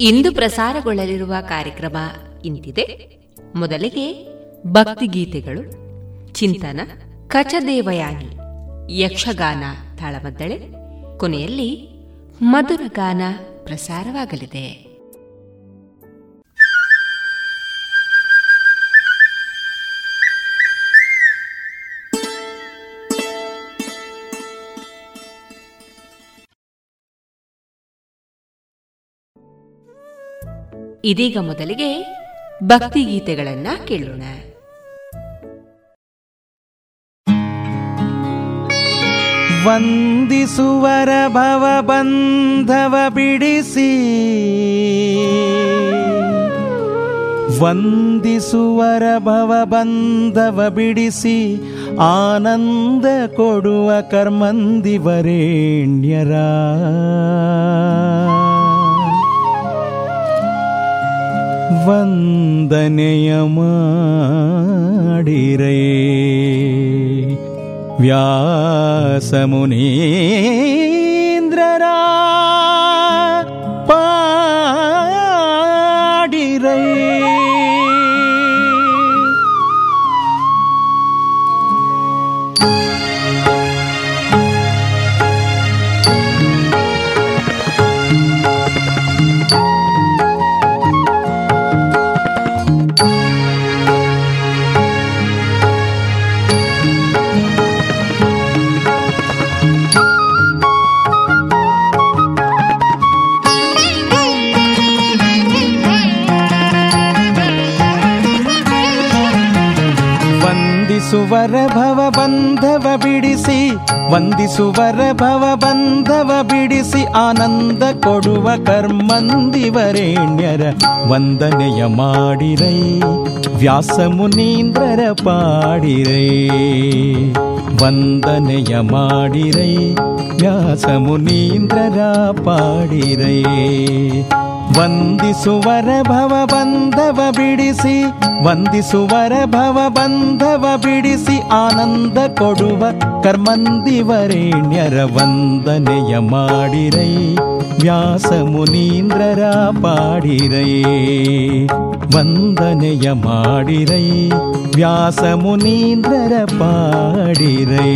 ಇಂದು ಪ್ರಸಾರಗೊಳ್ಳಲಿರುವ ಕಾರ್ಯಕ್ರಮ ಇಂತಿದೆ. ಮೊದಲಿಗೆ ಭಕ್ತಿಗೀತೆಗಳು ಚಿಂತನ ಕಚದೇವಯಾನಿ ಯಕ್ಷಗಾನ ತಾಳಮದ್ದಳೆ ಕೊನೆಯಲ್ಲಿ ಮಧುರಗಾನ ಪ್ರಸಾರವಾಗಲಿದೆ. ಇದೀಗ ಮೊದಲಿಗೆ ಭಕ್ತಿಗೀತೆಗಳನ್ನ ಕೇಳೋಣ. ವಂದಿಸುವರ ಭವ ಬಂಧವ ಬಿಡಿಸಿ, ವಂದಿಸುವರ ಭವ ಬಂಧವ ಬಿಡಿಸಿ, ಆನಂದ ಕೊಡುವ ಕರ್ಮಂದಿವರೇಣ್ಯರ ವಂದನೆಯ ಮಾಡಿರೇ ವ್ಯಾಸಮುನೀಂದ್ರರ ಭವ ಬಂಧವ ಬಿಡಿಸಿ ವಂದಿಸುವರ ಭವ ಬಂಧವ ಬಿಡಿಸಿ ಆನಂದ ಕೊಡುವ ಕರ್ಮಂದಿವರೇಣ್ಯರ ವಂದನೆಯ ಮಾಡಿರೈ ವ್ಯಾಸ ಮುನೀಂದ್ರರ ಪಾಡಿರೈ ವಂದನೆಯ ಮಾಡಿರೈ ವ್ಯಾಸ ಮುನೀಂದ್ರರ ಪಾಡಿರೈ ವಂದಿಸುವರ ಭವ ಬಂಧವ ಬಿಡಿಸಿ ವಂದಿಸುವರ ಭವ ಬಂಧವ ಬಿಡಿಸಿ ಆನಂದ ಕೊಡುವ ಕರ್ಮಂದಿವರೇಣ್ಯರ ವಂದನೆಯ ಮಾಡಿರೈ ವ್ಯಾಸ ಮುನೀಂದ್ರರ ಪಾಡಿರೈ ವಂದನೆಯ ಮಾಡಿರೈ ವ್ಯಾಸ ಮುನೀಂದ್ರರ ಪಾಡಿರೈ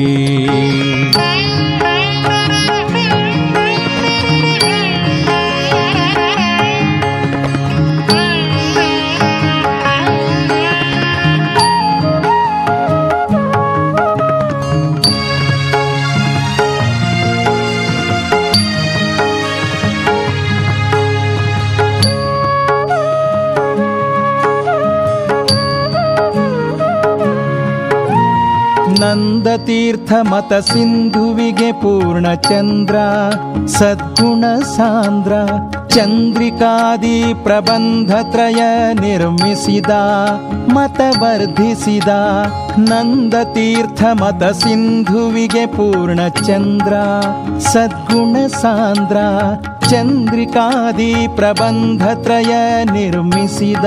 ನಂದತೀರ್ಥ ಮತ ಸಿಂಧುವಿಗೆ ಪೂರ್ಣ ಚಂದ್ರ ಸದ್ಗುಣ ಸಾಂದ್ರ ಚಂದ್ರಿಕಾದಿ ಪ್ರಬಂಧತ್ರಯ ನಿರ್ಮಿಸಿದ ಮತವರ್ಧಿಸಿದ ನಂದತೀರ್ಥ ಮತ ಸಿಂಧುವಿಗೆ ಪೂರ್ಣ ಚಂದ್ರ ಸದ್ಗುಣ ಸಾಂದ್ರ ಚಂದ್ರಿಕಾದಿ ಪ್ರಬಂಧತ್ರಯ ನಿರ್ಮಿಸಿದ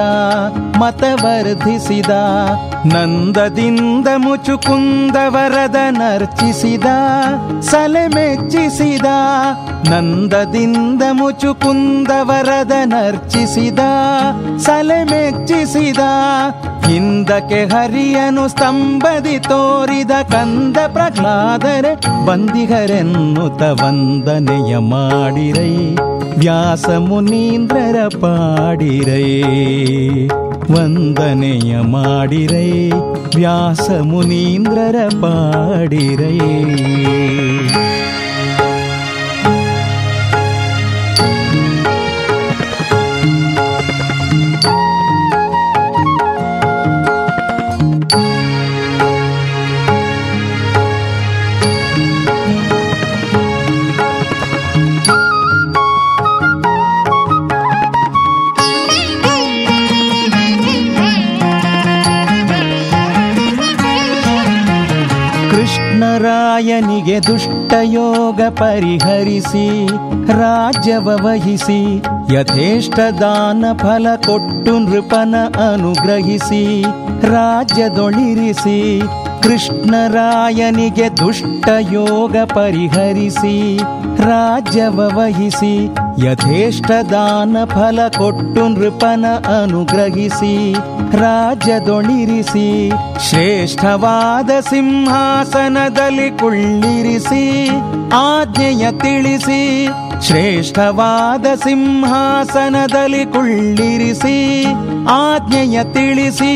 ಮತವರ್ಧಿಸಿದ ನಂದದಿಂದ ಮುಚುಕುಂದ ವರದ ನರ್ಚಿಸಿದ, ಸಲೆ ಮೆಚ್ಚಿಸಿದ, ನಂದದಿಂದ ಮುಚುಕುಂದ ವರದ ನರ್ಚಿಸಿದ ಸಲೆ ಮೆಚ್ಚಿಸಿದ, ಹಿಂದಕ್ಕೆ ಹರಿಯನು ಸ್ತಂಭದಿ ತೋರಿದ ಕಂದ ಪ್ರಹ್ಲಾದರೆ ಬಂದಿಗರೆನ್ನುತ ವಂದನೆಯ ಮಾಡಿರೈ ವ್ಯಾಸ ಮುನೀಂದ್ರರ ಪಾಡಿರೈ, ವಂದನೆಯ ಮಾಡಿರೈ ವ್ಯಾಸ ಮುನೀಂದ್ರರ ಪಾಡಿರೈ. ದುಷ್ಟಯೋಗ ಪರಿಹರಿಸಿ ರಾಜ್ಯವ ವಹಿಸಿ ಯಥೇಷ್ಟ ದಾನ ಫಲ ಕೊಟ್ಟು ನೃಪನ ಅನುಗ್ರಹಿಸಿ ರಾಜ್ಯದೊಳಿರಿಸಿ ಕೃಷ್ಣರಾಯನಿಗೆ ದುಷ್ಟ ಯೋಗ ಪರಿಹರಿಸಿ, ರಾಜ್ಯವ ವಹಿಸಿ, ಯಥೇಷ್ಟ ದಾನ ಫಲ ಕೊಟ್ಟು ನೃಪನ ಅನುಗ್ರಹಿಸಿ ರಾಜ್ಯದೊಳಿರಿಸಿ ಶ್ರೇಷ್ಠವಾದ ಸಿಂಹಾಸನದಲ್ಲಿ ಕುಳ್ಳಿರಿಸಿ, ಆಜ್ಞೆಯ ತಿಳಿಸಿ, ಶ್ರೇಷ್ಠವಾದ ಸಿಂಹಾಸನದಲ್ಲಿ ಕುಳ್ಳಿರಿಸಿ, ಆಜ್ಞೆಯ ತಿಳಿಸಿ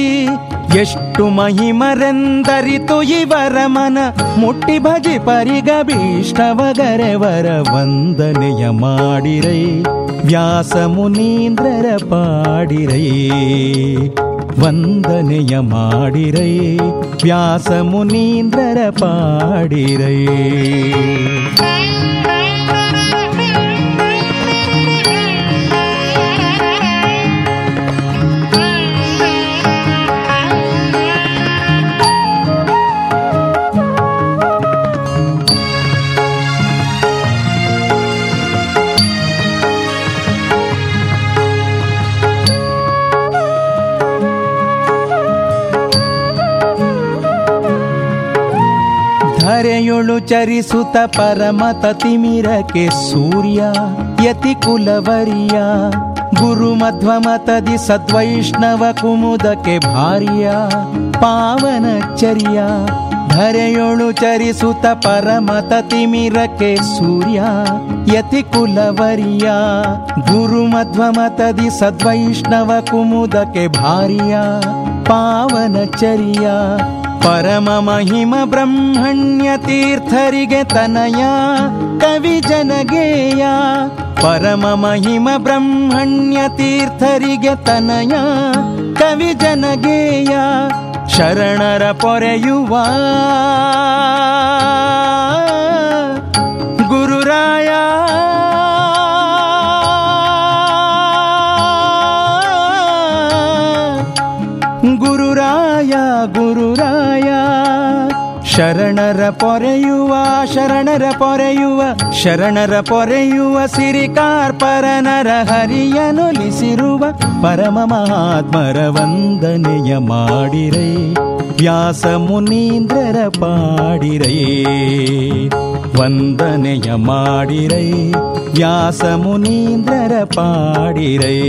ಎಷ್ಟು ಮಹಿಮರೆಂದರಿತು ಇವರ ಮನ. ಮುಟ್ಟಿ ಭಜಿ ಪರಿಗಭೀಷ್ಟವಗರೆವರ ವಂದನೆಯ ಮಾಡಿರೈ. ವ್ಯಾಸ ಮುನೀಂದ್ರರ ಪಾಡಿರೈ. ವಂದನೆಯ ಮಾಡಿರೈ. ವ್ಯಾಸ ಮುನೀಂದ್ರರ ಪಾಡಿರೈ. ಧರೆಯೊಳು ಚರಿಸುತ್ತ ಪರಮತ ತಿಮಿರಕ್ಕೆ ಸೂರ್ಯ, ಯತಿ ಕುಲವರಿಯ. ಗುರು ಮಧ್ವಮತದಿ ಸದ್ವೈಷ್ಣವ ಕುಮುದಕ್ಕೆ ಭಾರ್ಯ ಪಾವನಚರ್ಯ ಧರೆಯೊಳು ಚರಿಸುತ್ತ ಪರಮತ ತಿಮಿರಕ್ಕೆ ಸೂರ್ಯ, ಯತಿ ಕುಲವರಿಯ. ಗುರು ಮಧ್ವಮತದಿ ಸದ್ವೈಷ್ಣವ ಕುಮುದಕ್ಕೆ ಭಾರ್ಯ ಪಾವನಚರ್ಯ ಪರಮ ಮಹಿಮ ಬ್ರಹ್ಮಣ್ಯ ತೀರ್ಥರಿಗೆ ತನಯ ಕವಿ ಜನಗೇಯ. ಪರಮ ಮಹಿಮ ಬ್ರಹ್ಮಣ್ಯ ತೀರ್ಥರಿಗೆ ತನಯ ಕವಿ ಜನಗೇಯ. ಶರಣರ ಪೊರೆಯುವ ಶರಣರ ಪೊರೆಯುವ ಶರಣರ ಪೊರೆಯುವ ಶರಣರ ಪೊರೆಯುವ ಸಿರಿಕಾರ್ಪರನರ ಹರಿಯನೊಲಿಸಿರುವ ಪರಮ ಮಹಾತ್ಮರ ವಂದನೆಯ ಮಾಡಿರೈ ವ್ಯಾಸ ಮುನೀಂದ್ರರ ಪಾಡಿರೈ ವಂದನೆಯ ಮಾಡಿರೈ ವ್ಯಾಸ ಮುನೀಂದ್ರರ ಪಾಡಿರೈ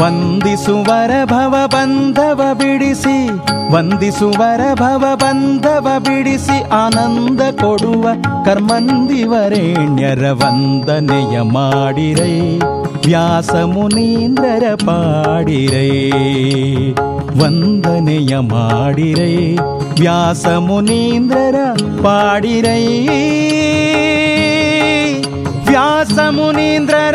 ವಂದಿಸುವರ ಭವ ಬಂಧವ ಬಿಡಿಸಿ, ವಂದಿಸುವರ ಭವ ಬಂಧವ ಬಿಡಿಸಿ ಆನಂದ ಕೊಡುವ ಕರ್ಮಂದಿವರೇಣ್ಯರ ವಂದನೆಯ ಮಾಡಿರೈ, ವ್ಯಾಸ ಮುನೀಂದ್ರರ ಪಾಡಿರೈ, ವಂದನೆಯ ಮಾಡಿರೈ, ವ್ಯಾಸ ಮುನೀಂದ್ರರ ಪಾಡಿರೈ, ವ್ಯಾಸ ಮುನೀಂದ್ರರ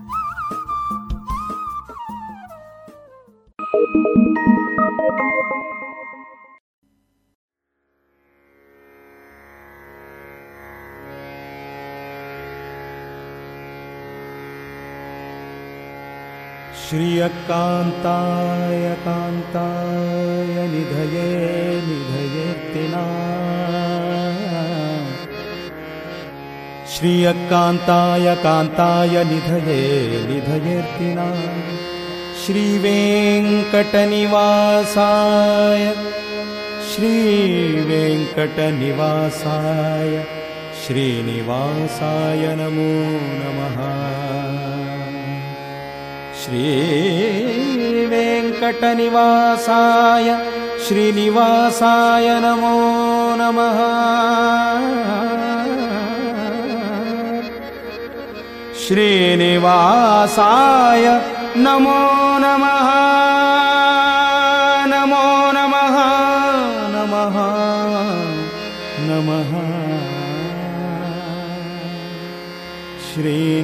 श्रियकान्ताय कान्ताय निधये निधयेत्तिना श्रियकान्ताय कान्ताय निधये निधयेर्तिना श्रीवेङ्कटनिवासाय श्रीवेङ्कटनिवासाय श्रीनिवासाय नमो नमः श्रीवेङ्कटनिवासाय श्रीनिवासाय नमो नमः। श्रीनिवासाय नमो नमः। नमो नमः। नमः। नमः। श्रीनिवासाय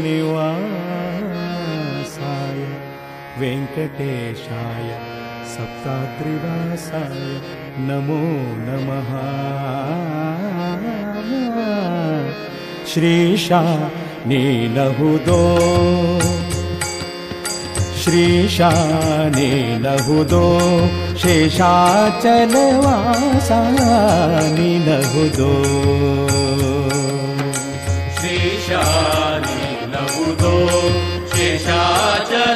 नमो नमः। श्रीशा नीलहुदो। श्रीशानीलहुदो शेषाचलवासा नीलहुदो। श्रीशानीलहुदो शेषाचलवासा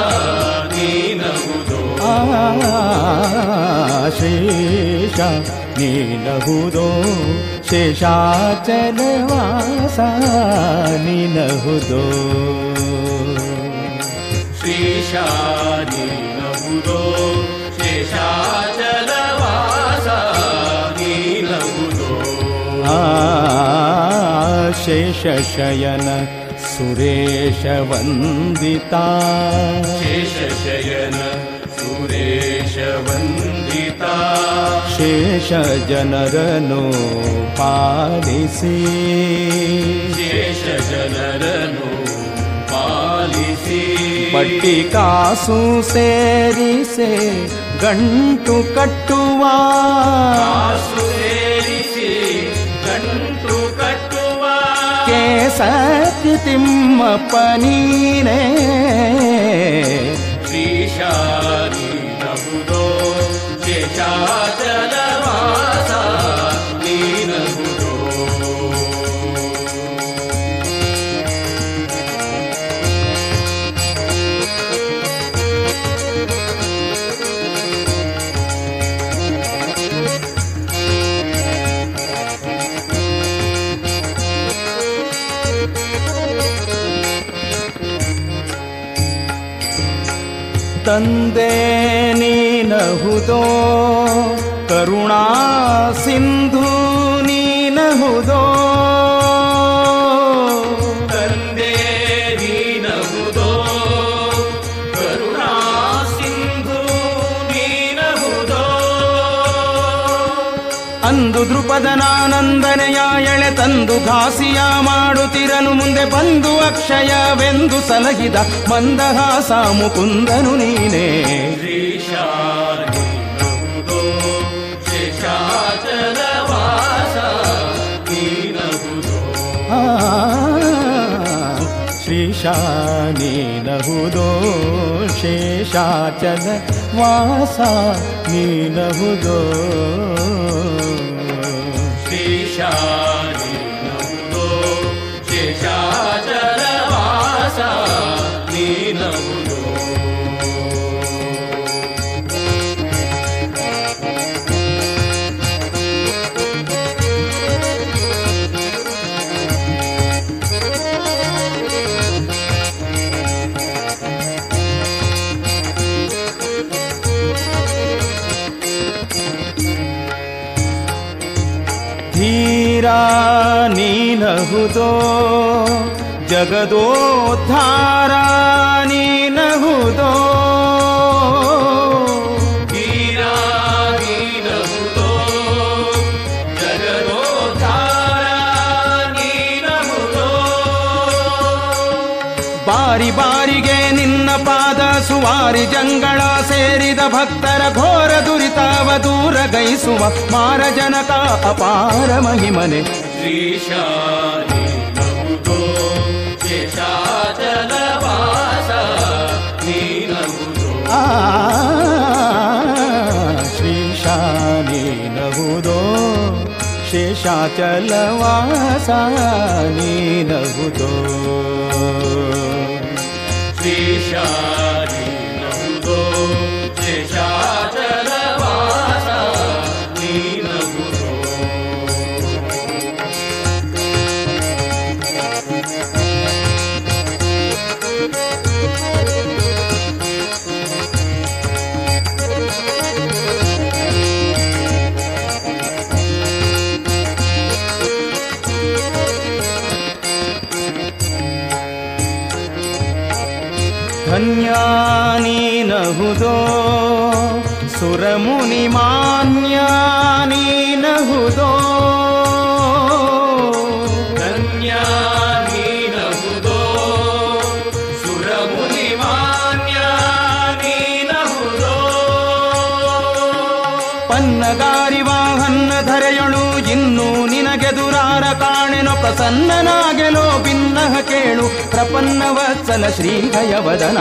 नीलहुदो शेषा नीलहुदो शेषाचलवासा नीलहुदो श्रीशानीलहुदो शेषाचलवासा नीलहुदो शेषशयन सुरेशवन्दिता। शेषशयन वन्दिता। शेष जनर नो पारिसि शेष जनर नो पारि पट्टिका सुरिषे घण्टु कटुवा सुशेरिषे घण्टु ತಂದೆ ನೀನಹುದೋ? ಕರುಣಾ ಸಿಂಧು ನೀನಹುದೋ? ತಂದೆ ಕರುಣಾ ಸಿಂಧು ಅಂದು ಎಳೆ ತಂದು ಘಾಸಿಯ ಮಾಡುತ್ತಿರನು, ಮುಂದೆ ಬಂದು ಅಕ್ಷಯವೆಂದು ಸಲಗಿದ ಮಂದಹಾಸ ಮುಕುಂದನು ನೀನೇ. शाीनहुदो शेषाचल वासा मासा नीलुदो शिशा ತೀರಾ ನೀನಹುದೋ ಜಗದೋದ್ಧಾರ ನೀನಹುದೋ ಬಾರಿ ಬಾರಿಗೆ ನಿನ್ನ ಪಾದ ಸುವಾರಿ ಜಂಗಳ ಸೇರಿದ ಭಕ್ತರ ಘೋರದು ದುರಿತಾವ ದೂರ ಗೈಸುವ ಮಾರಜನಕ ಅಪಾರ ಮಹಿಮನೆ ಶ್ರೀಶಾನಿ ನಹುದೋ ಶೇಷಾಚಲ ವಾಸ ನೀನಹುದೋ ಆ ಶ್ರೀಶಾನಿ ನಹುದೋ ಶೇಷಾಚಲವಾಸ ನೀನಹುದೋ ಶ್ರೀಶಾನಿ ಪ್ರಸನ್ನನಾಗೆಲೋ ಭಿನ್ನಹ ಕೇಳು ಪ್ರಪನ್ನ ವತ್ಸಲ ಶ್ರೀಹಯವದನ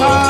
さん。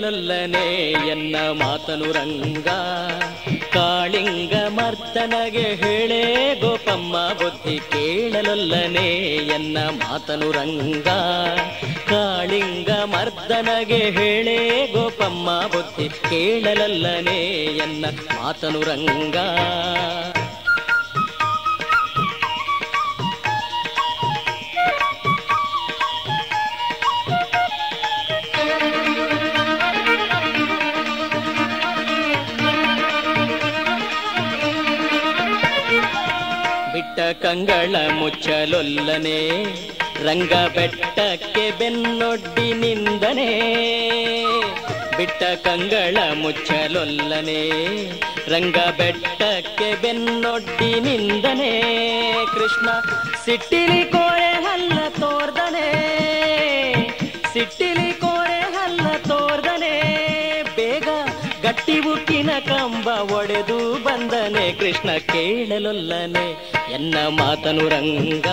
ಕೇಳಲೊಲ್ಲನೆ ಎನ್ನ ಮಾತನು ರಂಗ. ಕಾಳಿಂಗ ಮರ್ತನಗೆ ಹೇಳೇ ಗೋಪಮ್ಮ ಬುದ್ಧಿ ಕೇಳಲೊಲ್ಲನೆ ಎನ್ನ ಮಾತನು ರಂಗ. ಕಾಳಿಂಗ ಮರ್ದನಗೆ ಹೇಳೇ ಗೋಪಮ್ಮ ಬುದ್ಧಿ ಕೇಳಲಲ್ಲನೆ ಎನ್ನ ಮಾತನು ರಂಗ. ಕಂಗಳ ಮುಚ್ಚಲೊಲ್ಲನೆ, ರಂಗ ಬೆಟ್ಟಕ್ಕೆ ಬೆನ್ನೊಡ್ಡಿ ನಿಂದನೆ. ಬಿಟ್ಟ ಕಂಗಳ ಮುಚ್ಚಲೊಲ್ಲನೆ, ರಂಗ ಬೆಟ್ಟಕ್ಕೆ ಬೆನ್ನೊಡ್ಡಿ ನಿಂದನೆ. ಕೃಷ್ಣ ಸಿಟ್ಟಿಲಿ ಕೋರೆ ಹಲ್ಲ ತೋರ್ದನೆ, ಸಿಟ್ಟಿಲಿ ಕೋರೆ ಉಕ್ಕಿನ ಕಂಬ ಒಡೆದು ಬಂದನೆ, ಕೃಷ್ಣ ಕೇಳಲೊಲ್ಲನೆ. ಎನ್ನ ಮಾತನು ರಂಗ,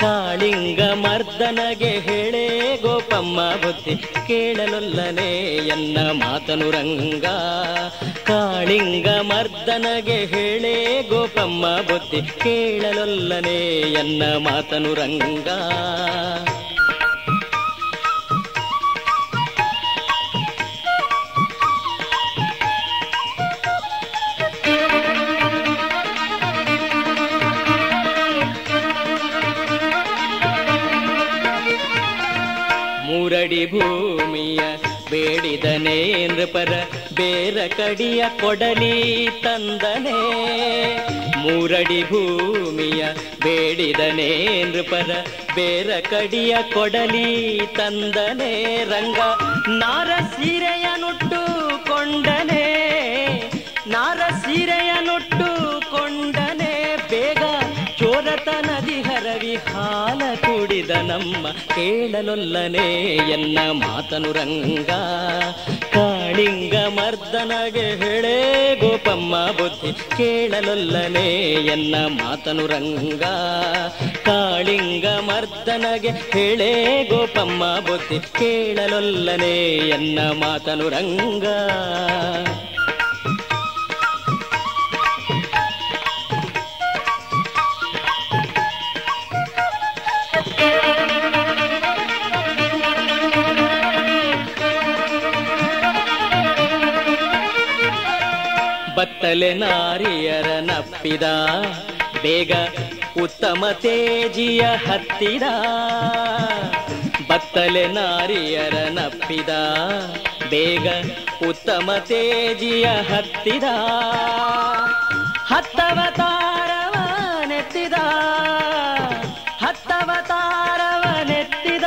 ಕಾಳಿಂಗ ಮರ್ದನಗೆ ಹೇಳೇ, ಗೋಪಮ್ಮ ಬುದ್ಧಿ ಕೇಳಲೊಲ್ಲನೆ. ಎನ್ನ ಮಾತನು ರಂಗ, ಕಾಳಿಂಗ ಮರ್ದನಗೆ ಹೇಳೇ, ಗೋಪಮ್ಮ ಬುದ್ಧಿ ಕೇಳಲೊಲ್ಲನೆ. ಎನ್ನ ಮಾತನು ರಂಗ ಮೂರಡಿ ಭೂಮಿಯ ಬೇಡಿದನೆ ನೃಪರ ಬೇರ ಕಡಿಯ ಕೊಡಲಿ ತಂದನೆ. ಮೂರಡಿ ಭೂಮಿಯ ಬೇಡಿದನೆ ನೃಪರ ಬೇರ ಕಡಿಯ ಕೊಡಲಿ ತಂದನೆ. ರಂಗ ನಾರ ಸೀರೆಯ ನುಟ್ಟು ಕೊಂಡನೆ. ನಾರ ಸೀರೆಯ ನುಟ್ಟು ಕೊಂಡನೆ. ಬೇಗ ಚೋರತನದಿ ಹರವಿ ಹಾಲ ನಮ್ಮ ಕೇಳಲೊಲ್ಲನೆ ಎನ್ನ ಮಾತನು ರಂಗ. ಕಾಳಿಂಗ ಮರ್ದನಗೆ ಹೇಳೇ ಗೋಪಮ್ಮ ಬುದ್ಧಿ ಕೇಳಲೊಲ್ಲನೆ ಎನ್ನ ಮಾತನು ರಂಗ. ಕಾಳಿಂಗ ಮರ್ದನಗೆ ಹೇಳೇ ಗೋಪಮ್ಮ ಬುದ್ಧಿ ಕೇಳಲೊಲ್ಲನೆ ಎನ್ನ ಮಾತನು ರಂಗ. ಬತ್ತಲೆ ನಾರಿಯರ ನಪ್ಪಿದ, ಬೇಗ ಉತ್ತಮ ತೇಜಿಯ ಹತ್ತಿದ. ಬತ್ತಲೆ ನಾರಿಯರ ನಪ್ಪಿದ, ಬೇಗ ಉತ್ತಮ ತೇಜಿಯ ಹತ್ತಿದ. ಹತ್ತವತಾರವ ನೆತ್ತಿದ ಹತ್ತವತಾರವ ನೆತ್ತಿದ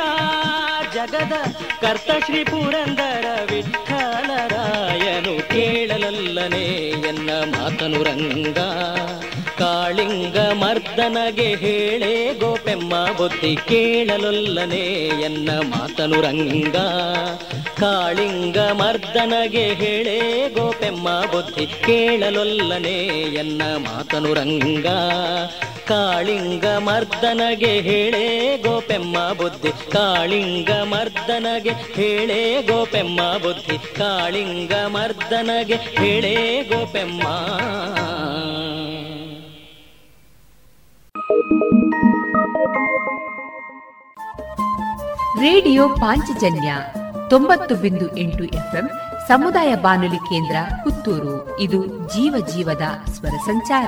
ಜಗದ ಕರ್ತ ಶ್ರೀ ಪುರಂದರ ವಿಠಲರಾಯನು ಕೇಳಲಲ್ಲನೆ. ಎನ್ನ ಮಾತನು ರಂಗ ಕಾಳಿಂಗ ಮರ್ದನಗೆ ಹೇಳೇ ಗೋಪೆಮ್ಮ ಬುದ್ಧಿ ಕೇಳಲೊಲ್ಲನೆ ಎನ್ನ ಮಾತನು ರಂಗ ಕಾಳಿಂಗ ಮರ್ದನಗೆ ಹೇಳೇ ಗೋಪೆಮ್ಮ ಬುದ್ಧಿ ಕೇಳಲೊಲ್ಲನೆ ಎನ್ನ ಮಾತನು ರಂಗ ಕಾಳಿಂಗ ಮರ್ದನಗೆ ಹೇಳೇ ಗೋಪೆಮ್ಮ ಬುದ್ಧಿ. ಕಾಳಿಂಗ ಮರ್ದನಗೆ ಹೇಳೇ ಗೋಪೆಮ್ಮ ಬುದ್ಧಿ. ಕಾಳಿಂಗ ಮರ್ದನಗೆ ಹೇಳೇ ಗೋಪೆಮ್ಮ. ರೇಡಿಯೋ ಪಾಂಚಜನ್ಯ ತೊಂಬತ್ತು ಬಿಂದು ಎಂಟು ಎಫ್ಎಂ ಸಮುದಾಯ ಬಾನುಲಿ ಕೇಂದ್ರ ಪುತ್ತೂರು. ಇದು ಜೀವ ಜೀವದ ಸ್ವರ ಸಂಚಾರ.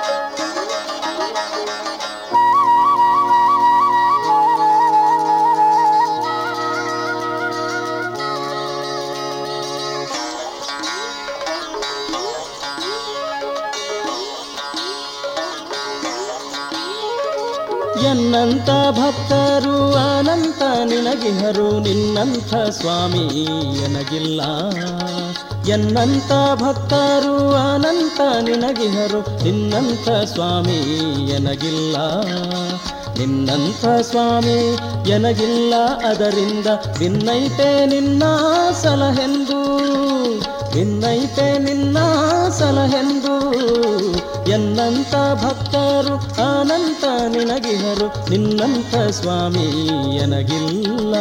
ಎನ್ನಂತ ಭಕ್ತರು ಅನಂತ ನಿನಗಿಹರು ನಿನ್ನಂಥ ಸ್ವಾಮಿ ಎನಗಿಲ್ಲ. ಎನ್ನಂತ ಭಕ್ತರು ಅನಂತ ನಿನಗಿಹರು ನಿನ್ನಂಥ ಸ್ವಾಮಿ ಎನಗಿಲ್ಲ. ನಿನ್ನಂಥ ಸ್ವಾಮಿ ಎನಗಿಲ್ಲ, ಅದರಿಂದ ಭಿನ್ನೈತೆ ನಿನ್ನ ಸಲಹೆಂದು. ಭಿನ್ನೈತೆ ನಿನ್ನ ಸಲಹೆಂದು. ಎನ್ನಂತ ಭಕ್ತರು ಅನಂತ ನಿನಗಿಹರು ನಿನ್ನಂಥ ಸ್ವಾಮಿ ಎನಗಿಲ್ಲ.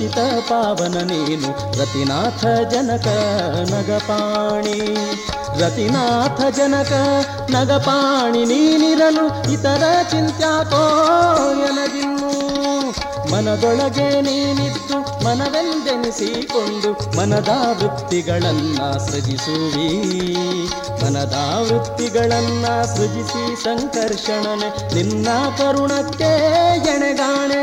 ಪತಿತ ಪಾವನ ನೀನು ರತಿನಾಥ ಜನಕ ನಗಪಾಣಿ. ರತಿನಾಥ ಜನಕ ನಗಪಾಣಿ, ನೀನಿರಲು ಇತರ ಚಿಂತ್ಯಾಕೋ ಎನಗಿನ್ನು. ಮನದೊಳಗೆ ನೀನಿತ್ತು ಮನವೆಂದೆನಿಸಿಕೊಂಡು ಮನದ ವೃತ್ತಿಗಳನ್ನ ಸೃಜಿಸುವಿ. ಮನದ ವೃತ್ತಿಗಳನ್ನ ಸೃಜಿಸಿ ಸಂಕರ್ಷಣನೆ ನಿನ್ನ ಕರುಣಕ್ಕೆ ಎಣೆಗಾಣೆ.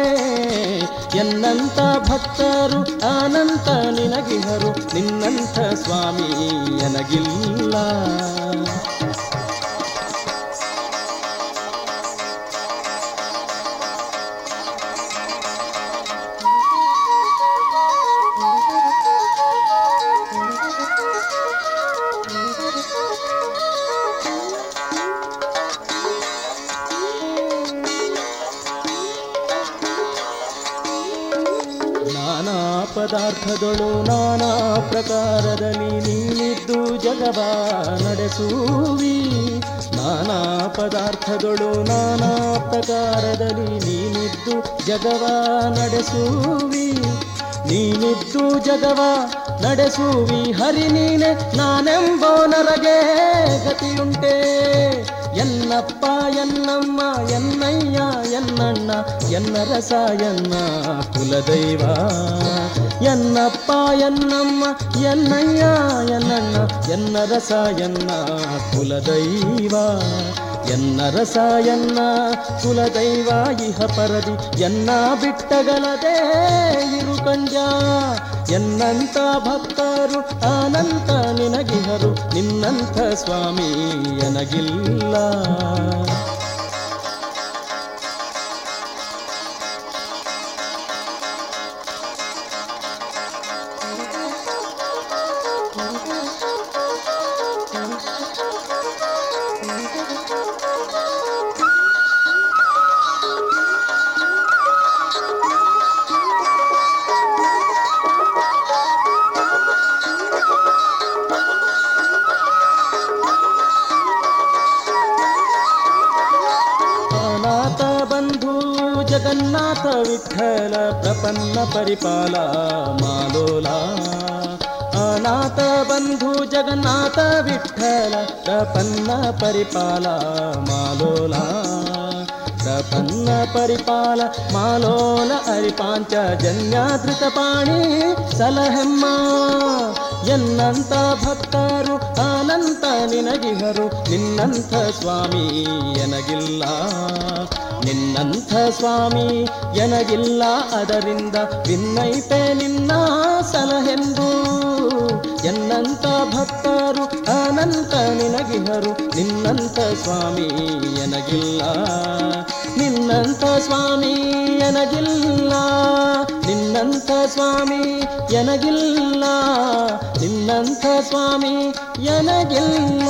ಎನ್ನಂತ ಭಕ್ತರು ಅನಂತ ನಿನಗಿಹರು ನಿನ್ನಂಥ ಸ್ವಾಮಿ ಎನಗಿಲ್ಲ. ಪದಾರ್ಥದೊಳು ನಾನಾ ಪ್ರಕಾರದಲ್ಲಿ ನೀನಿದ್ದು ಜಗವ ನಡೆಸುವಿ. ನಾನಾ ಪದಾರ್ಥದೊಳು ನಾನಾ ಪ್ರಕಾರದಲ್ಲಿ ನೀನಿದ್ದು ಜಗವ ನಡೆಸುವಿ. ನೀನಿದ್ದು ಜಗವ ನಡೆಸುವಿ. ಹರಿ ನೀನೆ ನಾನೆಂಬೋ ನರಗೆ ಗತಿಯುಂಟೆ. ಎನ್ನಪ್ಪ, ಎನ್ನಮ್ಮ, ಎನ್ನಯ್ಯ, ಎನ್ನಣ್ಣ ಎನ್ನ ರಸ ಎನ್ನ ಕುಲದೈವ. ಎನ್ನಪ್ಪ, ಎನ್ನಮ್ಮ, ಎನ್ನಯ್ಯ, ಎನ್ನಣ್ಣ ಎನ್ನ ರಸ ಎನ್ನ ಕುಲದೈವ. ಎನ್ನ ರಸ ಎನ್ನ ಕುಲದೈವ, ಇಹ ಪರದಿ, ಎನ್ನ ಬಿಟ್ಟಗಲದೆ ಇರು ಕಂಜ. ಎನ್ನಂತ ಭಕ್ತರು ಅನಂತ ನಿನಗಿಹರು ನಿನ್ನಂಥ ಸ್ವಾಮಿ ಎನಗಿಲ್ಲ. ಪ್ರಪನ್ನ ಪರಿಪಾಲ ಮಾಲೋಲ. ಅನಾಥ ಬಂಧು ಜಗನ್ನಾಥ ವಿಠಲ ಪ್ರಪನ್ನ ಪರಿಪಾಲ ಮಾಲೋಲ. ಪ್ರಪನ್ನ ಪರಿಪಾಲ ಮಾಲೋಲ ಅರಿಪಾಂಚ ಜನ್ಯಾದೃತ ಪಾಣಿ ಸಲಹೆಮ್ಮ. ಎನ್ನಂತ ಭಕ್ತರು ಅನಂತ ನಿನಗಿಹರು, ನಿನ್ನಂಥ ಸ್ವಾಮಿ ಎನಗಿಲ್ಲ. ನಿನ್ನಂಥ ಸ್ವಾಮಿ, ಎನಗಿಲ್ಲ ಅದರಿಂದ ವಿನ್ನೈತೆ ನಿನ್ನ ಸಲಹೆಂದು. ಎನ್ನಂತ ಭಕ್ತರು, ಅನಂತ ನಿನಗಿಹರು. ನಿನ್ನಂತ ಸ್ವಾಮಿ, ಎನಗಿಲ್ಲ. ನಿನ್ನಂತ ಸ್ವಾಮಿ, ಎನಗಿಲ್ಲ. ನಿನ್ನಂಥ ಸ್ವಾಮಿ, ಎನಗಿಲ್ಲ. ನಿನ್ನಂಥ ಸ್ವಾಮಿ, ಎನಗಿಲ್ಲ.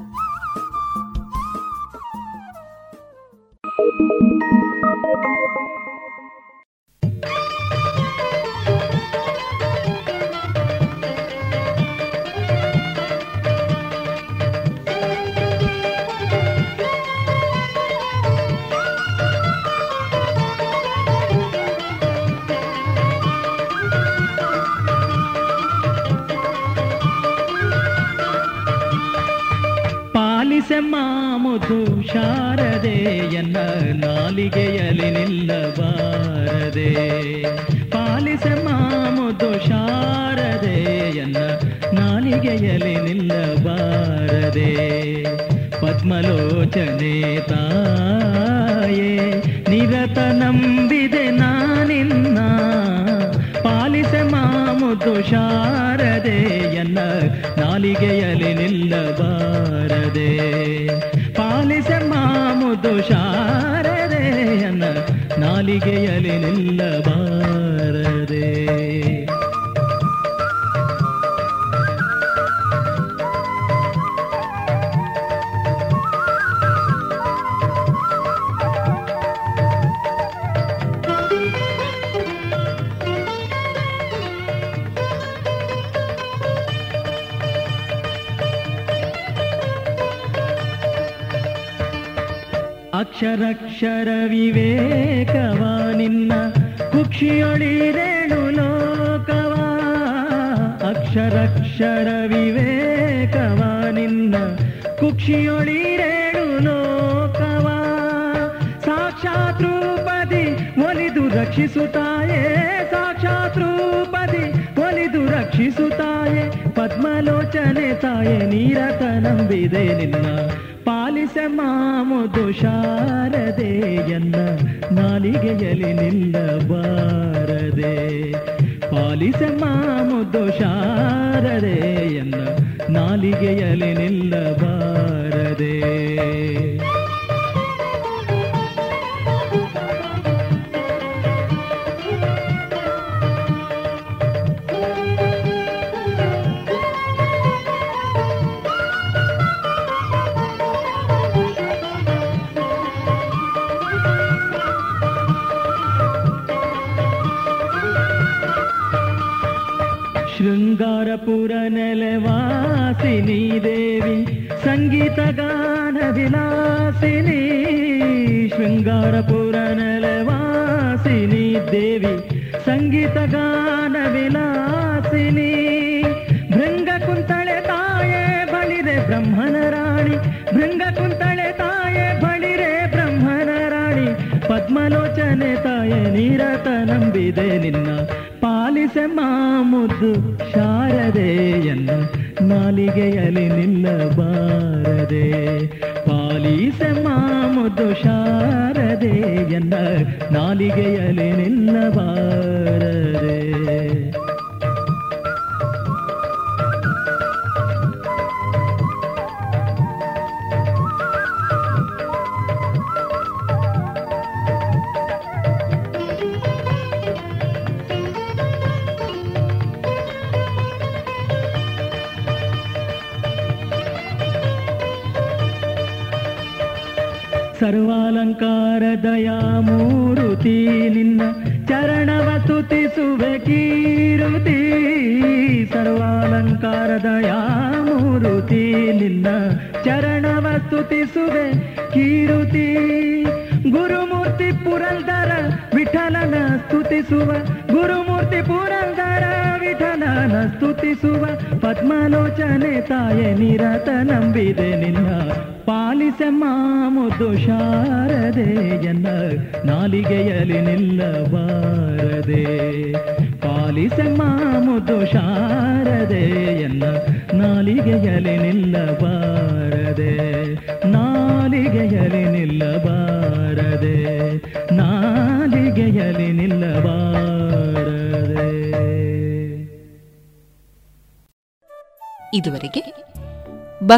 ಶಾರದೆಯನ್ನ ನಾಲಿಗೆಯಲ್ಲಿ ನಿಲ್ಲಬಾರದೆ. ಪಾಲಿಸೆಮ್ಮ ಮಾಮುದು ಶಾರದೆಯನ್ನ ನಾಲಿಗೆಯಲ್ಲಿ ನಿಲ್ಲಬಾರದೆ. ಪದ್ಮಲೋಚನೆ ತಾಯೇ, ನಿರತ ನಂಬಿದೆ ನಾನಿನ್ನ. ಪಾಲಿಸೆ ಮಾಮುದು ಶಾರದೆಯನ್ನ ನಾಲಿಗೆಯಲ್ಲಿ ನಿಲ್ಲಬಾರದೆ. ಪಾಲಿಸೆ ಮಾಮುದು ಶಾರದೆಯನ್ನ ನಾಲಿಗೆಯಲಿ ನಿಲ್ಲಬಾರದೆ ಅಕ್ಷರಕ್ಷರ ವಿವೇಕವ ನಿನ್ನ ಕುಕ್ಷಿಯೊಳಿರೇಣು ಲೋಕವ. ಅಕ್ಷರಕ್ಷರ ವಿವೇಕವ ನಿನ್ನ ಕುಕ್ಷಿಯೊಳಿರೇಣು ಲೋಕವ. ಸಾಕ್ಷಾತ್ ರೂಪದಿ ಒಲಿದು ರಕ್ಷಿಸುತ್ತಾಯೇ ಸಾಕ್ಷಾತ್ ರೂಪದಿ ಒಲಿದು ರಕ್ಷಿಸುತ್ತಾಯೇ. ಪದ್ಮಲೋಚನೆ ತಾಯೆ, ನೀರತ ನಂಬಿದೆ ನಿನ್ನ ಮಾಮುದು ಶಾರದೆಯನ್ನ ನಾಲಿಗೆಯಲ್ಲಿ ನಿಲ್ಲಬಾರದೆ. ಪಾಲಿಸ ಮಾಮುದು ಶಾರದೆಯನ್ನ ನಾಲಿಗೆಯಲ್ಲಿ ನಿಲ್ಲಬಾರದೆ. ಶೃಂಗಾರಪುರ ನೆಲೆವಾಸಿನಿ ದೇವಿ ಸಂಗೀತ ಗಾನ ವಿಲಾಸಿನಿ ಶೃಂಗಾರಪುರ ನೆಲೆವಾಸಿನಿ ದೇವಿ ಸಂಗೀತ ಗಾನ ವಿಲಾಸಿನಿ ಭೃಂಗ ಕುಂತಳೆ ತಾಯೇ ಬಳಿರೆ ಬ್ರಹ್ಮನ ರಾಣಿ ಭೃಂಗ ಕುಂತಳೆ ತಾಯೇ ಬಳಿರೆ ಬ್ರಹ್ಮನ ರಾಣಿ ಪದ್ಮಲೋಚನೆ ತಾಯ ನಿರತ ನಂಬಿದೆ ನಿನ್ನ ಪಾಲಿಸೆ ಮುದ್ದು ಶಾರದೆಯನ್ನ ನಾಲಿಗೆಯಲ್ಲಿ ನಿಲ್ಲಬಾರದೆ. ಪಾಲಿಸೆ ಮುದ್ದು ಶಾರದೆಯನ್ನ ನಾಲಿಗೆಯಲ್ಲಿ ನಿಲ್ಲಬಾರದೆ ನಂಬಿದೆ ನಿನ್ನ ಪಾಲಿಸೆ ಮಾಮುದು ಶಾರದೆಯನ್ನ ನಾಲಿಗೆಯಲ್ಲಿ ನಿಲ್ಲಬಾರದೆ. ಪಾಲಿಸೆ ಮಾಮುದು ಶಾರದೆಯನ್ನ ನಾಲಿಗೆಯಲ್ಲಿ ನಿಲ್ಲಬಾರದೆ.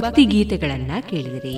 ಭಕ್ತಿ ಗೀತೆಗಳನ್ನ ಕೇಳಿದಿರಿ.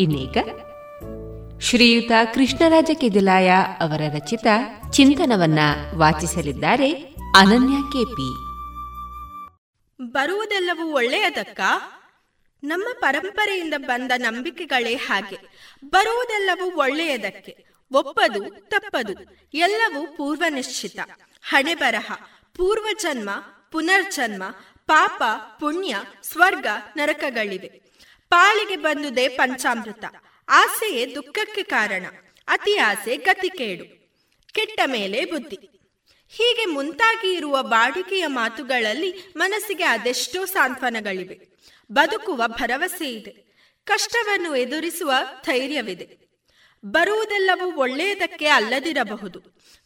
ಇನ್ನೀಗ ಶ್ರೀಯುತ ಕೃಷ್ಣರಾಜ ಕೆದಿಲಾಯ ಅವರ ರಚಿತ ಚಿಂತನವನ್ನ ವಾಚಿಸಲಿದ್ದಾರೆ ಅನನ್ಯ ಕೆಪಿ. ಬರುವುದೆಲ್ಲವೂ ಒಳ್ಳೆಯದಕ್ಕ? ನಮ್ಮ ಪರಂಪರೆಯಿಂದ ಬಂದ ನಂಬಿಕೆಗಳೇ ಹಾಗೆ. ಬರುವುದೆಲ್ಲವೂ ಒಳ್ಳೆಯದಕ್ಕೆ. ಒಪ್ಪದು, ತಪ್ಪದು, ಎಲ್ಲವೂ ಪೂರ್ವ ನಿಶ್ಚಿತ ಹಣೆ ಬರಹ, ಪೂರ್ವಜನ್ಮ, ಪುನರ್ಜನ್ಮ, ಪಾಪ, ಪುಣ್ಯ, ಸ್ವರ್ಗ, ನರಕಗಳಿವೆ. ಪಾಳಿಗೆ ಬಂದುದೇ ಪಂಚಾಮೃತ. ಆಸೆಯೇ ದುಃಖಕ್ಕೆ ಕಾರಣ. ಅತಿ ಆಸೆ ಗತಿಕೇಡು. ಕೆಟ್ಟ ಮೇಲೆ ಬುದ್ಧಿ. ಹೀಗೆ ಮುಂತಾಗಿ ಇರುವ ಬಾಡಿಕೆಯ ಮಾತುಗಳಲ್ಲಿ ಮನಸ್ಸಿಗೆ ಅದೆಷ್ಟೋ ಸಾಂತ್ವನಗಳಿವೆ. ಬದುಕುವ ಭರವಸೆ ಇದೆ. ಕಷ್ಟವನ್ನು ಎದುರಿಸುವ ಧೈರ್ಯವಿದೆ. ಬರುವುದೆಲ್ಲವೂ ಒಳ್ಳೆಯದಕ್ಕೆ ಅಲ್ಲದಿರಬಹುದು.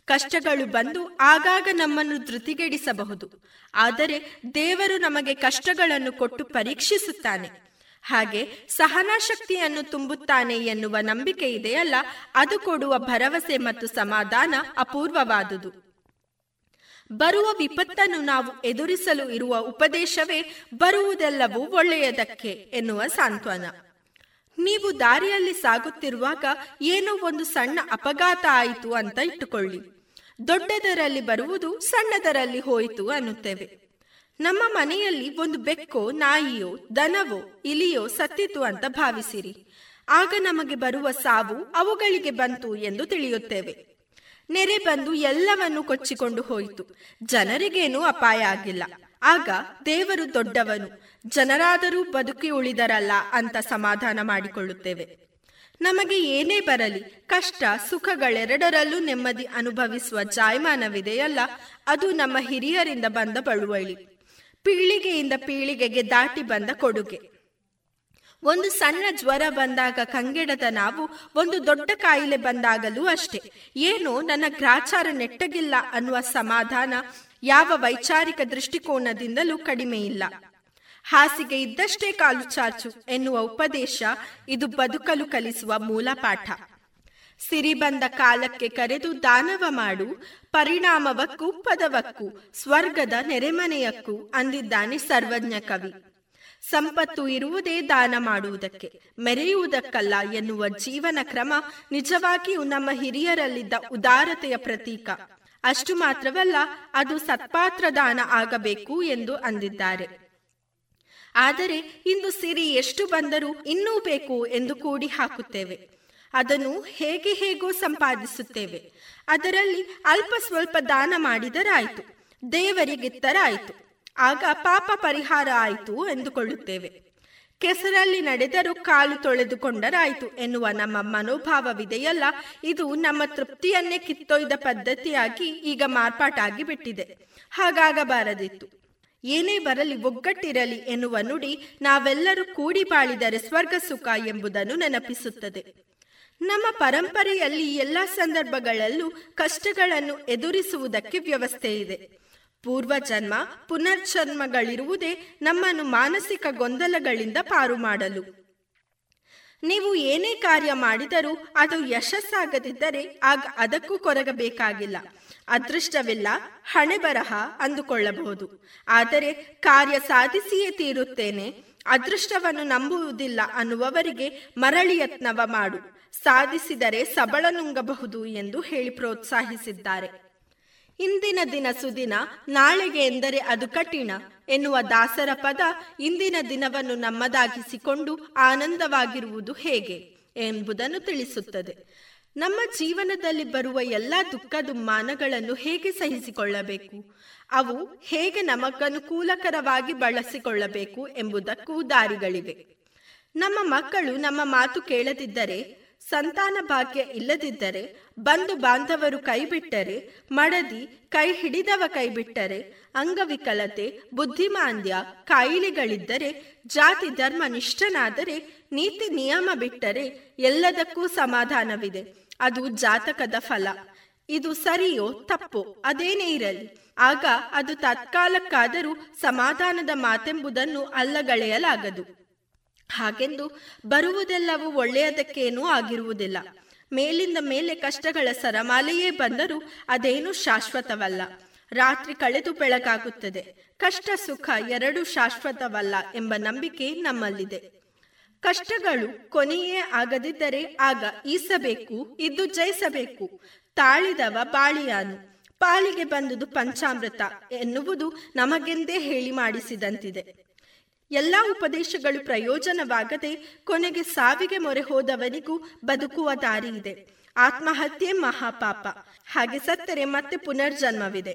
ಕಷ್ಟಗಳು ಬಂದು ಆಗಾಗ ನಮ್ಮನ್ನು ಧೃತಿಗೆಡಿಸಬಹುದು. ಆದರೆ ದೇವರು ನಮಗೆ ಕಷ್ಟಗಳನ್ನು ಕೊಟ್ಟು ಪರೀಕ್ಷಿಸುತ್ತಾನೆ. ಹಾಗೆ ಸಹನಾಶಕ್ತಿಯನ್ನು ತುಂಬುತ್ತಾನೆ ಎನ್ನುವ ನಂಬಿಕೆ ಇದೆಯಲ್ಲ, ಅದು ಕೊಡುವ ಭರವಸೆ ಮತ್ತು ಸಮಾಧಾನ ಅಪೂರ್ವವಾದುದು. ಬರುವ ವಿಪತ್ತನ್ನು ನಾವು ಎದುರಿಸಲು ಇರುವ ಉಪದೇಶವೇ ಬರುವುದೆಲ್ಲವೂ ಒಳ್ಳೆಯದಕ್ಕೆ ಎನ್ನುವ ಸಾಂತ್ವನ. ನೀವು ದಾರಿಯಲ್ಲಿ ಸಾಗುತ್ತಿರುವಾಗ ಏನೋ ಒಂದು ಸಣ್ಣ ಅಪಘಾತ ಆಯಿತು ಅಂತ ಇಟ್ಟುಕೊಳ್ಳಿ. ದೊಡ್ಡದರಲ್ಲಿ ಬರುವುದು ಸಣ್ಣದರಲ್ಲಿ ಹೋಯಿತು ಅನ್ನುತ್ತೇವೆ. ನಮ್ಮ ಮನೆಯಲ್ಲಿ ಒಂದು ಬೆಕ್ಕೋ, ನಾಯಿಯೋ, ದನವೋ, ಇಲಿಯೋ ಸತ್ತಿತು ಅಂತ ಭಾವಿಸಿರಿ. ಆಗ ನಮಗೆ ಬರುವ ಸಾವು ಅವುಗಳಿಗೆ ಬಂತು ಎಂದು ತಿಳಿಯುತ್ತೇವೆ. ನೆರೆ ಬಂದು ಎಲ್ಲವನ್ನು ಕೊಚ್ಚಿಕೊಂಡು ಹೋಯಿತು. ಜನರಿಗೇನೂ ಅಪಾಯ ಆಗಿಲ್ಲ. ಆಗ ದೇವರು ದೊಡ್ಡವನು, ಜನರಾದರೂ ಬದುಕಿ ಉಳಿದರಲ್ಲ ಅಂತ ಸಮಾಧಾನ ಮಾಡಿಕೊಳ್ಳುತ್ತೇವೆ. ನಮಗೆ ಏನೇ ಬರಲಿ, ಕಷ್ಟ, ಸುಖಗಳೆರಡರಲ್ಲೂ ನೆಮ್ಮದಿ ಅನುಭವಿಸುವ ಜಾಯಮಾನವಿದೆಯಲ್ಲ, ಅದು ನಮ್ಮ ಹಿರಿಯರಿಂದ ಬಂದ ಬಳುವಳಿ. ಪೀಳಿಗೆಯಿಂದ ಪೀಳಿಗೆಗೆ ದಾಟಿ ಬಂದ ಕೊಡುಗೆ. ಒಂದು ಸಣ್ಣ ಜ್ವರ ಬಂದಾಗ ಕಂಗೆಡದ ನಾವು, ಒಂದು ದೊಡ್ಡ ಕಾಯಿಲೆ ಬಂದಾಗಲೂ ಅಷ್ಟೇ. ಏನು ನನ್ನ ಗ್ರಾಚಾರ ನೆಟ್ಟಗಿಲ್ಲ ಅನ್ನುವ ಸಮಾಧಾನ ಯಾವ ವೈಚಾರಿಕ ದೃಷ್ಟಿಕೋನದಿಂದಲೂ ಕಡಿಮೆ ಇಲ್ಲ. ಹಾಸಿಗೆ ಇದ್ದಷ್ಟೇ ಕಾಲು ಚಾಚು ಎನ್ನುವ ಉಪದೇಶ ಇದು ಬದುಕಲು ಕಲಿಸುವ ಮೂಲ ಪಾಠ. ಸಿರಿ ಬಂದ ಕಾಲಕ್ಕೆ ಕರೆದು ದಾನವ ಮಾಡು ಪರಿಣಾಮವಕ್ಕೂ ಪದವಕ್ಕೂ, ಸ್ವರ್ಗದ ನೆರೆಮನೆಯಕ್ಕೂ ಅಂದಿದ್ದಾನೆ ಸರ್ವಜ್ಞ ಕವಿ. ಸಂಪತ್ತು ಇರುವುದೇ ದಾನ ಮಾಡುವುದಕ್ಕೆ, ಮೆರೆಯುವುದಕ್ಕಲ್ಲ ಎನ್ನುವ ಜೀವನ ಕ್ರಮ ನಿಜವಾಗಿಯೂ ನಮ್ಮ ಹಿರಿಯರಲ್ಲಿದ್ದ ಉದಾರತೆಯ ಪ್ರತೀಕ. ಅಷ್ಟು ಮಾತ್ರವಲ್ಲ, ಅದು ಸತ್ಪಾತ್ರ ದಾನ ಆಗಬೇಕು ಎಂದು ಅಂದಿದ್ದಾರೆ. ಆದರೆ ಇಂದು ಸಿರಿ ಎಷ್ಟು ಬಂದರೂ ಇನ್ನೂ ಬೇಕು ಎಂದು ಕೂಡಿ ಹಾಕುತ್ತೇವೆ ಅದನ್ನು ಹೇಗೆ ಹೇಗೋ ಸಂಪಾದಿಸುತ್ತೇವೆ. ಅದರಲ್ಲಿ ಅಲ್ಪ ಸ್ವಲ್ಪ ದಾನ ಮಾಡಿದರಾಯಿತು. ದೇವರಿಗಿತ್ತರಾಯಿತು ಆಗ ಪಾಪ ಪರಿಹಾರ ಆಯಿತು ಎಂದುಕೊಳ್ಳುತ್ತೇವೆ. ಕೆಸರಲ್ಲಿ ನಡೆದರೂ ಕಾಲು ತೊಳೆದುಕೊಂಡರಾಯಿತು ಎನ್ನುವ ನಮ್ಮ ಮನೋಭಾವವಿದೆಯಲ್ಲ, ಇದು ನಮ್ಮ ತೃಪ್ತಿಯನ್ನೇ ಕಿತ್ತೊಯ್ದ ಪದ್ಧತಿಯಾಗಿ ಈಗ ಮಾರ್ಪಾಟಾಗಿ ಬಿಟ್ಟಿದೆ. ಹಾಗಾಗಬಾರದಿತ್ತು. ಏನೇ ಬರಲಿ ಒಗ್ಗಟ್ಟಿರಲಿ ಎನ್ನುವ ನುಡಿ ನಾವೆಲ್ಲರೂ ಕೂಡಿ ಬಾಳಿದರೆ ಸ್ವರ್ಗ ಸುಖ ಎಂಬುದನ್ನು ನೆನಪಿಸುತ್ತದೆ. ನಮ್ಮ ಪರಂಪರೆಯಲ್ಲಿ ಎಲ್ಲ ಸಂದರ್ಭಗಳಲ್ಲೂ ಕಷ್ಟಗಳನ್ನು ಎದುರಿಸುವುದಕ್ಕೆ ವ್ಯವಸ್ಥೆ ಇದೆ. ಪೂರ್ವ ಜನ್ಮ, ಪುನರ್ಜನ್ಮಗಳಿರುವುದೇ ನಮ್ಮನ್ನು ಮಾನಸಿಕ ಗೊಂದಲಗಳಿಂದ ಪಾರು ಮಾಡಲು. ನೀವು ಏನೇ ಕಾರ್ಯ ಮಾಡಿದರೂ ಅದು ಯಶಸ್ಸಾಗದಿದ್ದರೆ ಆಗ ಅದಕ್ಕೂ ಕೊರಗಬೇಕಾಗಿಲ್ಲ. ಅದೃಷ್ಟವಿಲ್ಲ, ಹಣೆ ಬರಹ ಅಂದುಕೊಳ್ಳಬಹುದು. ಆದರೆ ಕಾರ್ಯ ಸಾಧಿಸಿಯೇ ತೀರುತ್ತೇನೆ. ಅದೃಷ್ಟವನ್ನು ನಂಬುವುದಿಲ್ಲ ಅನ್ನುವವರಿಗೆ ಮರಳಿ ಯತ್ನವ ಮಾಡು. ಸಾಧಿಸಿದರೆ ಸಬಳ ನುಂಗಬಹುದು ಎಂದು ಹೇಳಿ ಪ್ರೋತ್ಸಾಹಿಸಿದ್ದಾರೆ. ಇಂದಿನ ದಿನ ಸುದಿನ, ನಾಳೆಗೆ ಎಂದರೆ ಅದು ಕಠಿಣ ಎನ್ನುವ ದಾಸರ ಪದ ಇಂದಿನ ದಿನವನ್ನು ನಮ್ಮದಾಗಿಸಿಕೊಂಡು ಆನಂದವಾಗಿರುವುದು ಹೇಗೆ ಎಂಬುದನ್ನು ತಿಳಿಸುತ್ತದೆ. ನಮ್ಮ ಜೀವನದಲ್ಲಿ ಬರುವ ಎಲ್ಲ ದುಃಖ ದುಮ್ಮಾನಗಳನ್ನು ಹೇಗೆ ಸಹಿಸಿಕೊಳ್ಳಬೇಕು? ಅವು ಹೇಗೆ ನಮಗನುಕೂಲಕರವಾಗಿ ಬಳಸಿಕೊಳ್ಳಬೇಕು ಎಂಬುದಕ್ಕೂ ದಾರಿಗಳಿವೆ. ನಮ್ಮ ಮಕ್ಕಳು ನಮ್ಮ ಮಾತು ಕೇಳದಿದ್ದರೆ ಸಂತಾನ ಭಾಗ್ಯ ಇಲ್ಲದಿದ್ದರೆ ಬಂಧು ಬಾಂಧವರು ಕೈಬಿಟ್ಟರೆ, ಮಡದಿ ಕೈ ಹಿಡಿದವ ಕೈಬಿಟ್ಟರೆ, ಅಂಗವಿಕಲತೆ, ಬುದ್ಧಿಮಾಂದ್ಯ, ಕಾಯಿಲೆಗಳಿದ್ದರೆ, ಜಾತಿ ಧರ್ಮ ನಿಷ್ಠನಾದರೆ, ನೀತಿ ನಿಯಮ ಬಿಟ್ಟರೆ ಎಲ್ಲದಕ್ಕೂ ಸಮಾಧಾನವಿದೆ. ಅದು ಜಾತಕದ ಫಲ. ಇದು ಸರಿಯೋ ತಪ್ಪೋ ಅದೇನೇ ಇರಲಿ. ಆಗ ಅದು ತತ್ಕಾಲಕ್ಕಾದರೂ ಸಮಾಧಾನದ ಮಾತೆಂಬುದನ್ನು ಅಲ್ಲಗಳೆಯಲಾಗದು. ಹಾಗೆಂದು ಬರುವುದೆಲ್ಲವೂ ಒಳ್ಳೆಯದಕ್ಕೇನೂ ಆಗಿರುವುದಿಲ್ಲ. ಮೇಲಿಂದ ಮೇಲೆ ಕಷ್ಟಗಳ ಸರಮಾಲೆಯೇ ಬಂದರೂ ಅದೇನು ಶಾಶ್ವತವಲ್ಲ. ರಾತ್ರಿ ಕಳೆದು ಬೆಳಕಾಗುತ್ತದೆ. ಕಷ್ಟ ಸುಖ ಎರಡೂ ಶಾಶ್ವತವಲ್ಲ ಎಂಬ ನಂಬಿಕೆ ನಮ್ಮಲ್ಲಿದೆ. ಕಷ್ಟಗಳು ಕೊನೆಯೇ ಆಗದಿದ್ದರೆ ಆಗ ಈಸಬೇಕು, ಇದ್ದು ಜಯಿಸಬೇಕು. ತಾಳಿದವ ಬಾಳಿಯಾನು. ಪಾಲಿಗೆ ಬಂದುದು ಪಂಚಾಮೃತ ಎನ್ನುವುದು ನಮಗೆಂದೇ ಹೇಳಿ ಮಾಡಿಸಿದಂತಿದೆ. ಎಲ್ಲಾ ಉಪದೇಶಗಳು ಪ್ರಯೋಜನವಾಗದೆ ಕೊನೆಗೆ ಸಾವಿಗೆ ಮೊರೆ ಹೋದವನಿಗೂ ಬದುಕುವ ದಾರಿ ಇದೆ. ಆತ್ಮಹತ್ಯೆ ಮಹಾಪಾಪ. ಹಾಗೆ ಸತ್ತರೆ ಮತ್ತೆ ಪುನರ್ಜನ್ಮವಿದೆ.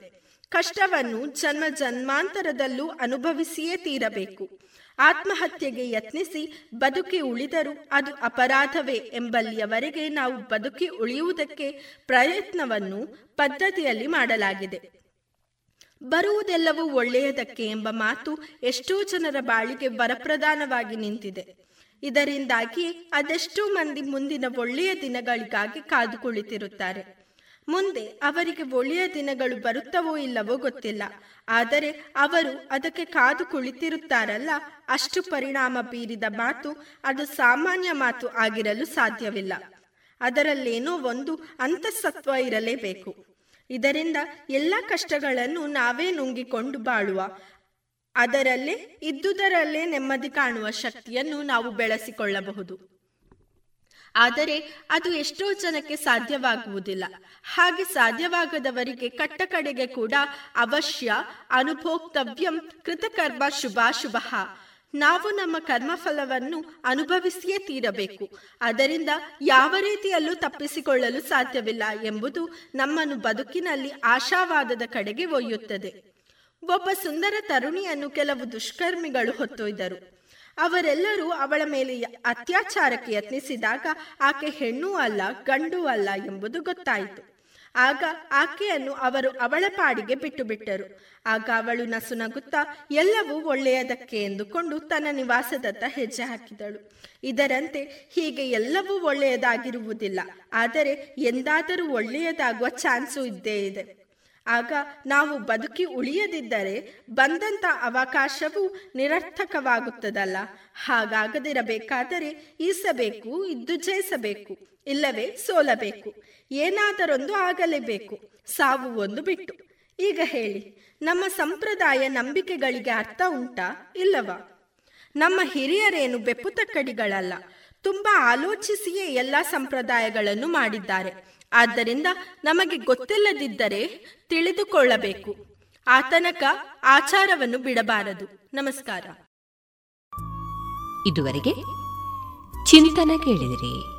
ಕಷ್ಟವನ್ನು ಜನ್ಮ ಜನ್ಮಾಂತರದಲ್ಲೂ ಅನುಭವಿಸಿಯೇ ತೀರಬೇಕು. ಆತ್ಮಹತ್ಯೆಗೆ ಯತ್ನಿಸಿ ಬದುಕಿ ಉಳಿದರೂ ಅದು ಅಪರಾಧವೇ ಎಂಬಲ್ಲಿಯವರೆಗೆ ನಾವು ಬದುಕಿ ಉಳಿಯುವುದಕ್ಕೆ ಪ್ರಯತ್ನವನ್ನು ಪದ್ಧತಿಯಲ್ಲಿ ಮಾಡಲಾಗಿದೆ. ಬರುವುದೆಲ್ಲವೂ ಒಳ್ಳೆಯದಕ್ಕೆ ಎಂಬ ಮಾತು ಎಷ್ಟೋ ಜನರ ಬಾಳಿಗೆ ವರಪ್ರಧಾನವಾಗಿ ನಿಂತಿದೆ. ಇದರಿಂದಾಗಿ ಅದೆಷ್ಟೋ ಮಂದಿ ಮುಂದಿನ ಒಳ್ಳೆಯ ದಿನಗಳಿಗಾಗಿ ಕಾದು ಕುಳಿತಿರುತ್ತಾರೆ ಮುಂದೆ ಅವರಿಗೆ ಒಳ್ಳೆಯ ದಿನಗಳು ಬರುತ್ತವೋ ಇಲ್ಲವೋ ಗೊತ್ತಿಲ್ಲ. ಆದರೆ ಅವರು ಅದಕ್ಕೆ ಕಾದು ಕುಳಿತಿರುತ್ತಾರಲ್ಲ ಅಷ್ಟು ಪರಿಣಾಮ ಬೀರಿದ ಮಾತು ಅದು ಸಾಮಾನ್ಯ ಮಾತು ಆಗಿರಲು ಸಾಧ್ಯವಿಲ್ಲ. ಅದರಲ್ಲೇನೋ ಒಂದು ಅಂತಸತ್ವ ಇರಲೇಬೇಕು. ಇದರಿಂದ ಎಲ್ಲ ಕಷ್ಟಗಳನ್ನು ನಾವೇ ನುಂಗಿಕೊಂಡು ಬಾಳುವ. ಅದರಲ್ಲೇ ಇದ್ದುದರಲ್ಲೇ ನೆಮ್ಮದಿ ಕಾಣುವ ಶಕ್ತಿಯನ್ನು ನಾವು ಬೆಳೆಸಿಕೊಳ್ಳಬಹುದು. ಆದರೆ ಅದು ಎಷ್ಟೋ ಜನಕ್ಕೆ ಸಾಧ್ಯವಾಗುವುದಿಲ್ಲ. ಹಾಗೆ ಸಾಧ್ಯವಾಗದವರಿಗೆ ಕಟ್ಟ ಕಡೆಗೆ ಕೂಡ ಅವಶ್ಯ ಅನುಭೋಕ್ತವ್ಯಂ ಕೃತಕರ್ಮ ಶುಭಾಶುಭ. ನಾವು ನಮ್ಮ ಕರ್ಮಫಲವನ್ನು ಅನುಭವಿಸಿಯೇ ತೀರಬೇಕು. ಅದರಿಂದ ಯಾವ ರೀತಿಯಲ್ಲೂ ತಪ್ಪಿಸಿಕೊಳ್ಳಲು ಸಾಧ್ಯವಿಲ್ಲ ಎಂಬುದು ನಮ್ಮನ್ನು ಬದುಕಿನಲ್ಲಿ ಆಶಾವಾದದ ಕಡೆಗೆ ಒಯ್ಯುತ್ತದೆ. ಒಬ್ಬ ಸುಂದರ ತರುಣಿಯನ್ನು ಕೆಲವು ದುಷ್ಕರ್ಮಿಗಳು ಹೊತ್ತೊಯ್ದರು. ಅವರೆಲ್ಲರೂ ಅವಳ ಮೇಲೆ ಅತ್ಯಾಚಾರಕ್ಕೆ ಯತ್ನಿಸಿದಾಗ ಆಕೆ ಹೆಣ್ಣು ಅಲ್ಲ, ಗಂಡು ಅಲ್ಲ ಎಂಬುದು ಗೊತ್ತಾಯಿತು. ಆಗ ಆಕೆಯನ್ನು ಅವರು ಅವಳ ಪಾಡಿಗೆ ಬಿಟ್ಟು ಬಿಟ್ಟರು ಆಗ ಅವಳು ನಸುನಗುತ್ತಾ, ಎಲ್ಲವೂ ಒಳ್ಳೆಯದಕ್ಕೆ ಎಂದುಕೊಂಡು ತನ್ನ ನಿವಾಸದತ್ತ ಹೆಜ್ಜೆ ಹಾಕಿದಳು. ಇದರಂತೆ ಹೀಗೆ ಎಲ್ಲವೂ ಒಳ್ಳೆಯದಾಗಿರುವುದಿಲ್ಲ. ಆದರೆ ಎಂದಾದರೂ ಒಳ್ಳೆಯದಾಗುವ ಚಾನ್ಸು ಇದ್ದೇ ಇದೆ. ಆಗ ನಾವು ಬದುಕಿ ಉಳಿಯದಿದ್ದರೆ ಬಂದಂತ ಅವಕಾಶವು ನಿರರ್ಥಕವಾಗುತ್ತದಲ್ಲ. ಹಾಗಾಗದಿರಬೇಕಾದರೆ ಈಸಬೇಕು, ಇದ್ದು ಜಯಿಸಬೇಕು, ಇಲ್ಲವೇ ಸೋಲಬೇಕು. ಏನಾದರೊಂದು ಆಗಲೇಬೇಕು. ಸಾವು ಒಂದು ಬಿಟ್ಟು. ಈಗ ಹೇಳಿ, ನಮ್ಮ ಸಂಪ್ರದಾಯ ನಂಬಿಕೆಗಳಿಗೆ ಅರ್ಥ ಉಂಟಾ ಇಲ್ಲವಾ? ನಮ್ಮ ಹಿರಿಯರೇನು ಬೆಪ್ಪು ತಕ್ಕಡಿಗಳಲ್ಲ ತುಂಬಾ ಆಲೋಚಿಸಿಯೇ ಎಲ್ಲ ಸಂಪ್ರದಾಯಗಳನ್ನು ಮಾಡಿದ್ದಾರೆ. ಆದ್ದರಿಂದ ನಮಗೆ ಗೊತ್ತಿಲ್ಲದಿದ್ದರೆ ತಿಳಿದುಕೊಳ್ಳಬೇಕು. ಆತನಕ ಆಚಾರವನ್ನು ಬಿಡಬಾರದು. ನಮಸ್ಕಾರ. ಇದುವರೆಗೆ ಚಿಂತನ ಕೇಳಿದಿರಿ.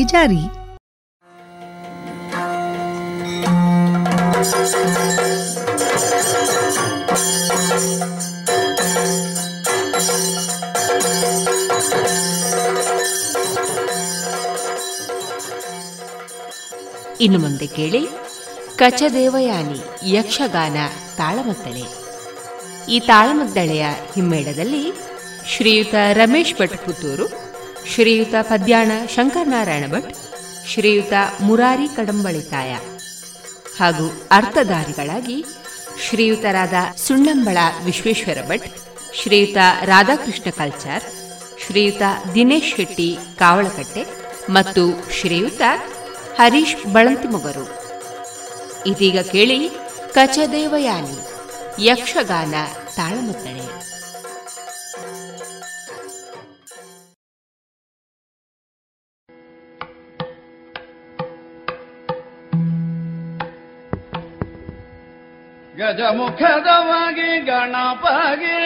ಜಾರಿ. ಇನ್ನು ಮುಂದೆ ಕೇಳಿ. ಕಚದೇವಯಾನಿ ಯಕ್ಷಗಾನ ತಾಳಮದ್ದಳೆ. ಈ ತಾಳಮದ್ದಳೆಯ ಹಿಮ್ಮೇಳದಲ್ಲಿ ಶ್ರೀಯುತ ರಮೇಶ್ ಭಟ್ ಪುತ್ತೂರು ಶ್ರೀಯುತ ಪದ್ಯಾಣ ಶಂಕರನಾರಾಯಣ ಭಟ್, ಶ್ರೀಯುತ ಮುರಾರಿ ಕಡಂಬಳಿತಾಯ ಹಾಗೂ ಅರ್ಥಧಾರಿಗಳಾಗಿ ಶ್ರೀಯುತರಾದ ಸುಣ್ಣಂಬಳ ವಿಶ್ವೇಶ್ವರ ಭಟ್, ಶ್ರೀಯುತ ರಾಧಾಕೃಷ್ಣ ಕಲ್ಚಾರ್, ಶ್ರೀಯುತ ದಿನೇಶ್ ಶೆಟ್ಟಿ ಕಾವಳಕಟ್ಟೆ ಮತ್ತು ಶ್ರೀಯುತ ಹರೀಶ್ ಬಳಂತಿಮೊಗರು ಇದೀಗ ಕೇಳಿ ಕಚದೇವಯಾನಿ, ಯಕ್ಷಗಾನ ತಾಳಮದ್ದಳೆ. ಗಜಮುಖದವಾಗಿ ಗಣಪಗೆ.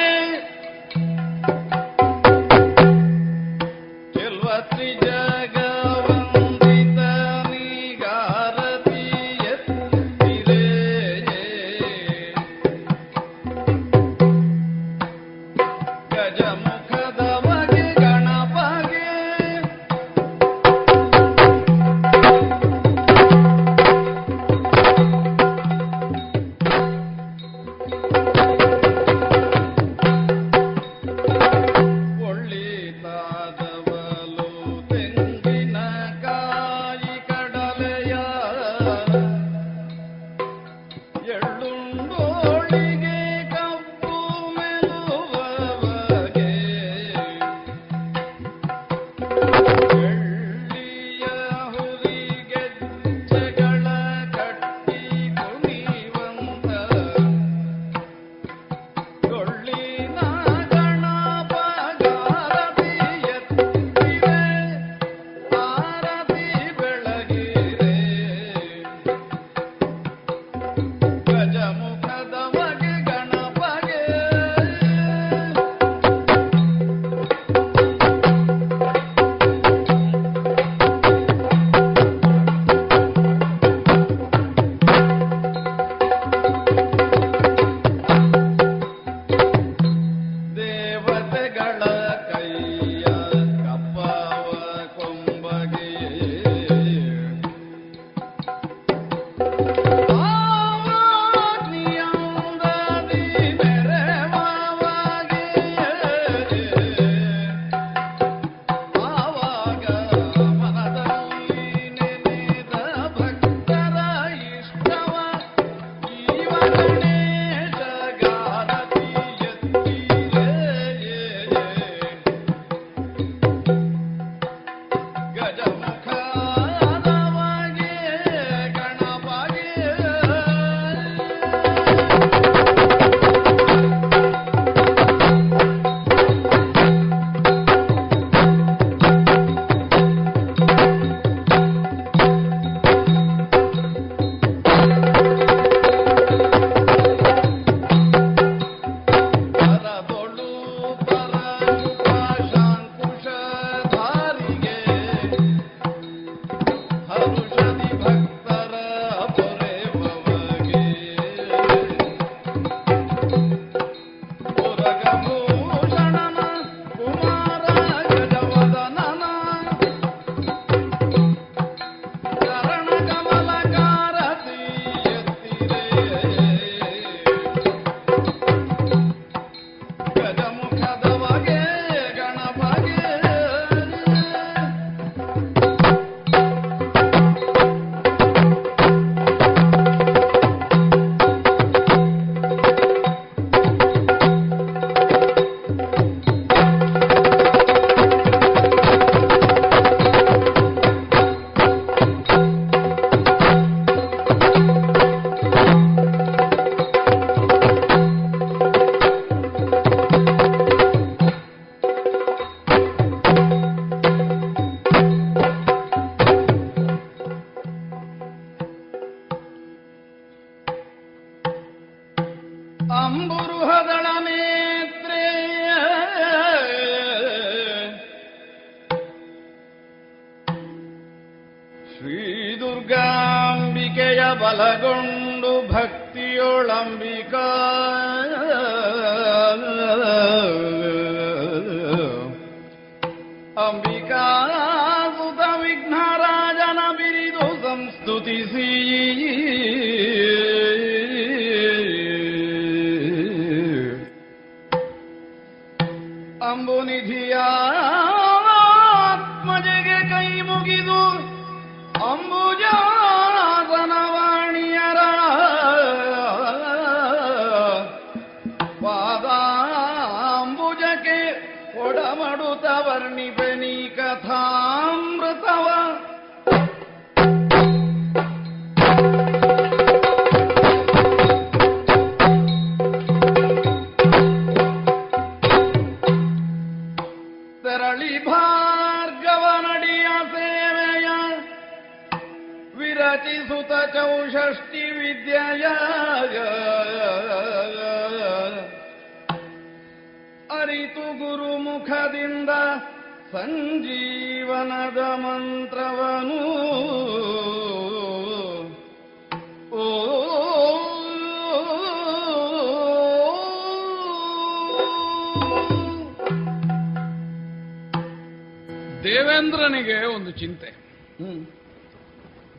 ದೇವೇಂದ್ರನಿಗೆ ಒಂದು ಚಿಂತೆ.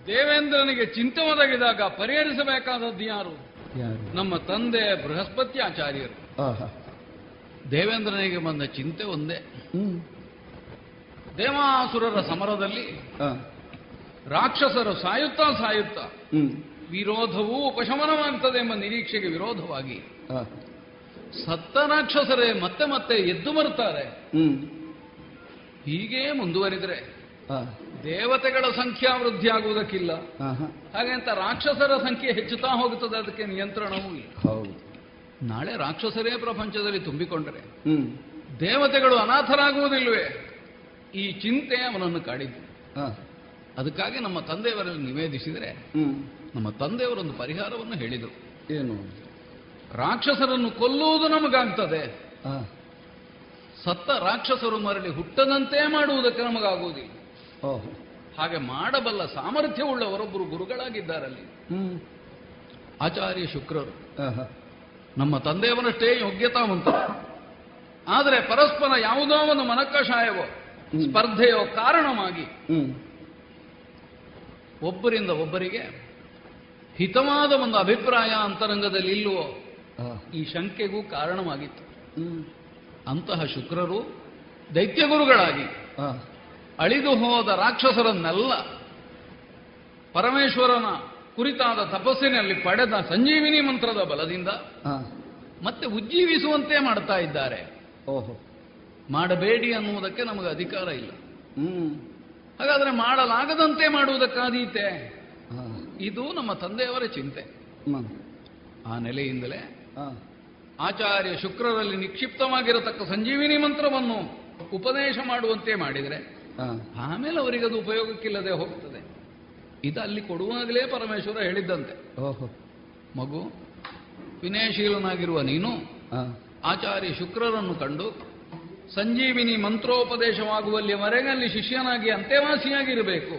ದೇವೇಂದ್ರನಿಗೆ ಚಿಂತೆ ಒದಗಿದಾಗ ಪರಿಹರಿಸಬೇಕಾದದ್ದು ಯಾರು? ನಮ್ಮ ತಂದೆ ಬೃಹಸ್ಪತಿ ಆಚಾರ್ಯರು. ದೇವೇಂದ್ರನಿಗೆ ಬಂದ ಚಿಂತೆ ಒಂದೇ. ದೇವಾಸುರರ ಸಮರದಲ್ಲಿ ರಾಕ್ಷಸರು ಸಾಯುತ್ತಾ ಸಾಯುತ್ತಾ ವಿರೋಧವೂ ಉಪಶಮನವಾಗ್ತದೆ ಎಂಬ ನಿರೀಕ್ಷೆಗೆ ವಿರೋಧವಾಗಿ ಸತ್ತ ರಾಕ್ಷಸರೇ ಮತ್ತೆ ಮತ್ತೆ ಎದ್ದು ಬರ್ತಾರೆ ಹೀಗೇ ಮುಂದುವರಿದರೆ ದೇವತೆಗಳ ಸಂಖ್ಯಾ ವೃದ್ಧಿ ಆಗುವುದಕ್ಕಿಲ್ಲ. ಹಾಗೆ ಅಂತ ರಾಕ್ಷಸರ ಸಂಖ್ಯೆ ಹೆಚ್ಚುತ್ತಾ ಹೋಗುತ್ತದೆ ಅದಕ್ಕೆ ನಿಯಂತ್ರಣವೂ ಇಲ್ಲ. ಹೌದು. ನಾಳೆ ರಾಕ್ಷಸರೇ ಪ್ರಪಂಚದಲ್ಲಿ ತುಂಬಿಕೊಂಡರೆ ದೇವತೆಗಳು ಅನಾಥರಾಗುವುದಿಲ್ವೇ ಈ ಚಿಂತೆ ಅವನನ್ನು ಕಾಡಿದ್ದು. ಅದಕ್ಕಾಗಿ ನಮ್ಮ ತಂದೆಯವರಲ್ಲಿ ನಿವೇದಿಸಿದರೆ ನಮ್ಮ ತಂದೆಯವರೊಂದು ಪರಿಹಾರವನ್ನು ಹೇಳಿದರು. ಏನು? ರಾಕ್ಷಸರನ್ನು ಕೊಲ್ಲುವುದು ನಮಗಾಗ್ತದೆ. ಸತ್ತ ರಾಕ್ಷಸರು ಮರಳಿ ಹುಟ್ಟದಂತೆ ಮಾಡುವುದಕ್ಕೆ ನಮಗಾಗುವುದಿಲ್ಲ. ಹಾಗೆ ಮಾಡಬಲ್ಲ ಸಾಮರ್ಥ್ಯವುಳ್ಳವರೊಬ್ಬರು ಗುರುಗಳಾಗಿದ್ದಾರಲ್ಲಿ. ಹ್ಮ್. ಆಚಾರ್ಯ ಶುಕ್ರರು. ನಮ್ಮ ಯೋಗ್ಯತಾ ಯೋಗ್ಯತಾವಂತರು. ಆದರೆ ಪರಸ್ಪರ ಯಾವುದೋ ಒಂದು ಮನಕಷಾಯವೋ ಸ್ಪರ್ಧೆಯೋ ಕಾರಣವಾಗಿ ಹ್ಮ್. ಒಬ್ಬರಿಂದ ಒಬ್ಬರಿಗೆ ಹಿತವಾದ ಒಂದು ಅಭಿಪ್ರಾಯ ಅಂತರಂಗದಲ್ಲಿ ಇಲ್ಲವೋ ಈ ಶಂಕೆಗೂ ಕಾರಣವಾಗಿತ್ತು. ಹ್ಮ್. ಅಂತಹ ಶುಕ್ರರು ದೈತ್ಯ ಗುರುಗಳಾಗಿ ಹ. ಅಳಿದು ಹೋದ ರಾಕ್ಷಸರನ್ನೆಲ್ಲ ಪರಮೇಶ್ವರನ ಕುರಿತಾದ ತಪಸ್ಸಿನಲ್ಲಿ ಪಡೆದ ಸಂಜೀವಿನಿ ಮಂತ್ರದ ಬಲದಿಂದ. ಮತ್ತೆ ಉಜ್ಜೀವಿಸುವಂತೆ ಮಾಡ್ತಾ ಇದ್ದಾರೆ ಓಹೋ ಮಾಡಬೇಡಿ ಅನ್ನುವುದಕ್ಕೆ ನಮಗೆ ಅಧಿಕಾರ ಇಲ್ಲ ಹ್ಮ್ ಹಾಗಾದ್ರೆ ಮಾಡಲಾಗದಂತೆ ಮಾಡುವುದಕ್ಕಾದೀತೆ. ಇದು ನಮ್ಮ ತಂದೆಯವರ ಚಿಂತೆ. ಆ ನೆಲೆಯಿಂದಲೇ ಹ. ಆಚಾರ್ಯ ಶುಕ್ರರಲ್ಲಿ ನಿಕ್ಷಿಪ್ತವಾಗಿರತಕ್ಕ ಸಂಜೀವಿನಿ ಮಂತ್ರವನ್ನು ಉಪದೇಶ ಮಾಡುವಂತೆ ಮಾಡಿದರೆ. ಆಮೇಲೆ ಅವರಿಗದು ಉಪಯೋಗಕ್ಕಿಲ್ಲದೆ ಹೋಗ್ತದೆ ಇದು ಅಲ್ಲಿ ಕೊಡುವಾಗಲೇ ಪರಮೇಶ್ವರ ಹೇಳಿದ್ದಂತೆ ಓಹೋ ಮಗು ವಿನಯಶೀಲನಾಗಿರುವ ನೀನು. ಆಚಾರ್ಯ ಶುಕ್ರರನ್ನು ಕಂಡು ಸಂಜೀವಿನಿ ಮಂತ್ರೋಪದೇಶವಾಗುವಲ್ಲಿವರೆಗೆ ಅಲ್ಲಿ ಶಿಷ್ಯನಾಗಿ ಅಂತೆವಾಸಿಯಾಗಿರಬೇಕು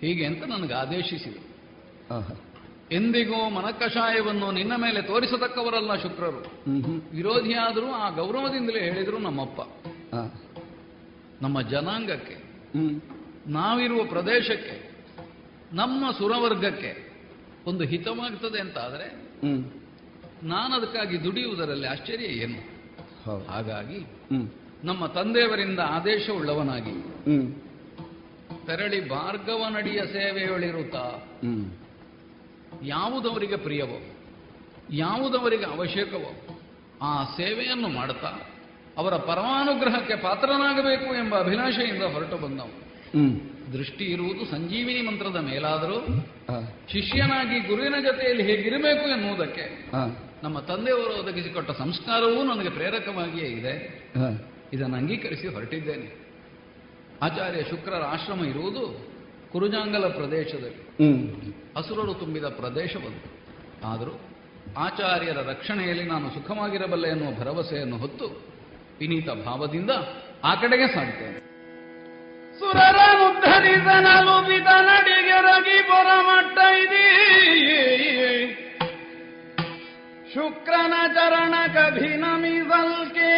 ಹೀಗೆ ಅಂತ ನನಗೆ ಆದೇಶಿಸಿದೆ. ಎಂದಿಗೂ ಮನಕಷಾಯವನ್ನು ನಿನ್ನ ಮೇಲೆ ತೋರಿಸತಕ್ಕವರಲ್ಲ ಶುಕ್ರರು. ವಿರೋಧಿಯಾದರೂ ಆ ಗೌರವದಿಂದಲೇ ಹೇಳಿದರು ನಮ್ಮಪ್ಪ. ನಮ್ಮ ಜನಾಂಗಕ್ಕೆ. ನಾವಿರುವ ಪ್ರದೇಶಕ್ಕೆ ನಮ್ಮ ಸುರವರ್ಗಕ್ಕೆ ಒಂದು ಹಿತವಾಗ್ತದೆ ಅಂತ ಆದರೆ. ನಾನು ಅದಕ್ಕಾಗಿ ದುಡಿಯುವುದರಲ್ಲಿ ಆಶ್ಚರ್ಯ ಏನು. ಹಾಗಾಗಿ. ನಮ್ಮ ತಂದೆಯವರಿಂದ ಆದೇಶವುಳ್ಳವನಾಗಿ ಉಳ್ಳವನಾಗಿ ತೆರಳಿ ಭಾರ್ಗವನಡಿಯ ಸೇವೆಯೊಳಿರುತ್ತಾ. ಯಾವುದವರಿಗೆ ಪ್ರಿಯವೋ ಯಾವುದವರಿಗೆ ಅವಶ್ಯಕವೋ ಆ ಸೇವೆಯನ್ನು ಮಾಡುತ್ತಾ ಅವರ ಪರಮಾನುಗ್ರಹಕ್ಕೆ ಪಾತ್ರನಾಗಬೇಕು ಎಂಬ ಅಭಿಲಾಷೆಯಿಂದ ಹೊರಟು ಬಂದವು. ದೃಷ್ಟಿ ಇರುವುದು ಸಂಜೀವಿನಿ ಮಂತ್ರದ ಮೇಲಾದರೂ ಶಿಷ್ಯನಾಗಿ ಗುರುವಿನ ಜೊತೆಯಲ್ಲಿ ಹೇಗಿರಬೇಕು ಎನ್ನುವುದಕ್ಕೆ. ನಮ್ಮ ತಂದೆಯವರು ಒದಗಿಸಿಕೊಟ್ಟ ಸಂಸ್ಕಾರವೂ ನನಗೆ ಪ್ರೇರಕವಾಗಿಯೇ ಇದೆ. ಇದನ್ನು ಅಂಗೀಕರಿಸಿ ಹೊರಟಿದ್ದೇನೆ ಆಚಾರ್ಯ ಶುಕ್ರರ ಆಶ್ರಮ ಇರುವುದು ಕುರುಜಾಂಗಲ ಪ್ರದೇಶದಲ್ಲಿ. ಹಸುರರು ತುಂಬಿದ ಪ್ರದೇಶವದು ಆದರೂ ಆಚಾರ್ಯರ ರಕ್ಷಣೆಯಲ್ಲಿ ನಾನು ಸುಖವಾಗಿರಬಲ್ಲೆ ಎನ್ನುವ ಭರವಸೆಯನ್ನು ಹೊತ್ತು ವಿನೀತ ಭಾವದಿಂದ ಆ ಕಡೆಗೆ ಸಾಗುತ್ತೇನೆ ಸುರರನುದ್ಧರಿಸನಲು ನಡಿಗೆ ನಡಿಗೆರಗಿ ಪೊರಮಟ್ಟ ಇದಿ. ಶುಕ್ರನ ಚರಣ ಕಭಿನಮಿಸಲ್ಕೆ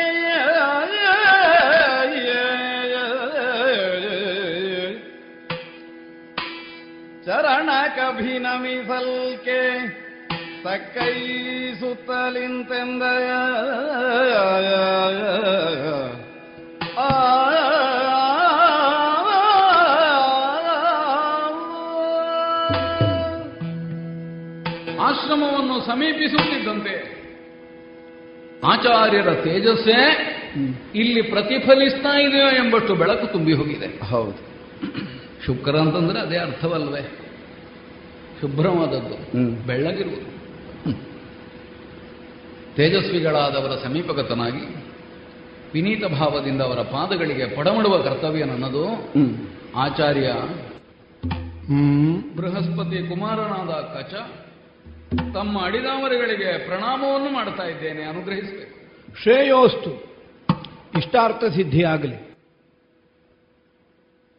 ಕಭಿನಮಿಸಲ್ಕೆ ಸಕ್ಕೈ ಸುತ್ತಲಿಂತೆಂದಯ ಆಶ್ರಮವನ್ನು ಸಮೀಪಿಸುತ್ತಿದ್ದಂತೆ ಆಚಾರ್ಯರ ತೇಜಸ್ಸೇ ಇಲ್ಲಿ ಪ್ರತಿಫಲಿಸ್ತಾ ಇದೆಯೋ ಎಂಬಷ್ಟು ಬೆಳಕು ತುಂಬಿ ಹೋಗಿದೆ ಹೌದು ಶುಕ್ರ ಅಂತಂದ್ರೆ ಅದೇ ಅರ್ಥವಲ್ವೇ ಶುಭ್ರವಾದದ್ದು. ಬೆಳ್ಳಗಿರುವುದು. ತೇಜಸ್ವಿಗಳಾದವರ ಸಮೀಪಗತನಾಗಿ ವಿನೀತ ಭಾವದಿಂದ ಅವರ ಪಾದಗಳಿಗೆ ಪಡಮಡುವ ಕರ್ತವ್ಯ ನನ್ನದು. ಆಚಾರ್ಯ. ಬೃಹಸ್ಪತಿ ಕುಮಾರನಾದ ಕಚ ತಮ್ಮ ಅಡಿದಾವರಿಗಳಿಗೆ ಪ್ರಣಾಮವನ್ನು ಮಾಡ್ತಾ ಇದ್ದೇನೆ ಅನುಗ್ರಹಿಸಬೇಕು. ಶ್ರೇಯೋಸ್ತು. ಇಷ್ಟಾರ್ಥ ಸಿದ್ಧಿಯಾಗಲಿ.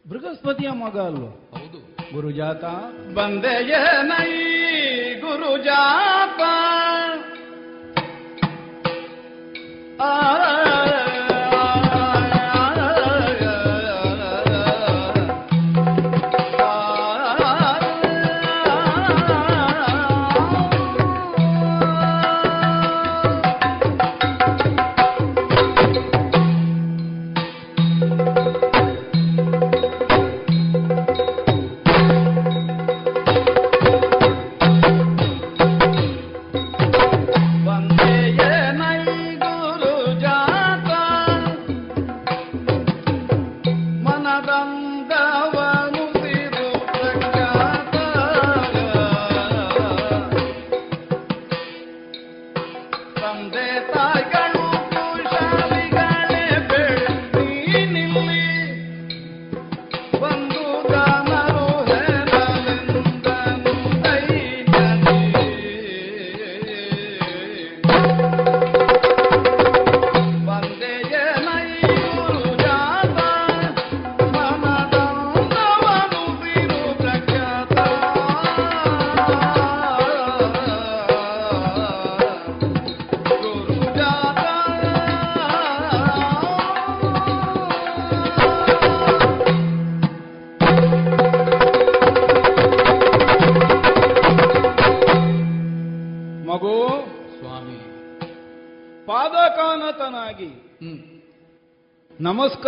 ಬೃಹಸ್ಪತಿಯ ಮಗ ಅಲ್ವೋ? ಗುರುಜಾತ. ಬಂದೆಯ ನೈ ಗುರುಜಾತ. ಆ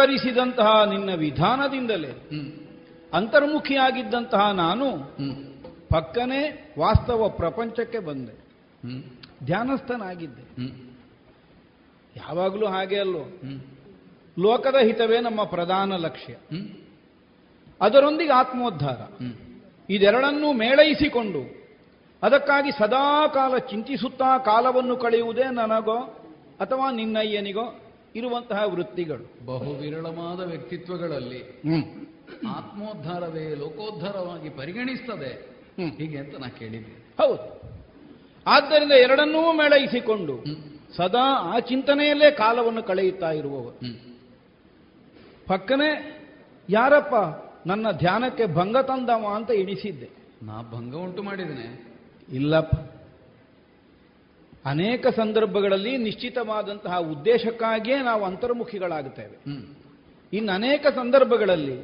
ನಮಸ್ಕರಿಸಿದಂತಹ ನಿನ್ನ ವಿಧಾನದಿಂದಲೇ. ಅಂತರ್ಮುಖಿಯಾಗಿದ್ದಂತಹ ನಾನು ಪಕ್ಕನೆ ವಾಸ್ತವ ಪ್ರಪಂಚಕ್ಕೆ ಬಂದೆ. ಧ್ಯಾನಸ್ಥನಾಗಿದ್ದೆ. ಯಾವಾಗಲೂ ಹಾಗೆ ಅಲ್ಲೋ ಲೋಕದ ಹಿತವೇ ನಮ್ಮ ಪ್ರಧಾನ ಲಕ್ಷ್ಯ. ಅದರೊಂದಿಗೆ ಆತ್ಮೋದ್ಧಾರ. ಇದೆರಡನ್ನೂ ಮೇಳೈಸಿಕೊಂಡು ಅದಕ್ಕಾಗಿ ಸದಾಕಾಲ ಚಿಂತಿಸುತ್ತಾ ಕಾಲವನ್ನು ಕಳೆಯುವುದೇ ನನಗೋ ಅಥವಾ ನಿನ್ನಯ್ಯನಿಗೋ? ಇರುವಂತಹ ವೃತ್ತಿಗಳು. ಬಹು ವಿರಳವಾದ ವ್ಯಕ್ತಿತ್ವಗಳಲ್ಲಿ ಆತ್ಮೋದ್ಧಾರವೇ ಲೋಕೋದ್ಧಾರವಾಗಿ ಪರಿಗಣಿಸ್ತದೆ. ಹೀಗೆ ಅಂತ ನಾ ಕೇಳಿದ್ದೆ. ಹೌದು. ಆದ್ದರಿಂದ ಎರಡನ್ನೂ ಮೇಳೈಸಿಕೊಂಡು ಸದಾ ಆ ಚಿಂತನೆಯಲ್ಲೇ ಕಾಲವನ್ನು ಕಳೆಯುತ್ತಾ ಇರುವವರು. ಪಕ್ಕನೆ ಯಾರಪ್ಪ ನನ್ನ ಧ್ಯಾನಕ್ಕೆ ಭಂಗ ತಂದವ ಅಂತ ಎಣಿಸಿದ್ದೆ. ನಾ ಭಂಗ ಉಂಟು ಮಾಡಿದ್ದೇನೆ ಇಲ್ಲಪ್ಪ. ಅನೇಕ ಸಂದರ್ಭಗಳಲ್ಲಿ ನಿಶ್ಚಿತವಾದಂತಹ ಉದ್ದೇಶಕ್ಕಾಗಿಯೇ ನಾವು ಅಂತರ್ಮುಖಿಗಳಾಗುತ್ತೇವೆ. ಇನ್ನು ಅನೇಕ ಸಂದರ್ಭಗಳಲ್ಲಿ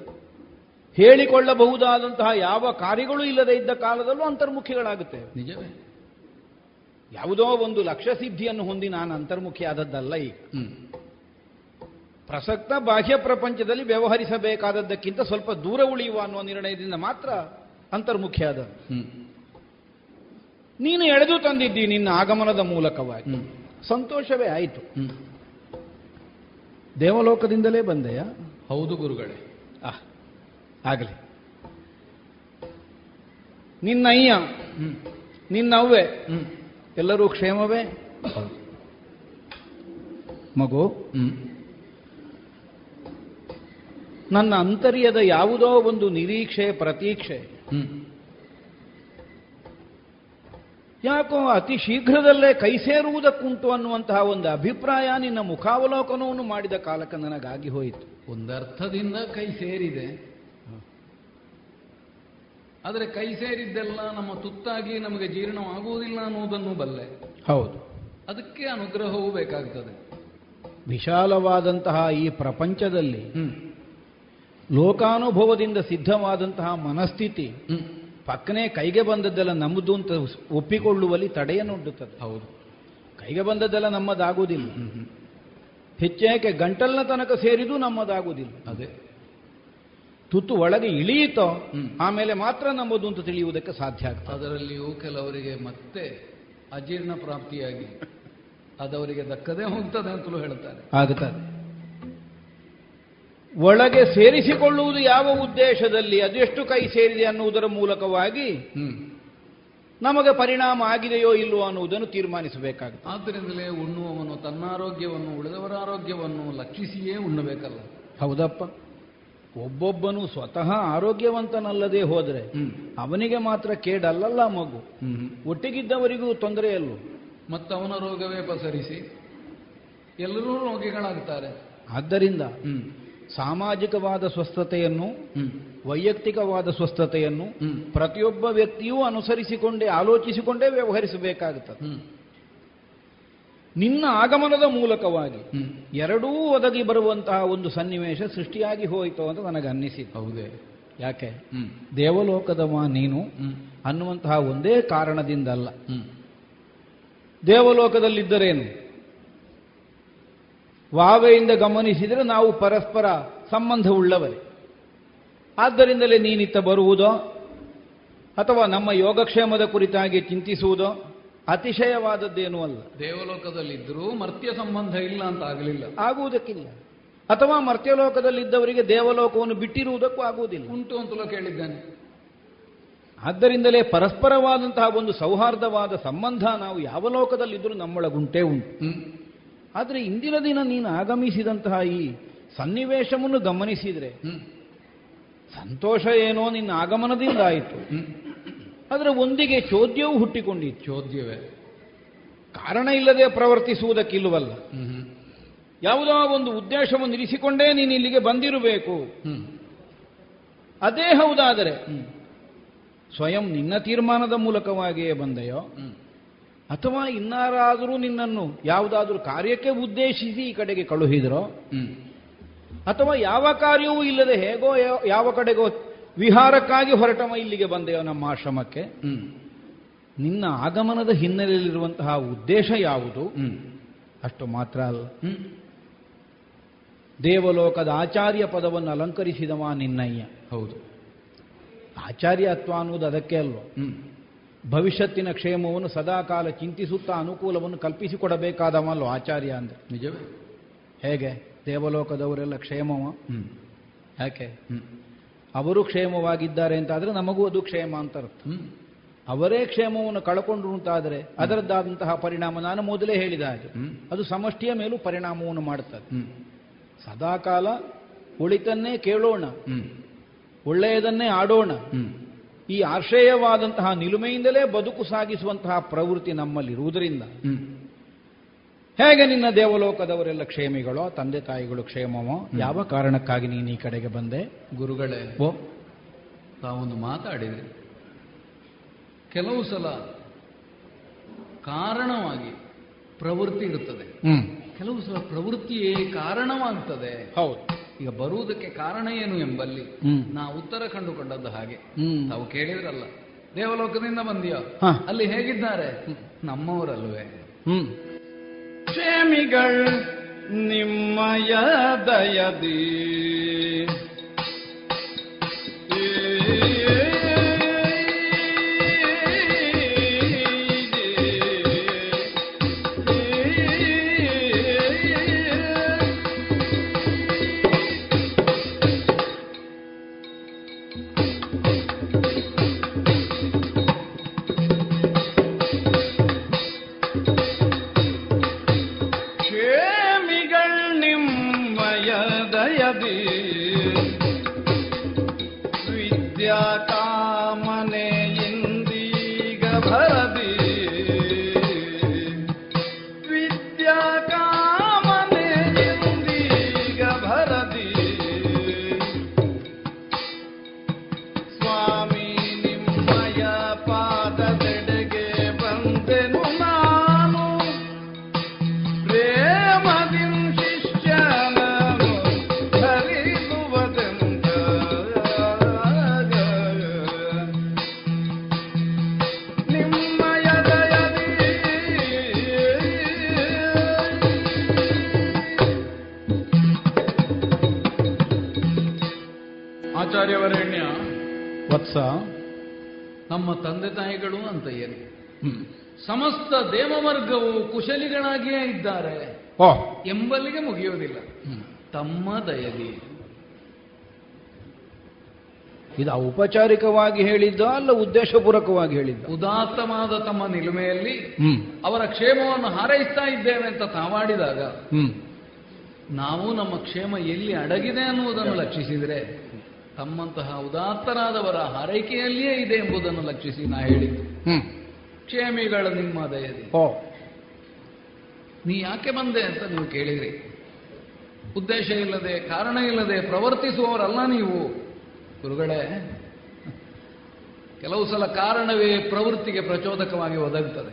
ಹೇಳಿಕೊಳ್ಳಬಹುದಾದಂತಹ ಯಾವ ಕಾರ್ಯಗಳು ಇಲ್ಲದೇ ಇದ್ದ ಕಾಲದಲ್ಲೂ ಅಂತರ್ಮುಖಿಗಳಾಗುತ್ತೇವೆ. ನಿಜವೇ. ಯಾವುದೋ ಒಂದು ಲಕ್ಷ್ಯ ಸಿದ್ಧಿಯನ್ನು ಹೊಂದಿ ನಾನು ಅಂತರ್ಮುಖಿ ಆದದ್ದಲ್ಲ ಈಗ ಪ್ರಸಕ್ತ ಬಾಹ್ಯ ಪ್ರಪಂಚದಲ್ಲಿ ವ್ಯವಹರಿಸಬೇಕಾದದ್ದಕ್ಕಿಂತ ಸ್ವಲ್ಪ ದೂರ ಉಳಿಯುವ ಅನ್ನುವ ನಿರ್ಣಯದಿಂದ ಮಾತ್ರ ಅಂತರ್ಮುಖಿಯಾದ ನೀನು ಎಳೆದು ತಂದಿದ್ದಿ ನಿನ್ನ ಆಗಮನದ ಮೂಲಕವಾಗಿ. ಸಂತೋಷವೇ ಆಯಿತು. ಹ್ಮ್. ದೇವಲೋಕದಿಂದಲೇ ಬಂದೆಯಾ? ಹೌದು ಗುರುಗಳೇ. ಆ ಆಗಲಿ. ನಿನ್ನ ಅಯ್ಯ ನಿನ್ನವ್ವೆ ಹ್ಮ್. ಎಲ್ಲರೂ ಕ್ಷೇಮವೇ? ಮಗು ಹ್ಮ್. ನನ್ನ ಅಂತರ್ಯದ ಯಾವುದೋ ಒಂದು ನಿರೀಕ್ಷೆ ಪ್ರತೀಕ್ಷೆ ಯಾಕೋ ಅತಿ ಶೀಘ್ರದಲ್ಲೇ ಕೈ ಸೇರುವುದಕ್ಕುಂಟು ಅನ್ನುವಂತಹ ಒಂದು ಅಭಿಪ್ರಾಯ ನಿನ್ನ ಮುಖಾವಲೋಕನವನ್ನು ಮಾಡಿದ ಕಾಲಕ್ಕೆ ನನಗಾಗಿ ಹೋಯಿತು. ಒಂದರ್ಥದಿಂದ ಕೈ ಸೇರಿದೆ. ಆದರೆ ಕೈ ಸೇರಿದ್ದೆಲ್ಲ ನಮ್ಮ ತುತ್ತಾಗಿ ನಮಗೆ ಜೀರ್ಣವಾಗುವುದಿಲ್ಲ ಅನ್ನುವುದನ್ನು ಬಲ್ಲೆ. ಹೌದು. ಅದಕ್ಕೆ ಅನುಗ್ರಹವೂ ಬೇಕಾಗ್ತದೆ. ವಿಶಾಲವಾದಂತಹ ಈ ಪ್ರಪಂಚದಲ್ಲಿ ಲೋಕಾನುಭವದಿಂದ ಸಿದ್ಧವಾದಂತಹ ಮನಸ್ಥಿತಿ ಪಕ್ಕನೆ ಕೈಗೆ ಬಂದದ್ದೆಲ್ಲ ನಮ್ಮದು ಅಂತ ಒಪ್ಪಿಕೊಳ್ಳುವಲ್ಲಿ ತಡೆಯನ್ನೊಡ್ಡುತ್ತದೆ ಹೌದು. ಕೈಗೆ ಬಂದದ್ದೆಲ್ಲ ನಮ್ಮದಾಗುವುದಿಲ್ಲ. ಹೆಚ್ಚೇಕೆ ಗಂಟಲ್ನ ತನಕ ಸೇರಿದು ನಮ್ಮದಾಗುವುದಿಲ್ಲ. ಅದೇ. ತುತ್ತು ಒಳಗೆ ಇಳಿಯಿತೋ. ಆಮೇಲೆ ಮಾತ್ರ ನಮ್ಮದು ಅಂತ ತಿಳಿಯುವುದಕ್ಕೆ ಸಾಧ್ಯ ಆಗ್ತದೆ. ಅದರಲ್ಲಿಯೂ ಕೆಲವರಿಗೆ ಮತ್ತೆ ಅಜೀರ್ಣ ಪ್ರಾಪ್ತಿಯಾಗಿ ಅದವರಿಗೆ ದಕ್ಕದೇ ಹೋಗ್ತದೆ ಅಂತಲೂ ಹೇಳ್ತಾರೆ. ಆಗುತ್ತದೆ ಒಳಗೆ ಸೇರಿಸಿಕೊಳ್ಳುವುದು ಯಾವ ಉದ್ದೇಶದಲ್ಲಿ ಅದೆಷ್ಟು ಕೈ ಸೇರಿದೆ ಅನ್ನುವುದರ ಮೂಲಕವಾಗಿ ನಮಗೆ ಪರಿಣಾಮ ಆಗಿದೆಯೋ ಇಲ್ಲವೋ ಅನ್ನುವುದನ್ನು ತೀರ್ಮಾನಿಸಬೇಕಾಗುತ್ತೆ. ಆದ್ದರಿಂದಲೇ ಉಣ್ಣುವವನು ತನ್ನ ಆರೋಗ್ಯವನ್ನು ಉಳಿದವರ ಆರೋಗ್ಯವನ್ನು ಲಕ್ಷಿಸಿಯೇ ಉಣ್ಣಬೇಕಲ್ಲ. ಹೌದಪ್ಪ. ಒಬ್ಬೊಬ್ಬನು ಸ್ವತಃ ಆರೋಗ್ಯವಂತನಲ್ಲದೆ ಹೋದರೆ ಅವನಿಗೆ ಮಾತ್ರ ಕೇಡಲ್ಲಲ್ಲ ಮಗು. ಒಟ್ಟಿಗಿದ್ದವರಿಗೂ ತೊಂದರೆಯಲ್ಲೂ ಮತ್ತು ಅವನ ರೋಗವೇ ಪಸರಿಸಿ ಎಲ್ಲರೂ ರೋಗಿಗಳಾಗ್ತಾರೆ. ಆದ್ದರಿಂದ ಸಾಮಾಜಿಕವಾದ ಸ್ವಸ್ಥತೆಯನ್ನು ವೈಯಕ್ತಿಕವಾದ ಸ್ವಸ್ಥತೆಯನ್ನು ಪ್ರತಿಯೊಬ್ಬ ವ್ಯಕ್ತಿಯೂ ಅನುಸರಿಸಿಕೊಂಡೇ ಆಲೋಚಿಸಿಕೊಂಡೇ ವ್ಯವಹರಿಸಬೇಕಾಗುತ್ತದೆ. ನಿನ್ನ ಆಗಮನದ ಮೂಲಕವಾಗಿ ಎರಡೂ ಒದಗಿ ಬರುವಂತಹ ಒಂದು ಸನ್ನಿವೇಶ ಸೃಷ್ಟಿಯಾಗಿ ಹೋಯಿತು ಅಂತ ನನಗೆ ಅನ್ನಿಸಿತು ಹೌದೇ. ಯಾಕೆ? ದೇವಲೋಕದವ ನೀನು ಅನ್ನುವಂತಹ ಒಂದೇ ಕಾರಣದಿಂದಲ್ಲ. ದೇವಲೋಕದಲ್ಲಿದ್ದರೇನು? ವಾವೆಯಿಂದ ಗಮನಿಸಿದರೆ ನಾವು ಪರಸ್ಪರ ಸಂಬಂಧವುಳ್ಳವರೇ. ಆದ್ದರಿಂದಲೇ ನೀನಿತ್ತ ಬರುವುದೋ ಅಥವಾ ನಮ್ಮ ಯೋಗಕ್ಷೇಮದ ಕುರಿತಾಗಿ ಚಿಂತಿಸುವುದೋ ಅತಿಶಯವಾದದ್ದೇನೂ ಅಲ್ಲ. ದೇವಲೋಕದಲ್ಲಿದ್ದರೂ ಮರ್ತ್ಯ ಸಂಬಂಧ ಇಲ್ಲ ಅಂತ ಆಗಲಿಲ್ಲ. ಆಗುವುದಕ್ಕಿಲ್ಲ. ಅಥವಾ ಮರ್ತ್ಯಲೋಕದಲ್ಲಿದ್ದವರಿಗೆ ದೇವಲೋಕವನ್ನು ಬಿಟ್ಟಿರುವುದಕ್ಕೂ ಆಗುವುದಿಲ್ಲ. ಉಂಟು ಅಂತಲೂ ಕೇಳಿದ್ದಾನೆ. ಆದ್ದರಿಂದಲೇ ಪರಸ್ಪರವಾದಂತಹ ಒಂದು ಸೌಹಾರ್ದವಾದ ಸಂಬಂಧ ನಾವು ಯಾವ ಲೋಕದಲ್ಲಿದ್ದರೂ ನಮ್ಮೊಳಗುಂಟೇ ಉಂಟು. ಆದರೆ ಇಂದಿನ ದಿನ ನೀನು ಆಗಮಿಸಿದಂತಹ ಈ ಸನ್ನಿವೇಶವನ್ನು ಗಮನಿಸಿದರೆ ಸಂತೋಷ ಏನೋ ನಿನ್ನ ಆಗಮನದಿಂದ ಆಯಿತು. ಆದರೆ ಒಂದಿಗೆ ಚೋದ್ಯವೂ ಹುಟ್ಟಿಕೊಂಡಿತ್ತು. ಚೋದ್ಯವೇ? ಕಾರಣ ಇಲ್ಲದೆ ಪ್ರವರ್ತಿಸುವುದಕ್ಕಿಲ್ಲವಲ್ಲ. ಯಾವುದೋ ಒಂದು ಉದ್ದೇಶವನ್ನು ಇರಿಸಿಕೊಂಡೇ ನೀನು ಇಲ್ಲಿಗೆ ಬಂದಿರಬೇಕು. ಅದೇ ಹೌದಾದರೆ ಸ್ವಯಂ ನಿನ್ನ ತೀರ್ಮಾನದ ಮೂಲಕವಾಗಿಯೇ ಬಂದೆಯೋ? ಅಥವಾ ಇನ್ನಾರಾದರೂ ನಿನ್ನನ್ನು ಯಾವುದಾದ್ರೂ ಕಾರ್ಯಕ್ಕೆ ಉದ್ದೇಶಿಸಿ ಈ ಕಡೆಗೆ ಕಳುಹಿದರೋ? ಅಥವಾ ಯಾವ ಕಾರ್ಯವೂ ಇಲ್ಲದೆ ಹೇಗೋ ಯಾವ- ಕಡೆಗೋ ವಿಹಾರಕ್ಕಾಗಿ ಹೊರಟವ ಇಲ್ಲಿಗೆ ಬಂದೆಯೋ ನಮ್ಮ ಆಶ್ರಮಕ್ಕೆ? ನಿನ್ನ ಆಗಮನದ ಹಿನ್ನೆಲೆಯಲ್ಲಿರುವಂತಹ ಉದ್ದೇಶ ಯಾವುದು? ಅಷ್ಟು ಮಾತ್ರ ಅಲ್ಲ. ದೇವಲೋಕದ ಆಚಾರ್ಯ ಪದವನ್ನು ಅಲಂಕರಿಸಿದವ ನಿನ್ನಯ್ಯ. ಹೌದು. ಆಚಾರ್ಯತ್ವ ಅನ್ನುವುದು ಅದಕ್ಕೆ ಅಲ್ವ? ಭವಿಷ್ಯತ್ತಿನ ಕ್ಷೇಮವನ್ನು ಸದಾಕಾಲ ಚಿಂತಿಸುತ್ತಾ ಅನುಕೂಲವನ್ನು ಕಲ್ಪಿಸಿಕೊಡಬೇಕಾದವಲ್ಲೋ ಆಚಾರ್ಯ ಅಂದರೆ. ನಿಜವೇ. ಹೇಗೆ? ದೇವಲೋಕದವರೆಲ್ಲ ಕ್ಷೇಮವ? ಯಾಕೆ? ಅವರು ಕ್ಷೇಮವಾಗಿದ್ದಾರೆ ಅಂತಾದರೆ ನಮಗೂ ಅದು ಕ್ಷೇಮ ಅಂತ ಅರ್ಥ. ಅವರೇ ಕ್ಷೇಮವನ್ನು ಕಳ್ಕೊಂಡು ಅಂತಾದರೆ ಅದರದ್ದಾದಂತಹ ಪರಿಣಾಮ ನಾನು ಮೊದಲೇ ಹೇಳಿದ ಹಾಗೆ. ಅದು ಸಮಷ್ಟಿಯ ಮೇಲೂ ಪರಿಣಾಮವನ್ನು ಮಾಡುತ್ತದೆ ಸದಾಕಾಲ ಒಳಿತನ್ನೇ ಕೇಳೋಣ. ಒಳ್ಳೆಯದನ್ನೇ ಆಡೋಣ. ಈ ಆಶ್ರಯವಾದಂತಹ ನಿಲುಮೆಯಿಂದಲೇ ಬದುಕು ಸಾಗಿಸುವಂತಹ ಪ್ರವೃತ್ತಿ ನಮ್ಮಲ್ಲಿರುವುದರಿಂದ ಹೇಗೆ ನಿನ್ನ ದೇವಲೋಕದವರೆಲ್ಲ ಕ್ಷೇಮಿಗಳೋ ತಂದೆ ತಾಯಿಗಳು ಕ್ಷೇಮವೋ ಯಾವ ಕಾರಣಕ್ಕಾಗಿ ನೀನು ಈ ಕಡೆಗೆ ಬಂದೆ? ಗುರುಗಳೇ ಓ. ತಾವೊಂದು ಮಾತಾಡಿದೆ ಕೆಲವು ಸಲ ಕಾರಣವಾಗಿ ಪ್ರವೃತ್ತಿ ಇರುತ್ತದೆ. ಕೆಲವು ಸಲ ಪ್ರವೃತ್ತಿಯೇ ಕಾರಣವಾಗ್ತದೆ. ಹೌದು. ಈಗ ಬರುವುದಕ್ಕೆ ಕಾರಣ ಏನು ಎಂಬಲ್ಲಿ. ನಾ ಉತ್ತರ ಕಂಡುಕೊಂಡದ್ದು ಹಾಗೆ. ಹ್ಮ್. ತಾವು ಕೇಳಿದ್ರಲ್ಲ. ದೇವಲೋಕದಿಂದ ಬಂದಿಯೋ? ಅಲ್ಲಿ ಹೇಗಿದ್ದಾರೆ? ನಮ್ಮವರಲ್ವೇ ಹ್ಮ್. ಕ್ಷೇಮಿಗಳು ನಿಮ್ಮಯ ದಯದಿ ವತ್ಸ ನಮ್ಮ ತಂದೆ ತಾಯಿಗಳು ಅಂತ ಏನು? ಸಮಸ್ತ ದೇವವರ್ಗವು ಕುಶಲಿಗಳಾಗಿಯೇ ಇದ್ದಾರೆ. ಎಂಬಲ್ಲಿಗೆ ಮುಗಿಯುವುದಿಲ್ಲ. ತಮ್ಮ ದಯಲಿ ಇದು ಔಪಚಾರಿಕವಾಗಿ ಹೇಳಿದ್ದ ಅಲ್ಲ ಉದ್ದೇಶಪೂರ್ವಕವಾಗಿ ಹೇಳಿದ್ದ? ಉದಾತ್ತವಾದ ತಮ್ಮ ನಿಲುಮೆಯಲ್ಲಿ ಅವರ ಕ್ಷೇಮವನ್ನು ಹಾರೈಸ್ತಾ ಇದ್ದೇವೆ ಅಂತ ತಾವಾಡಿದಾಗ ನಾವು ನಮ್ಮ ಕ್ಷೇಮ ಎಲ್ಲಿ ಅಡಗಿದೆ ಅನ್ನುವುದನ್ನು ಲಕ್ಷಿಸಿದರೆ ತಮ್ಮಂತಹ ಉದಾತ್ತರಾದವರ ಹಾರೈಕೆಯಲ್ಲಿಯೇ ಇದೆ ಎಂಬುದನ್ನು ಲಕ್ಷಿಸಿ ನಾ ಹೇಳಿದ್ದು. ಕ್ಷೇಮಿಗಳ ನಿಮ್ಮ ದಯದಿ ನೀ ಯಾಕೆ ಬಂದೆ ಅಂತ ನೀವು ಕೇಳಿದ್ರಿ. ಉದ್ದೇಶ ಇಲ್ಲದೆ ಕಾರಣ ಇಲ್ಲದೆ ಪ್ರವರ್ತಿಸುವವರಲ್ಲ ನೀವು. ಗುರುಗಳೇ ಕೆಲವು ಸಲ ಕಾರಣವೇ ಪ್ರವೃತ್ತಿಗೆ ಪ್ರಚೋದಕವಾಗಿ ಒದಗುತ್ತದೆ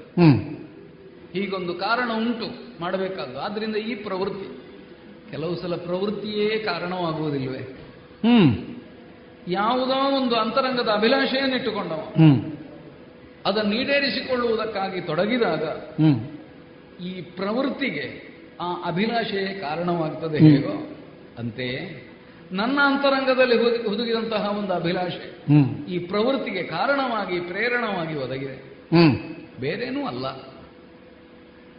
ಹೀಗೊಂದು ಕಾರಣ ಉಂಟು ಮಾಡಬೇಕಾದ್ದು. ಆದ್ರಿಂದ ಈ ಪ್ರವೃತ್ತಿ ಕೆಲವು ಸಲ ಪ್ರವೃತ್ತಿಯೇ ಕಾರಣವಾಗುವುದಿಲ್ವೇ ಹ್ಮ್. ಯಾವುದೋ ಒಂದು ಅಂತರಂಗದ ಅಭಿಲಾಷೆಯನ್ನಿಟ್ಟುಕೊಂಡವ ಇಟ್ಟುಕೊಂಡವ. ಅದನ್ನು ಈಡೇರಿಸಿಕೊಳ್ಳುವುದಕ್ಕಾಗಿ ತೊಡಗಿದಾಗ ಈ ಪ್ರವೃತ್ತಿಗೆ ಆ ಅಭಿಲಾಷೆಯೇ ಕಾರಣವಾಗ್ತದೆ. ಹೇಗೋ? ಅಂತೆಯೇ ನನ್ನ ಅಂತರಂಗದಲ್ಲಿ ಹುದು- ಹುದುಗಿದಂತಹ ಒಂದು ಅಭಿಲಾಷೆ ಈ ಪ್ರವೃತ್ತಿಗೆ ಕಾರಣವಾಗಿ ಪ್ರೇರಣವಾಗಿ ಒದಗಿದೆ. ಬೇರೇನೂ ಅಲ್ಲ.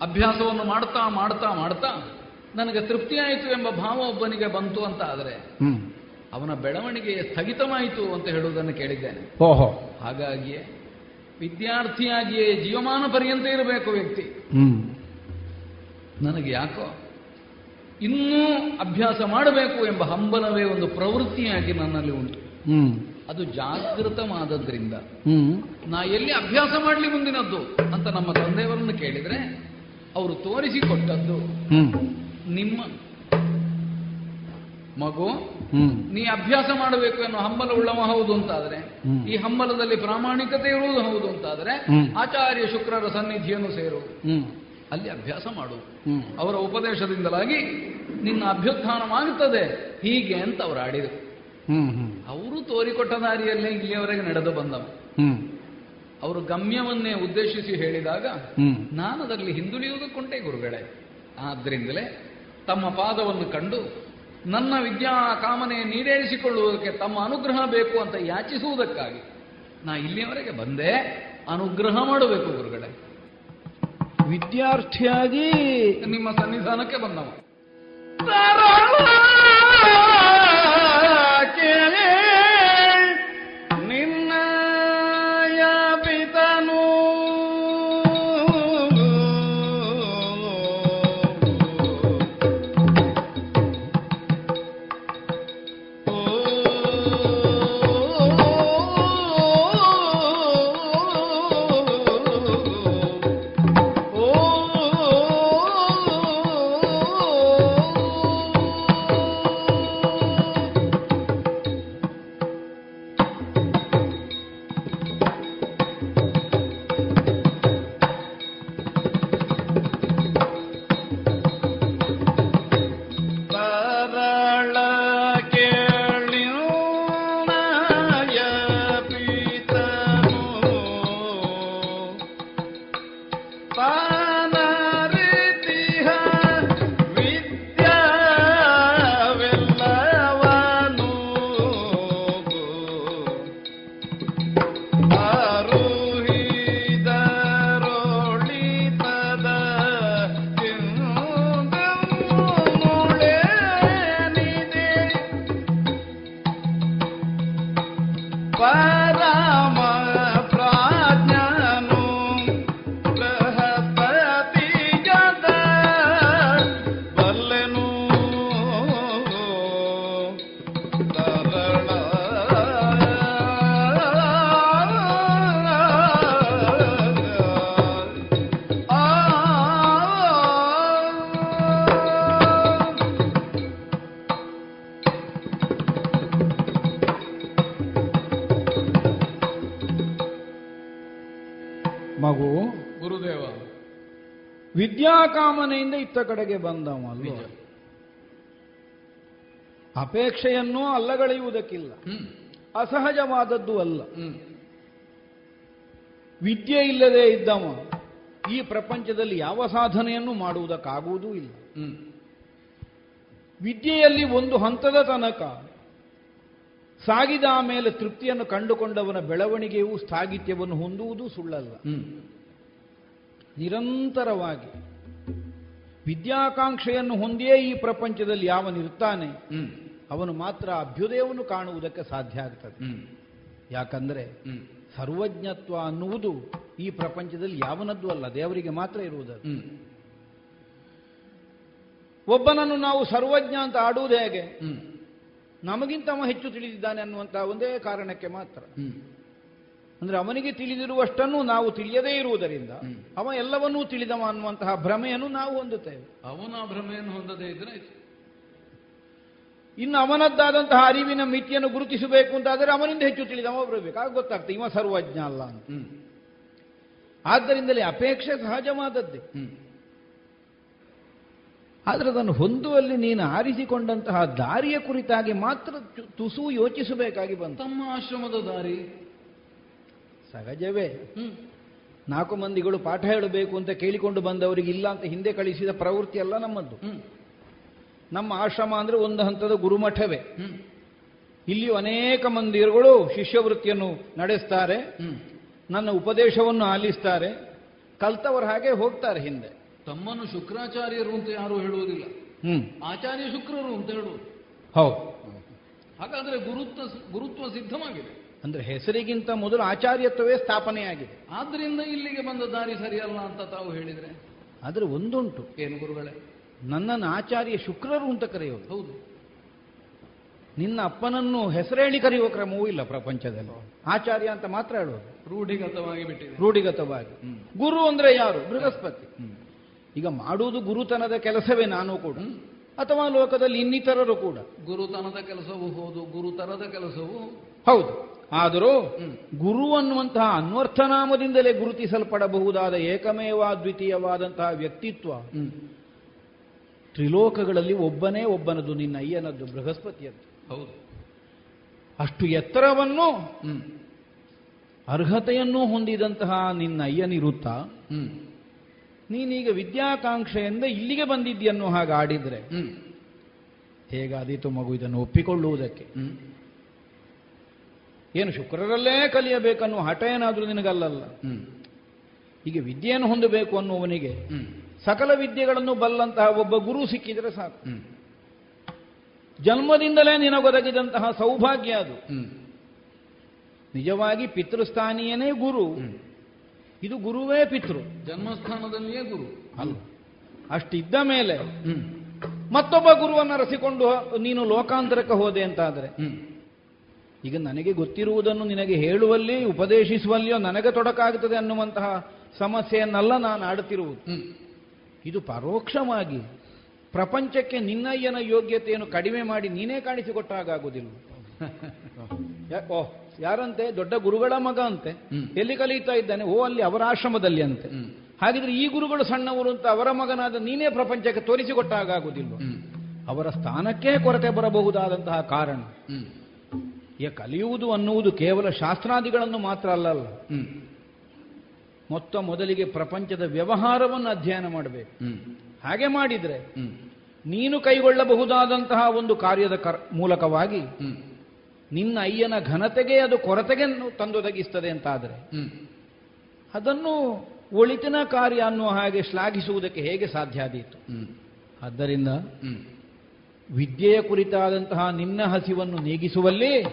ಅಭ್ಯಾಸವನ್ನು ಮಾಡ್ತಾ ಮಾಡ್ತಾ ಮಾಡ್ತಾ ನನಗೆ ತೃಪ್ತಿಯಾಯಿತು ಎಂಬ ಭಾವ ಒಬ್ಬನಿಗೆ ಬಂತು ಅಂತ ಆದರೆ ಅವನ ಬೆಳವಣಿಗೆ ಸ್ಥಗಿತವಾಯಿತು ಅಂತ ಹೇಳುವುದನ್ನು ಕೇಳಿದ್ದೇನೆ. ಓಹೋ. ಹಾಗಾಗಿಯೇ ವಿದ್ಯಾರ್ಥಿಯಾಗಿಯೇ ಜೀವಮಾನ ಪರ್ಯಂತ ಇರಬೇಕು ವ್ಯಕ್ತಿ. ಹ್ಮ್. ನನಗೆ ಯಾಕೋ ಇನ್ನೂ ಅಭ್ಯಾಸ ಮಾಡಬೇಕು ಎಂಬ ಹಂಬಲವೇ ಒಂದು ಪ್ರವೃತ್ತಿಯಾಗಿ ನನ್ನಲ್ಲಿ ಉಂಟು. ಹ್ಮ್. ಅದು ಜಾಗೃತವಾದದ್ರಿಂದ. ಹ್ಮ್. ನಾ ಎಲ್ಲಿ ಅಭ್ಯಾಸ ಮಾಡಲಿ ಮುಂದಿನದ್ದು ಅಂತ ನಮ್ಮ ತಂದೆಯವರನ್ನು ಕೇಳಿದ್ರೆ ಅವರು ತೋರಿಸಿಕೊಟ್ಟದ್ದು ಹ್ಮ್. ನಿಮ್ಮ ಮಗು ನೀ ಅಭ್ಯಾಸ ಮಾಡಬೇಕು ಎನ್ನುವ ಹಂಬಲ ಉಳ್ಳವ ಹೌದು ಅಂತಾದ್ರೆ. ಈ ಹಂಬಲದಲ್ಲಿ ಪ್ರಾಮಾಣಿಕತೆ ಇರುವುದು ಹೌದು ಅಂತಾದ್ರೆ. ಆಚಾರ್ಯ ಶುಕ್ರರ ಸನ್ನಿಧಿಯನ್ನು ಸೇರು. ಅಲ್ಲಿ ಅಭ್ಯಾಸ ಮಾಡು. ಅವರ ಉಪದೇಶದಿಂದಲಾಗಿ ನಿನ್ನ ಅಭ್ಯುತ್ಥಾನವಾಗುತ್ತದೆ. ಹೀಗೆ ಅಂತ ಅವರು ಆಡಿದರು. ಅವರು ತೋರಿಕೊಟ್ಟ ದಾರಿಯಲ್ಲೇ ಇಲ್ಲಿಯವರೆಗೆ ನಡೆದು ಬಂದವ. ಅವರು ಗಮ್ಯವನ್ನೇ ಉದ್ದೇಶಿಸಿ ಹೇಳಿದಾಗ ನಾನು ಅದರಲ್ಲಿ ಹಿಂದುಳಿಯುವುದಕ್ಕುಂಟೆ ಗುರುಗಳೇ. ಆದ್ದರಿಂದಲೇ ತಮ್ಮ ಪಾದವನ್ನು ಕಂಡು ನನ್ನ ವಿದ್ಯಾ ಕಾಮನೆ ನೀಡೇರಿಸಿಕೊಳ್ಳುವುದಕ್ಕೆ ತಮ್ಮ ಅನುಗ್ರಹ ಬೇಕು ಅಂತ ಯಾಚಿಸುವುದಕ್ಕಾಗಿ. ನಾ ಇಲ್ಲಿಯವರೆಗೆ ಬಂದೆ. ಅನುಗ್ರಹ ಮಾಡಬೇಕು ಗುರುಗಳೇ. ವಿದ್ಯಾರ್ಥಿಯಾಗಿ ನಿಮ್ಮ ಸನ್ನಿಧಾನಕ್ಕೆ ಬಂದವ. ನಿನ್ನಯ ಇತ್ತ ಕಡೆಗೆ ಬಂದವಲ್ಲ ಅಪೇಕ್ಷೆಯನ್ನು ಅಲ್ಲಗಳೆಯುವುದಕ್ಕಿಲ್ಲ. ಅಸಹಜವಾದದ್ದು ಅಲ್ಲ. ವಿದ್ಯೆ ಇಲ್ಲದೆ ಇದ್ದವ ಈ ಪ್ರಪಂಚದಲ್ಲಿ ಯಾವ ಸಾಧನೆಯನ್ನು ಮಾಡುವುದಕ್ಕಾಗುವುದೂ ಇಲ್ಲ. ವಿದ್ಯೆಯಲ್ಲಿ ಒಂದು ಹಂತದ ತನಕ ಸಾಗಿದ ಆಮೇಲೆ ತೃಪ್ತಿಯನ್ನು ಕಂಡುಕೊಂಡವನ ಬೆಳವಣಿಗೆಯು ಸ್ಥಾಗಿತ್ಯವನ್ನು ಹೊಂದುವುದು ಸುಳ್ಳಲ್ಲ. ನಿರಂತರವಾಗಿ ವಿದ್ಯಾಕಾಂಕ್ಷೆಯನ್ನು ಹೊಂದಿಯೇ ಈ ಪ್ರಪಂಚದಲ್ಲಿ ಯಾವನಿರ್ತಾನೆ ಅವನು ಮಾತ್ರ ಅಭ್ಯುದಯವನ್ನು ಕಾಣುವುದಕ್ಕೆ ಸಾಧ್ಯ ಆಗ್ತದೆ. ಯಾಕಂದ್ರೆ ಸರ್ವಜ್ಞತ್ವ ಅನ್ನುವುದು ಈ ಪ್ರಪಂಚದಲ್ಲಿ ಯಾವನದ್ದು ಅಲ್ಲ ದೇವರಿಗೆ ಮಾತ್ರ ಇರುವುದದು. ಒಬ್ಬನನ್ನು ನಾವು ಸರ್ವಜ್ಞ ಅಂತ ಆಡುವುದು ಹೇಗೆ? ನಮಗಿಂತ ಅವ ಹೆಚ್ಚು ತಿಳಿದಿದ್ದಾನೆ ಅನ್ನುವಂತಹ ಒಂದೇ ಕಾರಣಕ್ಕೆ ಮಾತ್ರ. ಅಂದ್ರೆ ಅವನಿಗೆ ತಿಳಿದಿರುವಷ್ಟನ್ನು ನಾವು ತಿಳಿಯದೇ ಇರುವುದರಿಂದ ಅವ ಎಲ್ಲವನ್ನೂ ತಿಳಿದವ ಅನ್ನುವಂತಹ ಭ್ರಮೆಯನ್ನು ನಾವು ಹೊಂದುತ್ತೇವೆ. ಅವನ ಭ್ರಮೆಯನ್ನು ಹೊಂದದೇ ಇದ್ರೆ ಇನ್ನು ಅವನದ್ದಾದಂತಹ ಅರಿವಿನ ಮಿತಿಯನ್ನು ಗುರುತಿಸಬೇಕು ಅಂತಾದರೆ ಅವನಿಂದ ಹೆಚ್ಚು ತಿಳಿದವ ಬರಬೇಕು ಆಗ ಗೊತ್ತಾಗ್ತದೆ ಇವ ಸರ್ವಜ್ಞ ಅಲ್ಲ ಅಂತ. ಆದ್ದರಿಂದಲೇ ಅಪೇಕ್ಷೆ ಸಹಜವಾದದ್ದೇ. ಆದರೆ ಅದನ್ನು ಹೊಂದುವಲ್ಲಿ ನೀನು ಆರಿಸಿಕೊಂಡಂತಹ ದಾರಿಯ ಕುರಿತಾಗಿ ಮಾತ್ರ ತುಸು ಯೋಚಿಸಬೇಕಾಗಿ ಬಂತು. ತಮ್ಮ ಆಶ್ರಮದ ದಾರಿ. ಸಹಜವೇ. ನಾಲ್ಕು ಮಂದಿಗಳು ಪಾಠ ಹೇಳಬೇಕು ಅಂತ ಕೇಳಿಕೊಂಡು ಬಂದವರಿಗೆ ಇಲ್ಲ ಅಂತ ಹಿಂದೆ ಕಳಿಸಿದ ಪ್ರವೃತ್ತಿ ಅಲ್ಲ ನಮ್ಮದ್ದು. ನಮ್ಮ ಆಶ್ರಮ ಅಂದ್ರೆ ಒಂದು ಹಂತದ ಗುರುಮಠವೇ. ಇಲ್ಲಿಯೂ ಅನೇಕ ಮಂದಿರುಗಳು ಶಿಷ್ಯವೃತ್ತಿಯನ್ನು ನಡೆಸ್ತಾರೆ. ನನ್ನ ಉಪದೇಶವನ್ನು ಆಲಿಸ್ತಾರೆ. ಕಲ್ತವರು ಹಾಗೆ ಹೋಗ್ತಾರೆ ಹಿಂದೆ. ತಮ್ಮನ್ನು ಶುಕ್ರಾಚಾರ್ಯರು ಅಂತ ಯಾರು ಹೇಳುವುದಿಲ್ಲ. ಹ್ಮ್. ಆಚಾರ್ಯ ಶುಕ್ರರು ಅಂತ ಹೇಳುವುದು. ಹೌದು. ಹಾಗಾದ್ರೆ ಗುರುತ್ವ ಗುರುತ್ವ ಸಿದ್ಧವಾಗಿದೆ. ಅಂದ್ರೆ ಹೆಸರಿಗಿಂತ ಮೊದಲು ಆಚಾರ್ಯತ್ವವೇ ಸ್ಥಾಪನೆಯಾಗಿದೆ. ಆದ್ದರಿಂದ ಇಲ್ಲಿಗೆ ಬಂದ ದಾರಿ ಸರಿಯಲ್ಲ ಅಂತ ತಾವು ಹೇಳಿದರೆ? ಆದರೆ ಒಂದುಂಟು. ಏನು ಗುರುಗಳೇ? ನನ್ನನ್ನು ಆಚಾರ್ಯ ಶುಕ್ರರು ಅಂತ ಕರೆಯೋದು ಹೌದು. ನಿನ್ನ ಅಪ್ಪನನ್ನು ಹೆಸರೇಳಿ ಕರೆಯುವ ಕ್ರಮವೂ ಇಲ್ಲ ಪ್ರಪಂಚದಲ್ಲಿ. ಆಚಾರ್ಯ ಅಂತ ಮಾತ್ರ ಹೇಳೋದು. ರೂಢಿಗತವಾಗಿ ಬಿಟ್ಟಿದೆ. ರೂಢಿಗತವಾಗಿ. ಗುರು ಅಂದ್ರೆ ಯಾರು? ಬೃಹಸ್ಪತಿ. ಈಗ ಮಾಡುವುದು ಗುರುತನದ ಕೆಲಸವೇ ನಾನು ಕೂಡ. ಅಥವಾ ಲೋಕದಲ್ಲಿ ಇನ್ನಿತರರು ಕೂಡ. ಗುರುತನದ ಕೆಲಸವೂ ಹೌದು ಗುರುತನದ ಕೆಲಸವೂ ಹೌದು. ಆದರೂ ಗುರು ಅನ್ನುವಂತಹ ಅನ್ವರ್ಥನಾಮದಿಂದಲೇ ಗುರುತಿಸಲ್ಪಡಬಹುದಾದ ಏಕಮೇವ ದ್ವಿತೀಯವಾದಂತಹ ವ್ಯಕ್ತಿತ್ವ ತ್ರಿಲೋಕಗಳಲ್ಲಿ ಒಬ್ಬನೇ ಒಬ್ಬನದು ನಿನ್ನ ಅಯ್ಯನದ್ದು ಬೃಹಸ್ಪತಿಯದ್ದು. ಹೌದು. ಅಷ್ಟು ಎತ್ತರವನ್ನು ಅರ್ಹತೆಯನ್ನು ಹೊಂದಿದಂತಹ ನಿನ್ನ ಅಯ್ಯನಿರುತ್ತ ನೀನೀಗ ವಿದ್ಯಾಕಾಂಕ್ಷೆಯಿಂದ ಇಲ್ಲಿಗೆ ಬಂದಿದ್ಯನ್ನೋ ಹಾಗೆ ಆಡಿದ್ರೆ ಹೇಗಾದೀತು ಮಗು ಇದನ್ನು ಒಪ್ಪಿಕೊಳ್ಳುವುದಕ್ಕೆ? ಏನು ಶುಕ್ರರಲ್ಲೇ ಕಲಿಯಬೇಕನ್ನುವ ಹಠ ಏನಾದರೂ ನಿನಗಲ್ಲಲ್ಲ? ಹೀಗೆ ವಿದ್ಯೆಯನ್ನು ಹೊಂದಬೇಕು ಅನ್ನುವನಿಗೆ ಸಕಲ ವಿದ್ಯೆಗಳನ್ನು ಬಲ್ಲಂತಹ ಒಬ್ಬ ಗುರು ಸಿಕ್ಕಿದರೆ ಸಾಕು. ಜನ್ಮದಿಂದಲೇ ನಿನಗೊದಗಿದಂತಹ ಸೌಭಾಗ್ಯ ಅದು. ನಿಜವಾಗಿ ಪಿತೃಸ್ಥಾನೀಯನೇ ಗುರು. ಇದು ಗುರುವೇ ಪಿತೃ. ಜನ್ಮಸ್ಥಾನದಲ್ಲಿಯೇ ಗುರು. ಅಲ್ಲ. ಅಷ್ಟಿದ್ದ ಮೇಲೆ ಮತ್ತೊಬ್ಬ ಗುರುವನ್ನು ಅರಸಿಕೊಂಡು ನೀನು ಲೋಕಾಂತರಕ್ಕೆ ಹೋದೆ ಅಂತಾದರೆ ಈಗ ನನಗೆ ಗೊತ್ತಿರುವುದನ್ನು ನಿನಗೆ ಹೇಳುವಲ್ಲಿ ಉಪದೇಶಿಸುವಲ್ಲಿಯೋ ನನಗೆ ತೊಡಕಾಗುತ್ತದೆ ಅನ್ನುವಂತಹ ಸಮಸ್ಯೆಯನ್ನೆಲ್ಲ ನಾನು ಆಡುತ್ತಿರುವುದು. ಇದು ಪರೋಕ್ಷವಾಗಿ ಪ್ರಪಂಚಕ್ಕೆ ನಿನ್ನಯ್ಯನ ಯೋಗ್ಯತೆಯನ್ನು ಕಡಿಮೆ ಮಾಡಿ ನೀನೇ ಕಾಣಿಸಿಕೊಟ್ಟಾಗುವುದಿಲ್ಲ ಓ ಯಾರಂತೆ? ದೊಡ್ಡ ಗುರುಗಳ ಮಗ ಅಂತೆ. ಎಲ್ಲಿ ಕಲಿಯುತ್ತಾ ಇದ್ದಾನೆ? ಓ ಅಲ್ಲಿ ಅವರ ಆಶ್ರಮದಲ್ಲಿ ಅಂತೆ. ಹಾಗಿದ್ರೆ ಈ ಗುರುಗಳು ಸಣ್ಣವರು ಅಂತ ಅವರ ಮಗನಾದ ನೀನೇ ಪ್ರಪಂಚಕ್ಕೆ ತೋರಿಸಿಕೊಟ್ಟಾಗುವುದಿಲ್ಲ ಅವರ ಸ್ಥಾನಕ್ಕೇ ಕೊರತೆ ಬರಬಹುದಾದಂತಹ ಕಾರಣ. ಈಗ ಕಲಿಯುವುದು ಅನ್ನುವುದು ಕೇವಲ ಶಾಸ್ತ್ರಾದಿಗಳನ್ನು ಮಾತ್ರ ಅಲ್ಲಲ್ಲ. ಮೊತ್ತ ಮೊದಲಿಗೆ ಪ್ರಪಂಚದ ವ್ಯವಹಾರವನ್ನು ಅಧ್ಯಯನ ಮಾಡಬೇಕು. ಹಾಗೆ ಮಾಡಿದರೆ ನೀನು ಕೈಗೊಳ್ಳಬಹುದಾದಂತಹ ಒಂದು ಕಾರ್ಯದ ಕರ್ ಮೂಲಕವಾಗಿ ನಿನ್ನ ಅಯ್ಯನ ಘನತೆಗೆ ಅದು ಕೊರತೆಗೆ ತಂದೊದಗಿಸ್ತದೆ ಅಂತಾದರೆ ಅದನ್ನು ಒಳಿತಿನ ಕಾರ್ಯ ಅನ್ನುವ ಹಾಗೆ ಶ್ಲಾಘಿಸುವುದಕ್ಕೆ ಹೇಗೆ ಸಾಧ್ಯ ಆದೀತು? ಆದ್ದರಿಂದ ವಿದ್ಯೆಯ ಕುರಿತಾದಂತಹ ನಿನ್ನ ಹಸಿವನ್ನು ನೀಗಿಸುವಲ್ಲಿ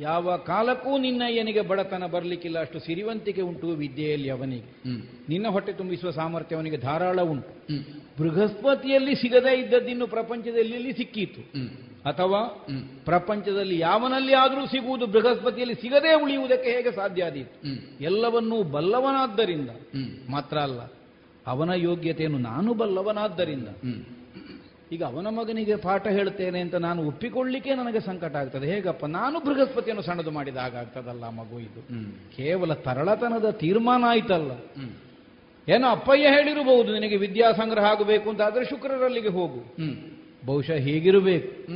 ಯಾವ ಕಾಲಕ್ಕೂ ನಿನ್ನ ಅಯ್ಯನಿಗೆ ಬಡತನ ಬರಲಿಕ್ಕಿಲ್ಲ. ಅಷ್ಟು ಸಿರಿವಂತಿಕೆ ಉಂಟು ವಿದ್ಯೆಯಲ್ಲಿ ಅವನಿಗೆ. ನಿನ್ನ ಹೊಟ್ಟೆ ತುಂಬಿಸುವ ಸಾಮರ್ಥ್ಯ ಅವನಿಗೆ ಧಾರಾಳ ಉಂಟು. ಬೃಹಸ್ಪತಿಯಲ್ಲಿ ಸಿಗದೇ ಇದ್ದದ್ದಿನ್ನು ಪ್ರಪಂಚದಲ್ಲಿ ಸಿಕ್ಕೀತು ಅಥವಾ ಪ್ರಪಂಚದಲ್ಲಿ ಯಾವನಲ್ಲಿ ಆದರೂ ಸಿಗುವುದು ಬೃಹಸ್ಪತಿಯಲ್ಲಿ ಸಿಗದೇ ಉಳಿಯುವುದಕ್ಕೆ ಹೇಗೆ ಸಾಧ್ಯ ಆದೀತು? ಎಲ್ಲವನ್ನೂ ಬಲ್ಲವನಾದ್ದರಿಂದ ಮಾತ್ರ ಅಲ್ಲ ಅವನ ಯೋಗ್ಯತೆಯನ್ನು ನಾನು ಬಲ್ಲವನಾದ್ದರಿಂದ ಈಗ ಅವನ ಮಗನಿಗೆ ಪಾಠ ಹೇಳ್ತೇನೆ ಅಂತ ನಾನು ಒಪ್ಪಿಕೊಳ್ಳಿಕ್ಕೆ ನನಗೆ ಸಂಕಟ ಆಗ್ತದೆ. ಹೇಗಪ್ಪ? ನಾನು ಬೃಹಸ್ಪತಿಯನ್ನು ಸಣ್ಣದು ಮಾಡಿದ ಹಾಗಾಗ್ತದಲ್ಲ ಮಗು ಇದು. ಕೇವಲ ತರಳತನದ ತೀರ್ಮಾನ ಆಯ್ತಲ್ಲ. ಏನೋ ಅಪ್ಪಯ್ಯ ಹೇಳಿರಬಹುದು ನಿನಗೆ ವಿದ್ಯಾ ಸಂಗ್ರಹ ಆಗಬೇಕು ಅಂತ ಆದ್ರೆ ಶುಕ್ರರಲ್ಲಿಗೆ ಹೋಗು. ಬಹುಶಃ ಹೀಗಿರಬೇಕು.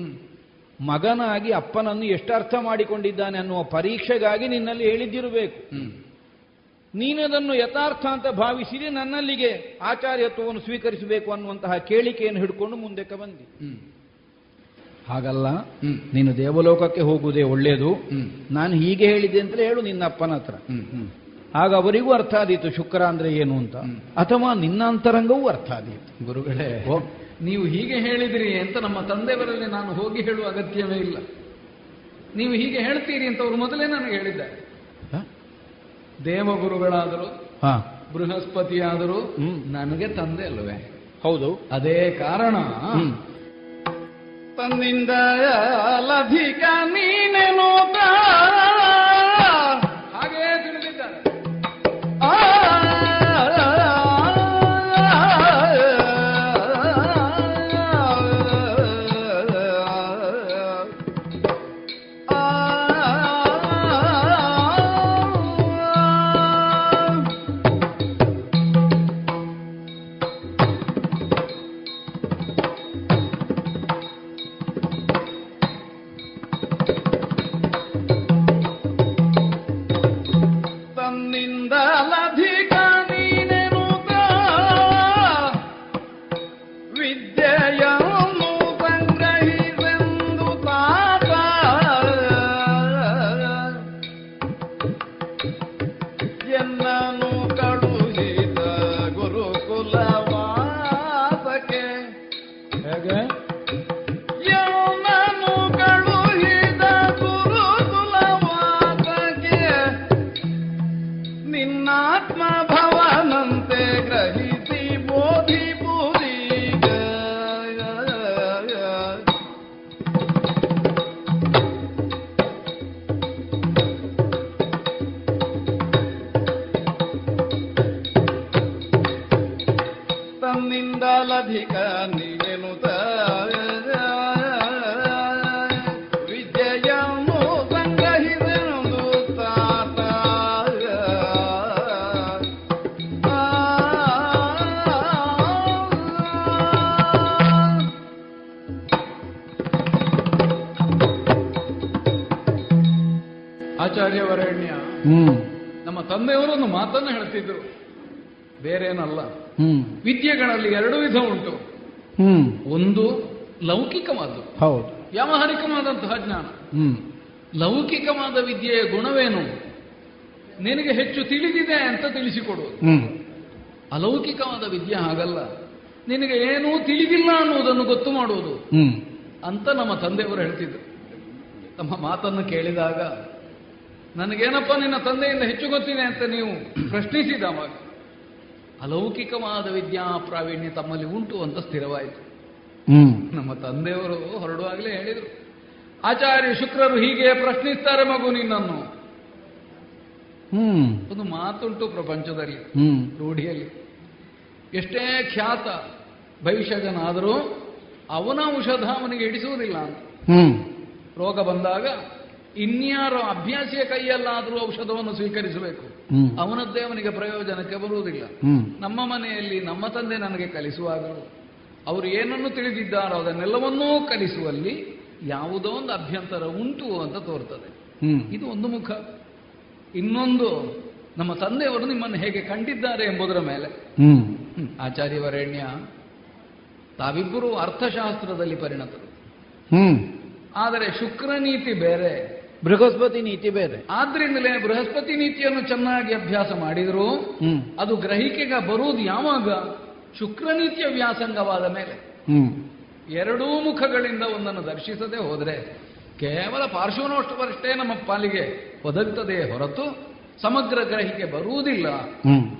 ಮಗನಾಗಿ ಅಪ್ಪನನ್ನು ಎಷ್ಟು ಅರ್ಥ ಮಾಡಿಕೊಂಡಿದ್ದಾನೆ ಅನ್ನುವ ಪರೀಕ್ಷೆಗಾಗಿ ನಿನ್ನಲ್ಲಿ ಹೇಳಿದ್ದಿರಬೇಕು. ನೀನದನ್ನು ಯಥಾರ್ಥ ಅಂತ ಭಾವಿಸಿದೆ ನನ್ನಲ್ಲಿಗೆ ಆಚಾರ್ಯತ್ವವನ್ನು ಸ್ವೀಕರಿಸಬೇಕು ಅನ್ನುವಂತಹ ಕೇಳಿಕೆಯನ್ನು ಹಿಡ್ಕೊಂಡು ಮುಂದಕ್ಕೆ ಬಂದಿ. ಹಾಗಲ್ಲ ನೀನು ದೇವಲೋಕಕ್ಕೆ ಹೋಗುವುದೇ ಒಳ್ಳೆಯದು ನಾನು ಹೀಗೆ ಹೇಳಿದೆ ಅಂತಲೇ ಹೇಳು ನಿನ್ನ ಅಪ್ಪನ ಹತ್ರ ಆಗ ಅವರಿಗೂ ಅರ್ಥ ಆದೀತು ಶುಕ್ರ ಅಂದ್ರೆ ಏನು ಅಂತ. ಅಥವಾ ನಿನ್ನ ಅಂತರಂಗವೂ ಅರ್ಥ ಆದೀತು. ಗುರುಗಳೇ ನೀವು ಹೀಗೆ ಹೇಳಿದಿರಿ ಅಂತ ನಮ್ಮ ತಂದೆಯವರಲ್ಲಿ ನಾನು ಹೋಗಿ ಹೇಳುವ ಅಗತ್ಯವೇ ಇಲ್ಲ. ನೀವು ಹೀಗೆ ಹೇಳ್ತೀರಿ ಅಂತ ಅವರು ಮೊದಲೇ ನನಗೆ ಹೇಳಿದ್ದಾರೆ. ದೇವಗುರುಗಳಾದರು ಹಾ. ಬೃಹಸ್ಪತಿಯಾದರು ನನಗೆ ತಂದೆ ಅಲ್ವೇ? ಹೌದು. ಅದೇ ಕಾರಣ. ತಂದಿಂದ ಲಭಿಕ ನೀನೆ ಹಾಗೇ ಉಂಟು. ಹ್ಮ್. ಒಂದು ಲೌಕಿಕವಾದ್ದು. ಹೌದು. ವ್ಯಾವಹಾರಿಕವಾದಂತಹ ಜ್ಞಾನ? ಹ್ಮ್. ಲೌಕಿಕವಾದ ವಿದ್ಯೆಯ ಗುಣವೇನು? ನಿನಗೆ ಹೆಚ್ಚು ತಿಳಿದಿದೆ ಅಂತ ತಿಳಿಸಿಕೊಡುವುದು ಅಲೌಕಿಕವಾದ ವಿದ್ಯೆ ಹಾಗಲ್ಲ. ನಿನಗೆ ಏನೂ ತಿಳಿದಿಲ್ಲ ಅನ್ನುವುದನ್ನು ಗೊತ್ತು ಮಾಡುವುದು. ಅಂತ ನಮ್ಮ ತಂದೆಯವರು ಹೇಳ್ತಿದ್ರು. ತಮ್ಮ ಮಾತನ್ನು ಕೇಳಿದಾಗ ನನಗೇನಪ್ಪ ನಿನ್ನ ತಂದೆಯಿಂದ ಹೆಚ್ಚು ಗೊತ್ತಿದೆ ಅಂತ ನೀವು ಪ್ರಶ್ನಿಸಿದವಾಗ ಅಲೌಕಿಕವಾದ ವಿದ್ಯಾ ಪ್ರಾವೀಣ್ಯ ತಮ್ಮಲ್ಲಿ ಉಂಟು ಅಂತ ಸ್ಥಿರವಾಯಿತು. ಹ್ಮ್. ನಮ್ಮ ತಂದೆಯವರು ಹೊರಡುವಾಗಲೇ ಹೇಳಿದರು ಆಚಾರ್ಯ ಶುಕ್ರರು ಹೀಗೆ ಪ್ರಶ್ನಿಸ್ತಾರೆ ಮಗು ನಿನ್ನನ್ನು. ಹ್ಮ್. ಒಂದು ಮಾತುಂಟು ಪ್ರಪಂಚದಲ್ಲಿ ಹ್ಮ್. ರೂಢಿಯಲ್ಲಿ. ಎಷ್ಟೇ ಖ್ಯಾತ ಭವಿಷ್ಯಜನಾದರೂ ಅವನ ಔಷಧ ಅವನಿಗೆ ಇಡಿಸುವುದಿಲ್ಲ ಅಂತ. ಹ್ಮ್. ರೋಗ ಬಂದಾಗ ಇನ್ಯಾರೋ ಅಭ್ಯಾಸಿಯ ಕೈಯಲ್ಲಾದರೂ ಔಷಧವನ್ನು ಸ್ವೀಕರಿಸಬೇಕು. ಅವನದ್ದೇ ಅವನಿಗೆ ಪ್ರಯೋಜನಕ್ಕೆ ಬರುವುದಿಲ್ಲ. ನಮ್ಮ ಮನೆಯಲ್ಲಿ ನಮ್ಮ ತಂದೆ ನನಗೆ ಕಲಿಸುವಾಗಲೂ ಅವರು ಏನನ್ನು ತಿಳಿದಿದ್ದಾರೋ ಅದನ್ನೆಲ್ಲವನ್ನೂ ಕಲಿಸುವಲ್ಲಿ ಯಾವುದೋ ಒಂದು ಅಭ್ಯಂತರ ಉಂಟು ಅಂತ ತೋರ್ತದೆ. ಇದು ಒಂದು ಮುಖ. ಇನ್ನೊಂದು ನಮ್ಮ ತಂದೆಯವರು ನಿಮ್ಮನ್ನು ಹೇಗೆ ಕಂಡಿದ್ದಾರೆ ಎಂಬುದರ ಮೇಲೆ. ಆಚಾರ್ಯ ವರೇಣ್ಯ ಆಚಾರ್ಯವರೇಣ್ಯ ತಾವಿಬ್ಬರು ಅರ್ಥಶಾಸ್ತ್ರದಲ್ಲಿ ಪರಿಣತರು. ಆದರೆ ಶುಕ್ರ ನೀತಿ ಬೇರೆ ಬೃಹಸ್ಪತಿ ನೀತಿ ಬೇರೆ. ಆದ್ರಿಂದಲೇ ಬೃಹಸ್ಪತಿ ನೀತಿಯನ್ನು ಚೆನ್ನಾಗಿ ಅಭ್ಯಾಸ ಮಾಡಿದ್ರು ಅದು ಗ್ರಹಿಕೆಗೆ ಬರುವುದು ಯಾವಾಗ? ಶುಕ್ರ ನೀತಿಯ ವ್ಯಾಸಂಗವಾದ ಮೇಲೆ. ಎರಡೂ ಮುಖಗಳಿಂದ ಒಂದನ್ನು ದರ್ಶಿಸದೆ ಹೋದರೆ ಕೇವಲ ಪಾರ್ಶ್ವನೋಷ್ಟವರಷ್ಟೇ ನಮ್ಮ ಪಾಲಿಗೆ ಒದಗುತ್ತದೆ ಹೊರತು ಸಮಗ್ರ ಗ್ರಹಿಕೆ ಬರುವುದಿಲ್ಲ.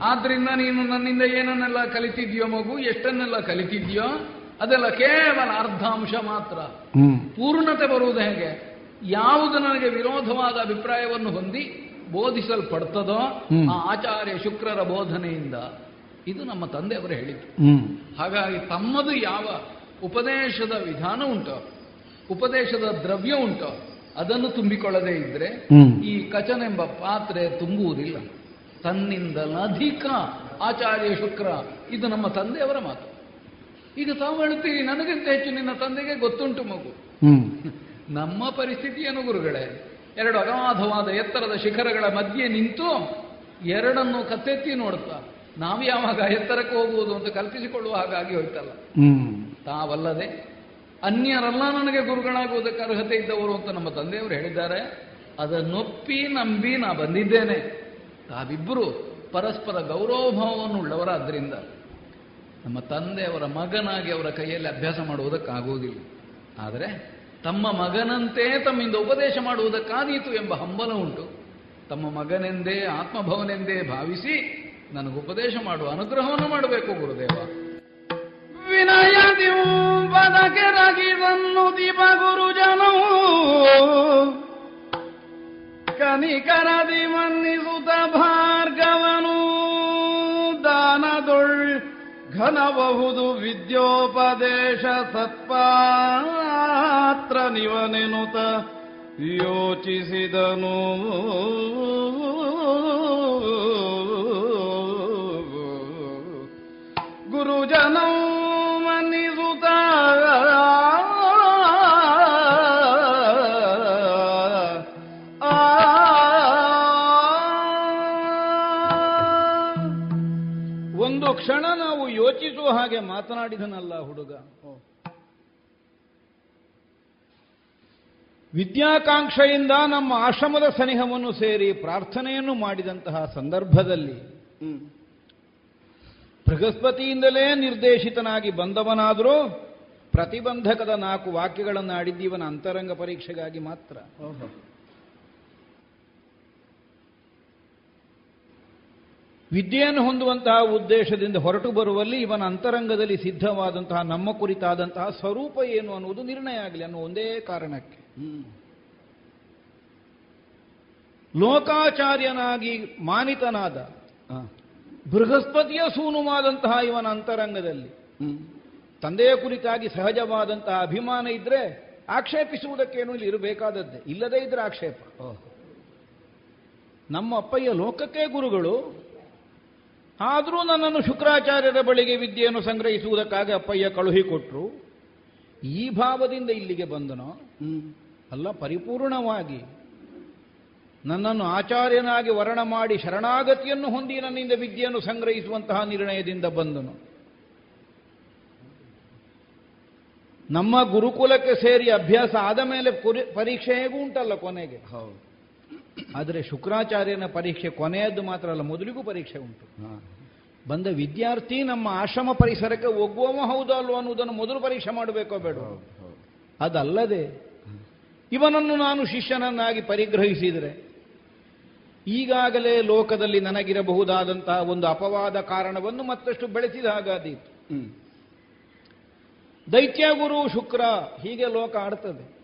ಆದ್ರಿಂದ ನೀನು ನನ್ನಿಂದ ಏನನ್ನೆಲ್ಲ ಕಲಿತಿದ್ಯೋ ಮಗು ಎಷ್ಟನ್ನೆಲ್ಲ ಕಲಿತಿದ್ಯೋ ಅದೆಲ್ಲ ಕೇವಲ ಅರ್ಧಾಂಶ ಮಾತ್ರ. ಪೂರ್ಣತೆ ಬರುವುದು ಹೇಗೆ? ಯಾವುದು ನನಗೆ ವಿರೋಧವಾದ ಅಭಿಪ್ರಾಯವನ್ನು ಹೊಂದಿ ಬೋಧಿಸಲ್ಪಡ್ತದೋ ಆ ಆಚಾರ್ಯ ಶುಕ್ರರ ಬೋಧನೆಯಿಂದ ಇದು ನಮ್ಮ ತಂದೆಯವರು ಹೇಳಿದರು ಹಾಗಾಗಿ ತಮ್ಮದು ಯಾವ ಉಪದೇಶದ ವಿಧಾನ ಉಂಟು ಉಪದೇಶದ ದ್ರವ್ಯ ಉಂಟು ಅದನ್ನು ತುಂಬಿಕೊಳ್ಳದೇ ಇದ್ರೆ ಈ ಕಚನೆಂಬ ಪಾತ್ರೆ ತುಂಬುವುದಿಲ್ಲ. ತನ್ನಿಂದಲಧಿಕ ಆಚಾರ್ಯ ಶುಕ್ರ ಇದು ನಮ್ಮ ತಂದೆಯವರ ಮಾತು. ಈಗ ತಾವು ಹೇಳ್ತೀರಿ ನನಗಿಂತ ಹೆಚ್ಚು ನಿನ್ನ ತಂದೆಗೆ ಗೊತ್ತುಂಟು ಮಗು. ನಮ್ಮ ಪರಿಸ್ಥಿತಿಯನ್ನು ಗುರುಗಳೇ ಎರಡು ಅಗಾಧವಾದ ಎತ್ತರದ ಶಿಖರಗಳ ಮಧ್ಯೆ ನಿಂತು ಎರಡನ್ನು ಕತ್ತೆತ್ತಿ ನೋಡುತ್ತಾ ನಾವು ಯಾವಾಗ ಎತ್ತರಕ್ಕೆ ಹೋಗುವುದು ಅಂತ ಕಲ್ಪಿಸಿಕೊಳ್ಳುವ ಹಾಗಾಗಿ ಹೋಯ್ತಲ್ಲ. ತಾವಲ್ಲದೆ ಅನ್ಯರೆಲ್ಲ ನನಗೆ ಗುರುಗಳಾಗುವುದಕ್ಕೆ ಅರ್ಹತೆ ಇದ್ದವರು ಅಂತ ನಮ್ಮ ತಂದೆಯವರು ಹೇಳಿದ್ದಾರೆ. ಅದನ್ನೊಪ್ಪಿ ನಂಬಿ ನಾ ಬಂದಿದ್ದೇನೆ. ತಾವಿಬ್ಬರು ಪರಸ್ಪರ ಗೌರವಭಾವವನ್ನು ಉಳ್ಳವರಾದ್ರಿಂದ ನಮ್ಮ ತಂದೆಯವರ ಮಗನಾಗಿ ಅವರ ಕೈಯಲ್ಲಿ ಅಭ್ಯಾಸ ಮಾಡುವುದಕ್ಕಾಗುವುದಿಲ್ಲ. ಆದರೆ ತಮ್ಮ ಮಗನಂತೆ ತಮ್ಮಿಂದ ಉಪದೇಶ ಮಾಡುವುದಕ್ಕಾದೀತು ಎಂಬ ಹಂಬಲ ಉಂಟು. ತಮ್ಮ ಮಗನೆಂದೇ, ಆತ್ಮಭವನೆಂದೇ ಭಾವಿಸಿ ನನಗೆ ಉಪದೇಶ ಮಾಡುವ ಅನುಗ್ರಹವನ್ನು ಮಾಡಬೇಕು ಗುರುದೇವ. ವಿನಯ ಬದಕೆರಗಿದನ್ನು ದೀಪ ಗುರುಜನವು ಕನಿಕರದಿ ಮನ್ನಿಸುತ್ತ ಭಾರ್ಗವನು. ಘನಬಹುದು ವಿದ್ಯೋಪದೇಶ ಸತ್ಪಾತ್ರ ನಿವನೆನುತ ಯೋಚಿಸಿದನು. ಗುರುಜನೌ ಹಾಗೆ ಮಾತನಾಡಿದನಲ್ಲ ಹುಡುಗ. ವಿದ್ಯಾಕಾಂಕ್ಷೆಯಿಂದ ನಮ್ಮ ಆಶ್ರಮದ ಸನಿಹವನ್ನು ಸೇರಿ ಪ್ರಾರ್ಥನೆಯನ್ನು ಮಾಡಿದಂತಹ ಸಂದರ್ಭದಲ್ಲಿ ಬೃಹಸ್ಪತಿಯಿಂದಲೇ ನಿರ್ದೇಶಿತನಾಗಿ ಬಂದವನಾದರೂ ಪ್ರತಿಬಂಧಕದ ನಾಲ್ಕು ವಾಕ್ಯಗಳನ್ನು ಆಡಿದ್ದೀವನ ಅಂತರಂಗ ಪರೀಕ್ಷೆಗಾಗಿ ಮಾತ್ರ. ವಿದ್ಯೆಯನ್ನು ಹೊಂದುವಂತಹ ಉದ್ದೇಶದಿಂದ ಹೊರಟು ಬರುವಲ್ಲಿ ಇವನ ಅಂತರಂಗದಲ್ಲಿ ಸಿದ್ಧವಾದಂತಹ ನಮ್ಮ ಕುರಿತಾದಂತಹ ಸ್ವರೂಪ ಏನು ಅನ್ನುವುದು ನಿರ್ಣಯ ಆಗಲಿ ಅನ್ನೋ ಒಂದೇ ಕಾರಣಕ್ಕೆ. ಲೋಕಾಚಾರ್ಯನಾಗಿ ಮಾನಿತನಾದ ಬೃಹಸ್ಪತಿಯ ಸೂನುವಾದಂತಹ ಇವನ ಅಂತರಂಗದಲ್ಲಿ ತಂದೆಯ ಕುರಿತಾಗಿ ಸಹಜವಾದಂತಹ ಅಭಿಮಾನ ಇದ್ರೆ ಆಕ್ಷೇಪಿಸುವುದಕ್ಕೇನು ಇಲ್ಲಿ ಇರಬೇಕಾದದ್ದೇ. ಇಲ್ಲದೇ ಇದ್ರೆ ಆಕ್ಷೇಪ. ನಮ್ಮ ಅಪ್ಪಯ್ಯ ಲೋಕಕ್ಕೆ ಗುರುಗಳು ಆದರೂ ನನ್ನನ್ನು ಶುಕ್ರಾಚಾರ್ಯರ ಬಳಿಗೆ ವಿದ್ಯೆಯನ್ನು ಸಂಗ್ರಹಿಸುವುದಕ್ಕಾಗಿ ಅಪ್ಪಯ್ಯ ಕಳುಹಿಕೊಟ್ರು. ಈ ಭಾವದಿಂದ ಇಲ್ಲಿಗೆ ಬಂದನೋ? ಅಲ್ಲ ಪರಿಪೂರ್ಣವಾಗಿ. ನನ್ನನ್ನು ಆಚಾರ್ಯನಾಗಿ ವರ್ಣ ಮಾಡಿ ಶರಣಾಗತಿಯನ್ನು ಹೊಂದಿ ನನ್ನಿಂದ ವಿದ್ಯೆಯನ್ನು ಸಂಗ್ರಹಿಸುವಂತಹ ನಿರ್ಣಯದಿಂದ ಬಂದನು. ನಮ್ಮ ಗುರುಕುಲಕ್ಕೆ ಸೇರಿ ಅಭ್ಯಾಸ ಆದ ಮೇಲೆ ಕುರಿ- ಪರೀಕ್ಷೆ ಹೇಗೂ ಉಂಟಲ್ಲ ಕೊನೆಗೆ ಆದರೆ ಶುಕ್ರಾಚಾರ್ಯನ ಪರೀಕ್ಷೆ ಕೊನೆಯದ್ದು ಮಾತ್ರ ಅಲ್ಲ ಮೊದಲಿಗೂ ಪರೀಕ್ಷೆ ಉಂಟು. ಬಂದ ವಿದ್ಯಾರ್ಥಿ ನಮ್ಮ ಆಶ್ರಮ ಪರಿಸರಕ್ಕೆ ಒಗ್ಗುವವ ಹೌದೋ ಅಲ್ವೋ ಅನ್ನುವುದನ್ನು ಮೊದಲು ಪರೀಕ್ಷೆ ಮಾಡಬೇಕೋ ಬೇಡ ಅದಲ್ಲದೆ ಇವನನ್ನು ನಾನು ಶಿಷ್ಯನನ್ನಾಗಿ ಪರಿಗ್ರಹಿಸಿದರೆ ಈಗಾಗಲೇ ಲೋಕದಲ್ಲಿ ನನಗಿರಬಹುದಾದಂತಹ ಒಂದು ಅಪವಾದ ಕಾರಣವನ್ನು ಮತ್ತಷ್ಟು ಬೆಳೆಸಿದ ಹಾಗಾದೀತು. ದೈತ್ಯ ಗುರು ಶುಕ್ರ ಹೀಗೆ ಲೋಕ ಆಡ್ತದೆ.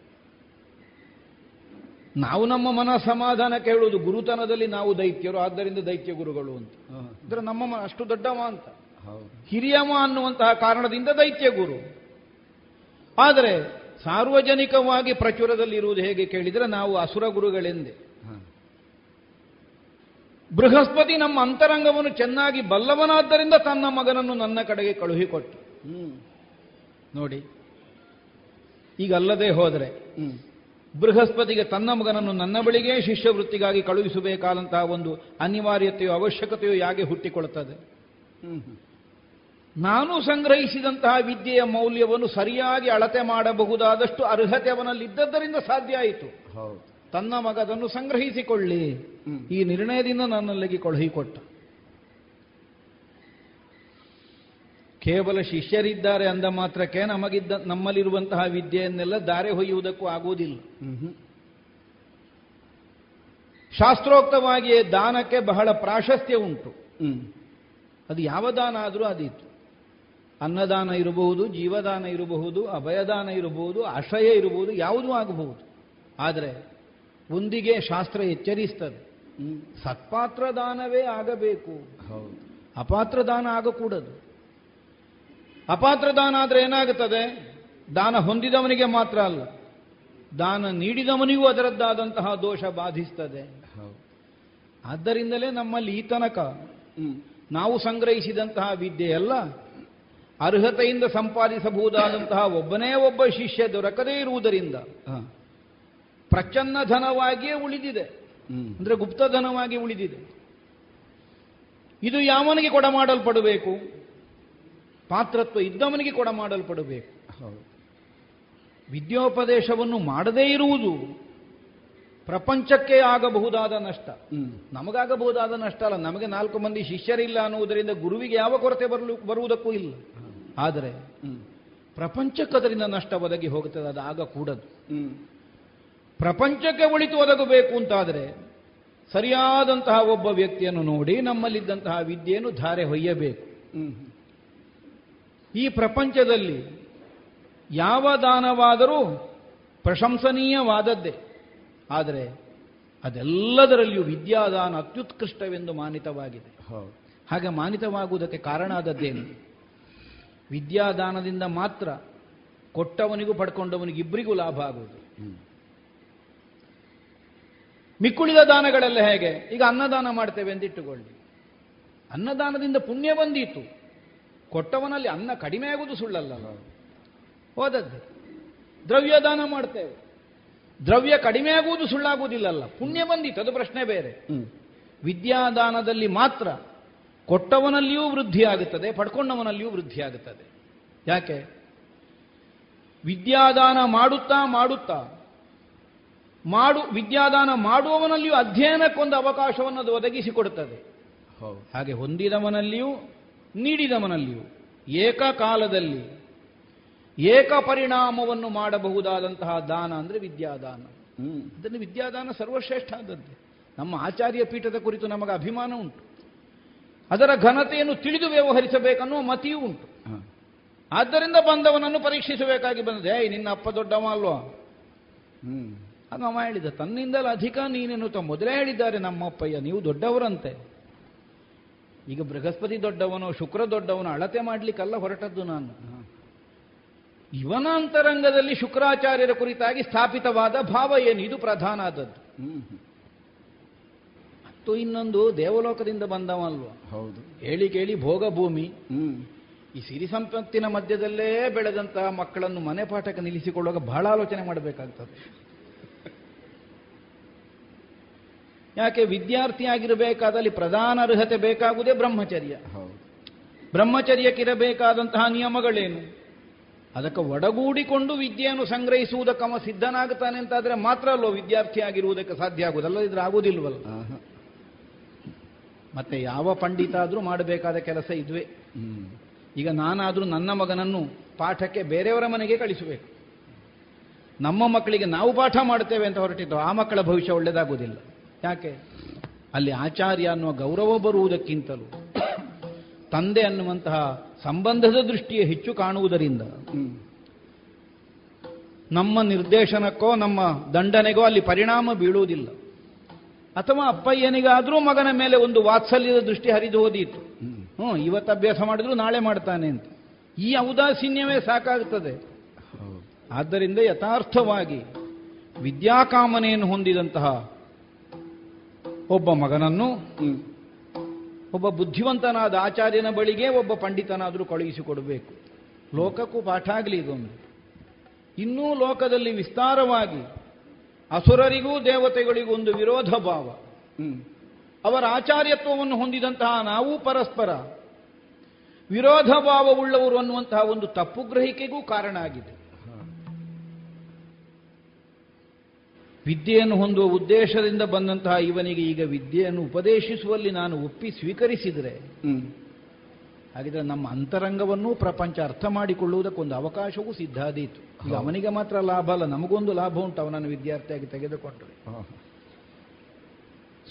ನಾವು ನಮ್ಮ ಮನ ಸಮಾಧಾನ ಕೇಳುವುದು ಗುರುತನದಲ್ಲಿ ನಾವು ದೈತ್ಯರು ಆದ್ದರಿಂದ ದೈತ್ಯ ಗುರುಗಳು ಅಂತ. ಅಂದ್ರೆ ನಮ್ಮ ಅಷ್ಟು ದೊಡ್ಡವ ಅಂತ. ಹಿರಿಯಮ್ಮ ಅನ್ನುವಂತಹ ಕಾರಣದಿಂದ ದೈತ್ಯ ಗುರು. ಆದರೆ ಸಾರ್ವಜನಿಕವಾಗಿ ಪ್ರಚುರದಲ್ಲಿರುವುದು ಹೇಗೆ ಕೇಳಿದರೆ ನಾವು ಅಸುರ ಗುರುಗಳೆಂದೆ. ಬೃಹಸ್ಪತಿ ನಮ್ಮ ಅಂತರಂಗವನ್ನು ಚೆನ್ನಾಗಿ ಬಲ್ಲವನಾದ್ದರಿಂದ ತನ್ನ ಮಗನನ್ನು ನನ್ನ ಕಡೆಗೆ ಕಳುಹಿಕೊಟ್ಟು ನೋಡಿ ಈಗ ಅಲ್ಲದೆ ಹೋದರೆ ಬೃಹಸ್ಪತಿಗೆ ತನ್ನ ಮಗನನ್ನು ನನ್ನ ಬಳಿಗೆ ಶಿಷ್ಯವೃತ್ತಿಗಾಗಿ ಕಳುಹಿಸಬೇಕಾದಂತಹ ಒಂದು ಅನಿವಾರ್ಯತೆಯೋ ಅವಶ್ಯಕತೆಯೋ ಯಾಕೆ ಹುಟ್ಟಿಕೊಳ್ಳುತ್ತದೆ ನಾನು ಸಂಗ್ರಹಿಸಿದಂತಹ ವಿದ್ಯೆಯ ಮೌಲ್ಯವನ್ನು ಸರಿಯಾಗಿ ಅಳತೆ ಮಾಡಬಹುದಾದಷ್ಟು ಅರ್ಹತೆ ಅವನಲ್ಲಿದ್ದದ್ದರಿಂದ ಸಾಧ್ಯ ಆಯಿತು. ತನ್ನ ಮಗದನ್ನು ಸಂಗ್ರಹಿಸಿಕೊಳ್ಳಿ. ಈ ನಿರ್ಣಯದಿಂದ ನನ್ನಲ್ಲಿಗೆ ಕಳುಹಿಕೊಟ್ಟ. ಕೇವಲ ಶಿಷ್ಯರಿದ್ದಾರೆ ಅಂದ ಮಾತ್ರಕ್ಕೆ ನಮಗಿದ್ದ ನಮ್ಮಲ್ಲಿರುವಂತಹ ವಿದ್ಯೆಯನ್ನೆಲ್ಲ ದಾರೆ ಹೊಯ್ಯುವುದಕ್ಕೂ ಆಗುವುದಿಲ್ಲ. ಶಾಸ್ತ್ರೋಕ್ತವಾಗಿಯೇ ದಾನಕ್ಕೆ ಬಹಳ ಪ್ರಾಶಸ್ತ್ಯ ಉಂಟು. ಅದು ಯಾವ ದಾನ ಆದರೂ ಅದಿತ್ತು. ಅನ್ನದಾನ ಇರಬಹುದು ಜೀವದಾನ ಇರಬಹುದು ಅಭಯದಾನ ಇರಬಹುದು ಆಶ್ರಯ ಇರಬಹುದು ಯಾವುದೂ ಆಗಬಹುದು. ಆದರೆ ಒಂದಿಗೆ ಶಾಸ್ತ್ರ ಎಚ್ಚರಿಸ್ತದೆ. ಸತ್ಪಾತ್ರ ದಾನವೇ ಆಗಬೇಕು. ಅಪಾತ್ರ ದಾನ ಆಗಕೂಡದು. ಅಪಾತ್ರ ದಾನ ಆದರೆ ಏನಾಗುತ್ತದೆ? ದಾನ ಹೊಂದಿದವನಿಗೆ ಮಾತ್ರ ಅಲ್ಲ. ದಾನ ನೀಡಿದವನಿಗೂ ಅದರದ್ದಾದಂತಹ ದೋಷ ಬಾಧಿಸ್ತದೆ. ಆದ್ದರಿಂದಲೇ ನಮ್ಮಲ್ಲಿ ಈ ತನಕ ನಾವು ಸಂಗ್ರಹಿಸಿದಂತಹ ವಿದ್ಯೆಯಲ್ಲ ಅರ್ಹತೆಯಿಂದ ಸಂಪಾದಿಸಬಹುದಾದಂತಹ ಒಬ್ಬನೇ ಒಬ್ಬ ಶಿಷ್ಯ ದೊರಕದೇ ಇರುವುದರಿಂದ ಪ್ರಚನ್ನ ಧನವಾಗಿಯೇ ಉಳಿದಿದೆ. ಅಂದ್ರೆ ಗುಪ್ತಧನವಾಗಿ ಉಳಿದಿದೆ. ಇದು ಯಾವನಿಗೆ ಕೊಡ ಮಾಡಲ್ಪಡಬೇಕು ಪಾತ್ರತ್ವ ಇದ್ದವನಿಗೆ ಕೂಡ ಮಾಡಲ್ಪಡಬೇಕು. ವಿದ್ಯೋಪದೇಶವನ್ನು ಮಾಡದೇ ಇರುವುದು ಪ್ರಪಂಚಕ್ಕೆ ಆಗಬಹುದಾದ ನಷ್ಟ. ನಮಗಾಗಬಹುದಾದ ನಷ್ಟ ಅಲ್ಲ ನಮಗೆ ನಾಲ್ಕು ಮಂದಿ ಶಿಷ್ಯರಿಲ್ಲ ಅನ್ನುವುದರಿಂದ ಗುರುವಿಗೆ ಯಾವ ಕೊರತೆ ಬರಲು ಬರುವುದಕ್ಕೂ ಇಲ್ಲ. ಆದರೆ ಪ್ರಪಂಚಕ್ಕೆ ಅದರಿಂದ ನಷ್ಟ ಒದಗಿ ಹೋಗುತ್ತದೆ ಅದು ಆಗ ಆಗಕೂಡದು ಪ್ರಪಂಚಕ್ಕೆ ಒಳಿತು ಒದಗಬೇಕು ಅಂತಾದರೆ ಸರಿಯಾದಂತಹ ಒಬ್ಬ ವ್ಯಕ್ತಿಯನ್ನು ನೋಡಿ ನಮ್ಮಲ್ಲಿದ್ದಂತಹ ವಿದ್ಯೆಯನ್ನು ಧಾರೆ ಹೊಯ್ಯಬೇಕು. ಈ ಪ್ರಪಂಚದಲ್ಲಿ ಯಾವ ದಾನವಾದರೂ ಪ್ರಶಂಸನೀಯವಾದದ್ದೇ. ಆದರೆ ಅದೆಲ್ಲದರಲ್ಲಿಯೂ ವಿದ್ಯಾದಾನ ಅತ್ಯುತ್ಕೃಷ್ಟವೆಂದು ಮಾನಿತವಾಗಿದೆ. ಹಾಗೆ ಮಾನಿತವಾಗುವುದಕ್ಕೆ ಕಾರಣ ಆದದ್ದೇನು? ವಿದ್ಯಾದಾನದಿಂದ ಮಾತ್ರ ಕೊಟ್ಟವನಿಗೂ ಪಡ್ಕೊಂಡವನಿಗೆ ಇಬ್ಬರಿಗೂ ಲಾಭ ಆಗುವುದು. ಮಿಕ್ಕುಳಿದ ದಾನಗಳೆಲ್ಲ ಹೇಗೆ? ಈಗ ಅನ್ನದಾನ ಮಾಡ್ತೇವೆ ಅಂತ ಇಟ್ಟುಕೊಳ್ಳಿ. ಅನ್ನದಾನದಿಂದ ಪುಣ್ಯ ಬಂದೀತು. ಕೊಟ್ಟವನಲ್ಲಿ ಅನ್ನ ಕಡಿಮೆ ಆಗುವುದು ಸುಳ್ಳಲ್ಲ ಹೋದದ್ದು. ದ್ರವ್ಯದಾನ ಮಾಡ್ತೇವೆ. ದ್ರವ್ಯ ಕಡಿಮೆ ಆಗುವುದು ಸುಳ್ಳಾಗುವುದಿಲ್ಲಲ್ಲ. ಪುಣ್ಯ ಬಂದಿತ್ತು ಅದು ಪ್ರಶ್ನೆ ಬೇರೆ. ವಿದ್ಯಾದಾನದಲ್ಲಿ ಮಾತ್ರ ಕೊಟ್ಟವನಲ್ಲಿಯೂ ವೃದ್ಧಿ ಆಗುತ್ತದೆ ಪಡ್ಕೊಂಡವನಲ್ಲಿಯೂ ವೃದ್ಧಿ ಆಗುತ್ತದೆ. ಯಾಕೆ? ವಿದ್ಯಾದಾನ ಮಾಡುತ್ತಾ ಮಾಡುತ್ತಾ ಮಾಡು ವಿದ್ಯಾದಾನ ಮಾಡುವವನಲ್ಲಿಯೂ ಅಧ್ಯಯನಕ್ಕೊಂದು ಅವಕಾಶವನ್ನು ಅದು ಒದಗಿಸಿಕೊಡುತ್ತದೆ. ಹಾಗೆ ಹೊಂದಿದವನಲ್ಲಿಯೂ ನೀಡಿದವನಲ್ಲಿಯೂ ಏಕಕಾಲದಲ್ಲಿ ಏಕ ಪರಿಣಾಮವನ್ನು ಮಾಡಬಹುದಾದಂತಹ ದಾನ ಅಂದರೆ ವಿದ್ಯಾದಾನ. ಅದನ್ನು ವಿದ್ಯಾದಾನ ಸರ್ವಶ್ರೇಷ್ಠ ಆದದ್ದು. ನಮ್ಮ ಆಚಾರ್ಯ ಪೀಠದ ಕುರಿತು ನಮಗೆ ಅಭಿಮಾನ ಉಂಟು. ಅದರ ಘನತೆಯನ್ನು ತಿಳಿದು ವ್ಯವಹರಿಸಬೇಕನ್ನುವ ಮತಿಯೂ ಉಂಟು. ಆದ್ದರಿಂದ ಬಂದವನನ್ನು ಪರೀಕ್ಷಿಸಬೇಕಾಗಿ ಬಂದಿದೆ. ಏಯ್ ನಿನ್ನ ಅಪ್ಪ ದೊಡ್ಡವ ಅಲ್ವಾ? ಅದು ಅವ ಹೇಳಿದ ತನ್ನಿಂದಲೂ ಅಧಿಕ ನೀನೆನ್ನುತ್ತ ಮೊದಲೇ ಹೇಳಿದ್ದಾರೆ ನಮ್ಮಪ್ಪಯ್ಯ ನೀವು ದೊಡ್ಡವರಂತೆ. ಈಗ ಬೃಹಸ್ಪತಿ ದೊಡ್ಡವನು ಶುಕ್ರ ದೊಡ್ಡವನು ಅಳತೆ ಮಾಡ್ಲಿಕ್ಕಲ್ಲ ಹೊರಟದ್ದು ನಾನು. ಇವನ ಅಂತರಂಗದಲ್ಲಿ ಶುಕ್ರಾಚಾರ್ಯರ ಕುರಿತಾಗಿ ಸ್ಥಾಪಿತವಾದ ಭಾವ ಏನು? ಇದು ಪ್ರಧಾನ ಆದದ್ದು. ಮತ್ತು ಇನ್ನೊಂದು ದೇವಲೋಕದಿಂದ ಬಂದವಲ್ವ ಹೌದು. ಹೇಳಿ ಕೇಳಿ ಭೋಗ ಭೂಮಿ. ಈ ಸಿರಿ ಸಂಪತ್ತಿನ ಮಧ್ಯದಲ್ಲೇ ಬೆಳೆದಂತಹ ಮಕ್ಕಳನ್ನು ಮನೆ ಪಾಠಕ್ಕೆ ನಿಲ್ಲಿಸಿಕೊಳ್ಳುವಾಗ ಬಹಳ ಆಲೋಚನೆ ಮಾಡಬೇಕಾಗ್ತದೆ. ಯಾಕೆ ವಿದ್ಯಾರ್ಥಿಯಾಗಿರಬೇಕಾದಲ್ಲಿ ಪ್ರಧಾನ ಅರ್ಹತೆ ಬೇಕಾಗುವುದೇ ಬ್ರಹ್ಮಚರ್ಯ. ಬ್ರಹ್ಮಚರ್ಯಕ್ಕಿರಬೇಕಾದಂತಹ ನಿಯಮಗಳೇನು? ಅದಕ್ಕೆ ಒಡಗೂಡಿಕೊಂಡು ವಿದ್ಯೆಯನ್ನು ಸಂಗ್ರಹಿಸುವುದಕ್ಕೆ ಅವ ಸಿದ್ಧನಾಗುತ್ತಾನೆ ಆದರೆ ಮಾತ್ರ ಅಲ್ಲೋ ವಿದ್ಯಾರ್ಥಿಯಾಗಿರುವುದಕ್ಕೆ ಸಾಧ್ಯ ಆಗುವುದಲ್ಲ ಇದ್ರೆ ಆಗುವುದಿಲ್ವಲ್ಲ. ಮತ್ತೆ ಯಾವ ಪಂಡಿತ ಆದರೂ ಮಾಡಬೇಕಾದ ಕೆಲಸ ಇದ್ವೇ. ಈಗ ನಾನಾದರೂ ನನ್ನ ಮಗನನ್ನು ಪಾಠಕ್ಕೆ ಬೇರೆಯವರ ಮನೆಗೆ ಕಳಿಸಬೇಕು. ನಮ್ಮ ಮಕ್ಕಳಿಗೆ ನಾವು ಪಾಠ ಮಾಡ್ತೇವೆ ಅಂತ ಹೊರಟಿದ್ದು ಆ ಮಕ್ಕಳ ಭವಿಷ್ಯ ಒಳ್ಳೆಯದಾಗುವುದಿಲ್ಲ ಯಾಕೆ? ಅಲ್ಲಿ ಆಚಾರ್ಯ ಅನ್ನುವ ಗೌರವ ಬರುವುದಕ್ಕಿಂತಲೂ ತಂದೆ ಅನ್ನುವಂತಹ ಸಂಬಂಧದ ದೃಷ್ಟಿಯೇ ಹೆಚ್ಚು ಕಾಣುವುದರಿಂದ ನಮ್ಮ ನಿರ್ದೇಶನಕ್ಕೋ ನಮ್ಮ ದಂಡನೆಗೋ ಅಲ್ಲಿ ಪರಿಣಾಮ ಬೀಳುವುದಿಲ್ಲ. ಅಥವಾ ಅಪ್ಪಯ್ಯನಿಗಾದರೂ ಮಗನ ಮೇಲೆ ಒಂದು ವಾತ್ಸಲ್ಯದ ದೃಷ್ಟಿ ಹರಿದು ಹೋದೀತು. ಹ್ಞೂ ಇವತ್ತು ಅಭ್ಯಾಸ ಮಾಡಿದ್ರು ನಾಳೆ ಮಾಡ್ತಾನೆ ಅಂತ. ಈ ಔದಾಸೀನ್ಯವೇ ಸಾಕಾಗುತ್ತದೆ ಆದ್ದರಿಂದ ಯಥಾರ್ಥವಾಗಿ ವಿದ್ಯಾಕಾಮನೆಯನ್ನು ಹೊಂದಿದಂತಹ ಒಬ್ಬ ಮಗನನ್ನು ಒಬ್ಬ ಬುದ್ಧಿವಂತನಾದ ಆಚಾರ್ಯನ ಬಳಿಗೆ ಒಬ್ಬ ಪಂಡಿತನಾದರೂ ಕಳುಹಿಸಿಕೊಡಬೇಕು. ಲೋಕಕ್ಕೂ ಪಾಠ ಆಗಲಿ ಇದೊಂದು. ಇನ್ನೂ ಲೋಕದಲ್ಲಿ ವಿಸ್ತಾರವಾಗಿ ಅಸುರರಿಗೂ ದೇವತೆಗಳಿಗೂ ಒಂದು ವಿರೋಧ ಭಾವ. ಅವರ ಆಚಾರ್ಯತ್ವವನ್ನು ಹೊಂದಿದಂತಹ ನಾವು ಪರಸ್ಪರ ವಿರೋಧ ಭಾವವುಳ್ಳವರು ಅನ್ನುವಂತಹ ಒಂದು ತಪ್ಪು ಗ್ರಹಿಕೆಗೂ ಕಾರಣ ಆಗಿದೆ. ವಿದ್ಯೆಯನ್ನು ಹೊಂದುವ ಉದ್ದೇಶದಿಂದ ಬಂದಂತಹ ಇವನಿಗೆ ಈಗ ವಿದ್ಯೆಯನ್ನು ಉಪದೇಶಿಸುವಲ್ಲಿ ನಾನು ಒಪ್ಪಿ ಸ್ವೀಕರಿಸಿದರೆ ಹಾಗಿದ್ರೆ ನಮ್ಮ ಅಂತರಂಗವನ್ನೂ ಪ್ರಪಂಚ ಅರ್ಥ ಮಾಡಿಕೊಳ್ಳುವುದಕ್ಕೊಂದು ಅವಕಾಶವೂ ಸಿದ್ಧಾದೀತು ಈಗ ಅವನಿಗೆ ಮಾತ್ರ ಲಾಭ ಅಲ್ಲ ನಮಗೊಂದು ಲಾಭ ಉಂಟು ಅವನನ್ನು ವಿದ್ಯಾರ್ಥಿಯಾಗಿ ತೆಗೆದುಕೊಂಡ್ರೆ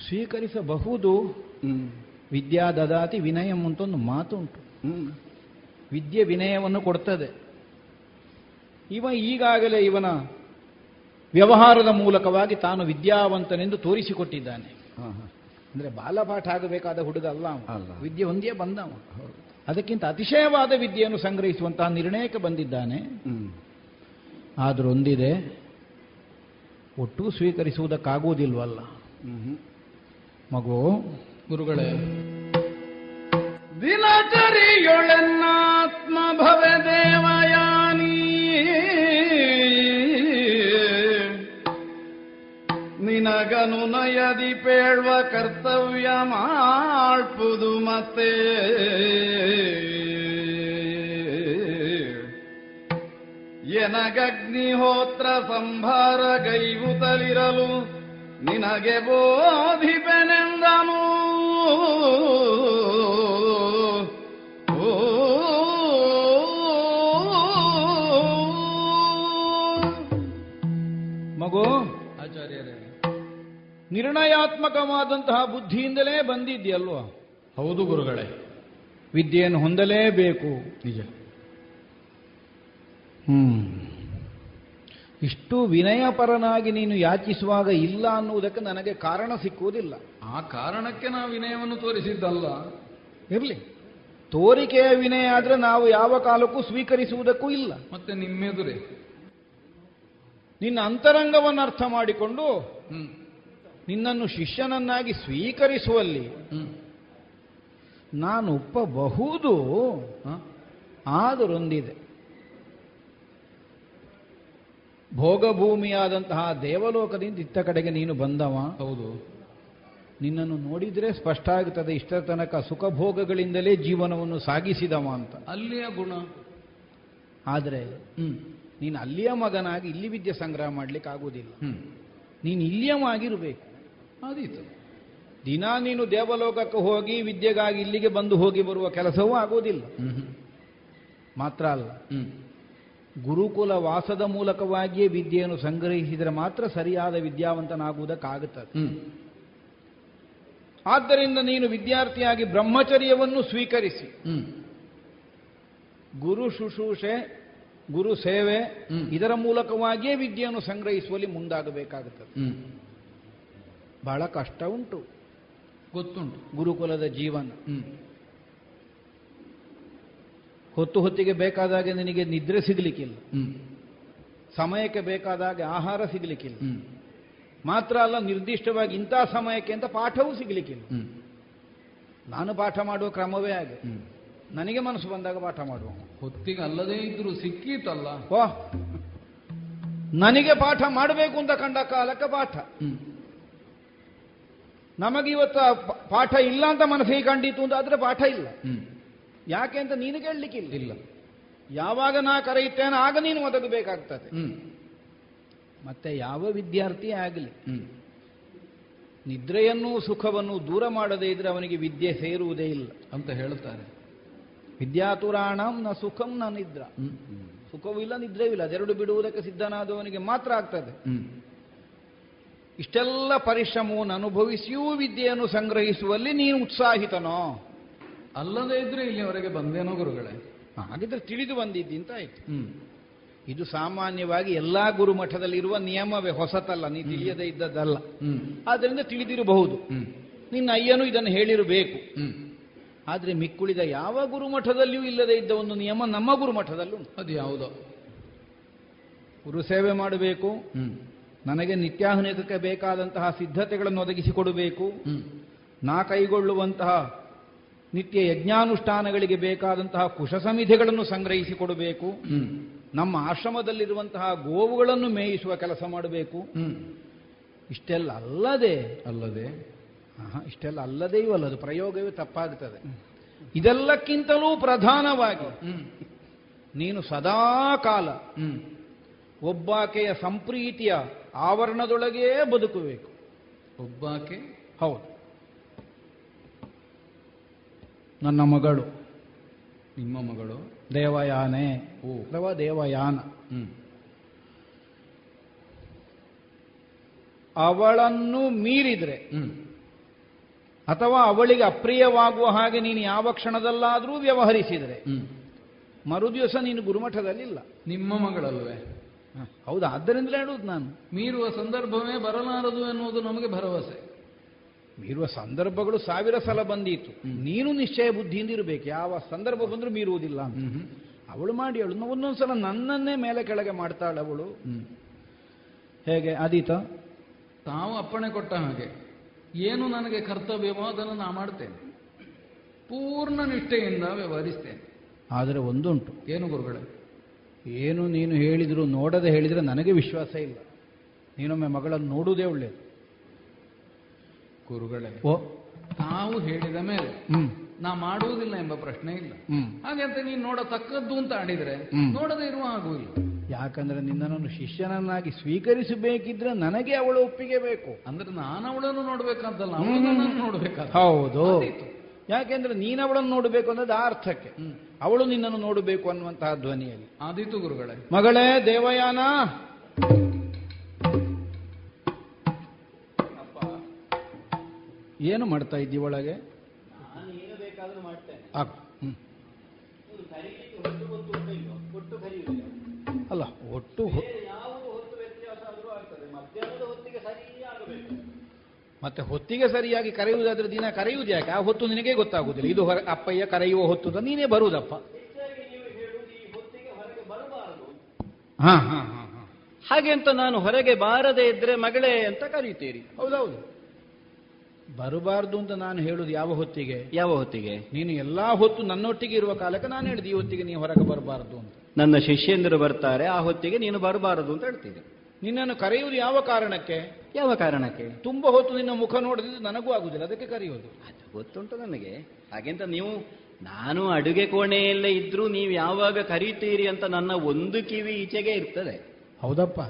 ಸ್ವೀಕರಿಸಬಹುದು. ವಿದ್ಯಾ ದದಾತಿ ವಿನಯಂ ಅಂತ ಮಾತುಂಟು. ವಿದ್ಯೆ ವಿನಯವನ್ನು ಕೊಡ್ತದೆ. ಇವ ಈಗಾಗಲೇ ಇವನ ವ್ಯವಹಾರದ ಮೂಲಕವಾಗಿ ತಾನು ವಿದ್ಯಾವಂತನೆಂದು ತೋರಿಸಿಕೊಟ್ಟಿದ್ದಾನೆ. ಅಂದ್ರೆ ಬಾಲಪಾಠ ಆಗಬೇಕಾದ ಹುಡುಗ ಅಲ್ಲ. ವಿದ್ಯೆ ಹೊಂದಿಯೇ ಬಂದವ ಅದಕ್ಕಿಂತ ಅತಿಶಯವಾದ ವಿದ್ಯೆಯನ್ನು ಸಂಗ್ರಹಿಸುವಂತಹ ನಿರ್ಣಯಕ್ಕೆ ಬಂದಿದ್ದಾನೆ. ಆದರೂ ಒಂದಿದೆ ಒಟ್ಟು ಸ್ವೀಕರಿಸುವುದಕ್ಕಾಗುವುದಿಲ್ವಲ್ಲ. ಮಗು ಗುರುಗಳೇ ದಿನಚರಿಯೊಳೆನ್ನಾತ್ಮ ಭವೆ ನಿನಗನು ನಯದಿ ಪೇಳ್ವ ಕರ್ತವ್ಯ ಮಾಡ್ಪುದು ಮತ್ತೆ. ಎನಗಗ್ನಿಹೋತ್ರ ಸಂಭಾರ ಗೈವುತಲಿರಲು ನಿನಗೆ ಬೋಧಿಪೆನೆಂದನು. ಮಗೋ ನಿರ್ಣಯಾತ್ಮಕವಾದಂತಹ ಬುದ್ಧಿಯಿಂದಲೇ ಬಂದಿದ್ಯಲ್ವಾ ಹೌದು ಗುರುಗಳೇ. ವಿದ್ಯೆಯನ್ನು ಹೊಂದಲೇಬೇಕು. ನಿಜ. ಹ್ಮ್. ಇಷ್ಟು ವಿನಯಪರನಾಗಿ ನೀನು ಯಾಚಿಸುವಾಗ ಇಲ್ಲ ಅನ್ನುವುದಕ್ಕೆ ನನಗೆ ಕಾರಣ ಸಿಕ್ಕುವುದಿಲ್ಲ. ಆ ಕಾರಣಕ್ಕೆ ನಾವು ವಿನಯವನ್ನು ತೋರಿಸಿದ್ದಲ್ಲ. ಇರಲಿ. ತೋರಿಕೆಯ ವಿನಯ ಆದರೆ ನಾವು ಯಾವ ಕಾಲಕ್ಕೂ ಸ್ವೀಕರಿಸುವುದಕ್ಕೂ ಇಲ್ಲ. ಮತ್ತೆ ನಿಮ್ಮೆದುರೇ? ನಿನ್ನ ಅಂತರಂಗವನ್ನು ಅರ್ಥ ಮಾಡಿಕೊಂಡು ಹ್ಮ್. ನಿನ್ನನ್ನು ಶಿಷ್ಯನನ್ನಾಗಿ ಸ್ವೀಕರಿಸುವಲ್ಲಿ ನಾನು ಒಪ್ಪಬಹುದು ಆದರೊಂದಿದೆ. ಭೋಗಭೂಮಿಯಾದಂತಹ ದೇವಲೋಕದಿಂದ ಇತ್ತ ಕಡೆಗೆ ನೀನು ಬಂದವ. ಹೌದು. ನಿನ್ನನ್ನು ನೋಡಿದ್ರೆ ಸ್ಪಷ್ಟ ಆಗುತ್ತದೆ ಇಷ್ಟರ ತನಕ ಸುಖ ಭೋಗಗಳಿಂದಲೇ ಜೀವನವನ್ನು ಸಾಗಿಸಿದವ ಅಂತ. ಅಲ್ಲಿಯ ಗುಣ. ಆದರೆ ಹ್ಮ್. ನೀನು ಅಲ್ಲಿಯ ಮಗನಾಗಿ ಇಲ್ಲಿ ವಿದ್ಯೆ ಸಂಗ್ರಹ ಮಾಡ್ಲಿಕ್ಕೆ ಆಗುವುದಿಲ್ಲ ನೀನು ಇಲ್ಲಿಯವಾಗಿರಬೇಕು ಆದೀತು ದಿನ ನೀನು ದೇವಲೋಕಕ್ಕೆ ಹೋಗಿ ವಿದ್ಯೆಗಾಗಿ ಇಲ್ಲಿಗೆ ಬಂದು ಹೋಗಿ ಬರುವ ಕೆಲಸವೂ ಆಗೋದಿಲ್ಲ ಹ್ಮ್ ಮಾತ್ರ ಅಲ್ಲ. ಗುರುಕುಲ ವಾಸದ ಮೂಲಕವಾಗಿಯೇ ವಿದ್ಯೆಯನ್ನು ಸಂಗ್ರಹಿಸಿದರೆ ಮಾತ್ರ ಸರಿಯಾದ ವಿದ್ಯಾವಂತನಾಗುವುದಕ್ಕಾಗುತ್ತದೆ. ಆದ್ದರಿಂದ ನೀನು ವಿದ್ಯಾರ್ಥಿಯಾಗಿ ಬ್ರಹ್ಮಚರ್ಯವನ್ನು ಸ್ವೀಕರಿಸಿ. ಗುರು ಶುಶ್ರೂಷೆ ಗುರು ಸೇವೆ. ಇದರ ಮೂಲಕವಾಗಿಯೇ ವಿದ್ಯೆಯನ್ನು ಸಂಗ್ರಹಿಸುವಲ್ಲಿ ಮುಂದಾಗಬೇಕಾಗುತ್ತದೆ. ಬಹಳ ಕಷ್ಟ ಉಂಟು. ಗೊತ್ತುಂಟು. ಗುರುಕುಲದ ಜೀವನ. ಹ್ಮ್. ಹೊತ್ತು ಹೊತ್ತಿಗೆ ಬೇಕಾದಾಗೆ ನಿನಗೆ ನಿದ್ರೆ ಸಿಗಲಿಕ್ಕಿಲ್ಲ. ಹ್ಮ್. ಸಮಯಕ್ಕೆ ಬೇಕಾದಾಗೆ ಆಹಾರ ಸಿಗಲಿಕ್ಕಿಲ್ಲ. ಮಾತ್ರ ಅಲ್ಲ ನಿರ್ದಿಷ್ಟವಾಗಿ ಇಂಥ ಸಮಯಕ್ಕೆ ಅಂತ ಪಾಠವೂ ಸಿಗಲಿಕ್ಕಿಲ್ಲ. ನಾನು ಪಾಠ ಮಾಡುವ ಕ್ರಮವೇ ಹಾಗೆ. ಹ್ಮ್. ನನಗೆ ಮನಸ್ಸು ಬಂದಾಗ ಪಾಠ ಮಾಡುವ. ಹೊತ್ತಿಗೆ ಅಲ್ಲದೇ ಇದ್ರು ಸಿಕ್ಕೀತಲ್ಲ ನನಗೆ ಪಾಠ ಮಾಡಬೇಕು ಅಂತ ಕಂಡ ಕಾಲಕ್ಕೆ ಪಾಠ. ನಮಗಿವತ್ತು ಇವತ್ತು ಪಾಠ ಇಲ್ಲ ಅಂತ ಮನಸ್ಸಿಗೆ ಕಂಡಿತು ಅಂತ ಆದ್ರೆ ಪಾಠ ಇಲ್ಲ. ಯಾಕೆ ಅಂತ ನೀನು ಕೇಳಲಿಕ್ಕಿಲ್ಲ. ಇಲ್ಲ. ಯಾವಾಗ ನಾ ಕರೆಯುತ್ತೇನೆ ಆಗ ನೀನು ಒದಗಬೇಕಾಗ್ತದೆ ಮತ್ತೆ ಯಾವ ವಿದ್ಯಾರ್ಥಿ ಆಗಲಿ. ನಿದ್ರೆಯನ್ನೂ ಸುಖವನ್ನು ದೂರ ಮಾಡದೇ ಇದ್ರೆ ಅವನಿಗೆ ವಿದ್ಯೆ ಸೇರುವುದೇ ಇಲ್ಲ. ಅಂತ ಹೇಳುತ್ತಾರೆ. ವಿದ್ಯಾತುರಾಣಂ ನ ಸುಖಂ ನ ನಿದ್ರ. ಸುಖವೂ ಇಲ್ಲ ನಿದ್ರೆಯೂ ಇಲ್ಲ ಅದೆರಡು ಬಿಡುವುದಕ್ಕೆ ಸಿದ್ಧನಾದವನಿಗೆ ಮಾತ್ರ ಆಗ್ತದೆ. ಇಷ್ಟೆಲ್ಲ ಪರಿಶ್ರಮವನ್ನು ಅನುಭವಿಸಿಯೂ ವಿದ್ಯೆಯನ್ನು ಸಂಗ್ರಹಿಸುವಲ್ಲಿ ನೀನು ಉತ್ಸಾಹಿತನೋ? ಅಲ್ಲದೇ ಇದ್ರೆ ಇಲ್ಲಿವರೆಗೆ ಬಂದೇನೋ ಗುರುಗಳೇ. ಹಾಗಿದ್ರೆ ತಿಳಿದು ಬಂದಿದ್ದಿ ಅಂತ ಆಯ್ತು. ಹ್ಮ್. ಇದು ಸಾಮಾನ್ಯವಾಗಿ ಎಲ್ಲಾ ಗುರುಮಠದಲ್ಲಿರುವ ನಿಯಮವೇ ಹೊಸತಲ್ಲ ನೀ ತಿಳಿಯದೇ ಇದ್ದದ್ದಲ್ಲ. ಹ್ಮ್. ಆದ್ದರಿಂದ ತಿಳಿದಿರಬಹುದು. ನಿನ್ನ ಅಯ್ಯನು ಇದನ್ನು ಹೇಳಿರಬೇಕು. ಆದರೆ ಮಿಕ್ಕುಳಿದ ಯಾವ ಗುರುಮಠದಲ್ಲಿಯೂ ಇಲ್ಲದೆ ಇದ್ದ ಒಂದು ನಿಯಮ ನಮ್ಮ ಗುರುಮಠದಲ್ಲೂ ಅದು ಯಾವುದೋ ಗುರು ಸೇವೆ ಮಾಡಬೇಕು. ನನಗೆ ನಿತ್ಯಾಹುನಿಕಕ್ಕೆ ಬೇಕಾದಂತಹ ಸಿದ್ಧತೆಗಳನ್ನು ಒದಗಿಸಿಕೊಡಬೇಕು. ನಾ ಕೈಗೊಳ್ಳುವಂತಹ ನಿತ್ಯ ಯಜ್ಞಾನುಷ್ಠಾನಗಳಿಗೆ ಬೇಕಾದಂತಹ ಕುಶಸಮಿಧಿಗಳನ್ನು ಸಂಗ್ರಹಿಸಿಕೊಡಬೇಕು. ನಮ್ಮ ಆಶ್ರಮದಲ್ಲಿರುವಂತಹ ಗೋವುಗಳನ್ನು ಮೇಯಿಸುವ ಕೆಲಸ ಮಾಡಬೇಕು. ಇಷ್ಟೆಲ್ಲ ಅಲ್ಲದೆ ಅಲ್ಲದೆ? ಇಷ್ಟೆಲ್ಲ ಅಲ್ಲದೇ ಅಲ್ಲದು ಪ್ರಯೋಗವೇ ತಪ್ಪಾಗುತ್ತದೆ ಇದೆಲ್ಲಕ್ಕಿಂತಲೂ ಪ್ರಧಾನವಾಗಿ ನೀನು ಸದಾ ಕಾಲ ಒಬ್ಬಾಕೆಯ ಸಂಪ್ರೀತಿಯ ಆವರಣದೊಳಗೇ ಬದುಕಬೇಕು. ಒಬ್ಬಾಕೆ? ಹೌದು. ನನ್ನ ಮಗಳು. ನಿಮ್ಮ ಮಗಳು? ದೇವಯಾನೆ. ಓ. ಅಥವಾ ದೇವಯಾನ. ಹ್ಮ್. ಅವಳನ್ನು ಮೀರಿದ್ರೆ ಹ್ಮ್. ಅಥವಾ ಅವಳಿಗೆ ಅಪ್ರಿಯವಾಗುವ ಹಾಗೆ ನೀನು ಯಾವ ಕ್ಷಣದಲ್ಲಾದರೂ ವ್ಯವಹರಿಸಿದರೆ ಹ್ಮ್. ಮರುದಿವಸ ನೀನು ಗುರುಮಠದಲ್ಲಿಲ್ಲ. ನಿಮ್ಮ ಮಗಳಲ್ವೇ? ಹೌದಾ ಆದ್ದರಿಂದಲೇ ಹೇಳುವುದು ನಾನು. ಮೀರುವ ಸಂದರ್ಭವೇ ಬರಲಾರದು ಎನ್ನುವುದು ನಮಗೆ ಭರವಸೆ. ಮೀರುವ ಸಂದರ್ಭಗಳು ಸಾವಿರ ಸಲ ಬಂದೀತು. ನೀನು ನಿಶ್ಚಯ ಬುದ್ಧಿಯಿಂದ ಇರಬೇಕು. ಯಾವ ಸಂದರ್ಭ ಬಂದರೂ ಮೀರುವುದಿಲ್ಲ. ಅವಳು ಮಾಡಿ ಅವಳು ಒಂದೊಂದ್ಸಲ ನನ್ನನ್ನೇ ಮೇಲೆ ಕೆಳಗೆ ಮಾಡ್ತಾಳೆ ಅವಳು. ಹೇಗೆ ಆದೀತ? ತಾವು ಅಪ್ಪಣೆ ಕೊಟ್ಟ ಹಾಗೆ. ಏನು ನನಗೆ ಕರ್ತವ್ಯವೋ ಅದನ್ನು ನಾ ಮಾಡ್ತೇನೆ. ಪೂರ್ಣ ನಿಷ್ಠೆಯಿಂದ ವ್ಯವಹರಿಸ್ತೇನೆ. ಆದರೆ ಒಂದುಂಟು. ಏನು ಗುರುಗಳೇ? ಏನು ನೀನು ಹೇಳಿದ್ರು ನೋಡದೆ ಹೇಳಿದ್ರೆ ನನಗೆ ವಿಶ್ವಾಸ ಇಲ್ಲ. ನೀನೊಮ್ಮೆ ಮಗಳನ್ನು ನೋಡುವುದೇ ಒಳ್ಳೆಯದು ಗುರುಗಳೇ ಓ. ತಾವು ಹೇಳಿದ ಮೇಲೆ ನಾ ಮಾಡುವುದಿಲ್ಲ ಎಂಬ ಪ್ರಶ್ನೆ ಇಲ್ಲ. ಹಾಗೆ ಅಂತ ನೀನು ನೋಡತಕ್ಕದ್ದು ಅಂತ ಆಡಿದ್ರೆ. ನೋಡದೆ ಇರುವ ಆಗುವುದಿಲ್ಲ ಯಾಕಂದ್ರೆ ನಿನ್ನನ್ನು ಶಿಷ್ಯನನ್ನಾಗಿ ಸ್ವೀಕರಿಸಬೇಕಿದ್ರೆ ನನಗೆ ಅವಳ ಒಪ್ಪಿಗೆ ಬೇಕು. ಅಂದ್ರೆ ನಾನು ಅವಳನ್ನು ನೋಡ್ಬೇಕಂತಲ್ಲ ಅವಳು ನೋಡ್ಬೇಕಾದ ಹೌದು ಯಾಕೆಂದ್ರೆ ನೀನವಳನ್ನು ನೋಡಬೇಕು ಅನ್ನೋದು ಆ ಅರ್ಥಕ್ಕೆ. ಅವಳು ನಿನ್ನನ್ನು ನೋಡಬೇಕು ಅನ್ನುವಂತಹ ಧ್ವನಿಯಲ್ಲಿ. ಆದಿತು ಗುರುಗಳೇ. ಮಗಳೇ ದೇವಯಾನ. ಏನು ಮಾಡ್ತಾ ಇದ್ದಿ ಒಳಗೆ. ಅಲ್ಲ ಒಟ್ಟು ಮತ್ತೆ ಹೊತ್ತಿಗೆ ಸರಿಯಾಗಿ ಕರೆಯುವುದಾದ್ರೆ ದಿನ ಕರೆಯುವುದು ಯಾಕೆ? ಆ ಹೊತ್ತು ನಿನಗೆ ಗೊತ್ತಾಗುದಿಲ್ಲ ಇದು ಹೊರ ಅಪ್ಪಯ್ಯ ಕರೆಯುವ ಹೊತ್ತು ಅಂತ ನೀನೇ ಬರುವುದಪ್ಪ. ಹಾ ಹಾ ಹಾ ಹಾ. ಹಾಗೆ ಅಂತ ನಾನು ಹೊರಗೆ ಬಾರದೆ ಇದ್ರೆ ಮಗಳೇ ಅಂತ ಕರೀತೀರಿ ಹೌದೌದು. ಬರಬಾರ್ದು ಅಂತ ನಾನು ಹೇಳುದು ಯಾವ ಹೊತ್ತಿಗೆ? ಯಾವ ಹೊತ್ತಿಗೆ? ನೀನು ಎಲ್ಲಾ ಹೊತ್ತು ನನ್ನೊಟ್ಟಿಗೆ ಇರುವ ಕಾಲಕ್ಕೆ ನಾನು ಹೇಳಿದೆ ಈ ಹೊತ್ತಿಗೆ ನೀವು ಹೊರಗೆ ಬರಬಾರದು ಅಂತ. ನನ್ನ ಶಿಷ್ಯಂದರು ಬರ್ತಾರೆ ಆ ಹೊತ್ತಿಗೆ ನೀನು ಬರಬಾರದು ಅಂತ ಹೇಳ್ತೀನಿ ನಿನ್ನನ್ನು ಕರೆಯುವುದು ಯಾವ ಕಾರಣಕ್ಕೆ? ಯಾವ ಕಾರಣಕ್ಕೆ? ತುಂಬಾ ಹೊತ್ತು ನಿನ್ನ ಮುಖ ನೋಡಿದ್ರೆ ನನಗೂ ಆಗುದಿಲ್ಲ ಅದಕ್ಕೆ ಕರೆಯೋದು. ಅದು ಗೊತ್ತುಂಟು ನನಗೆ. ಹಾಗೆಂತ ನೀವು ನಾನು ಅಡುಗೆ ಕೋಣೆಯಲ್ಲೇ ಇದ್ರೂ ನೀವು ಯಾವಾಗ ಕರೀತೀರಿ ಅಂತ ನನ್ನ ಒಂದು ಕಿವಿ ಈಚೆಗೆ ಇರ್ತದೆ. ಹೌದಪ್ಪ.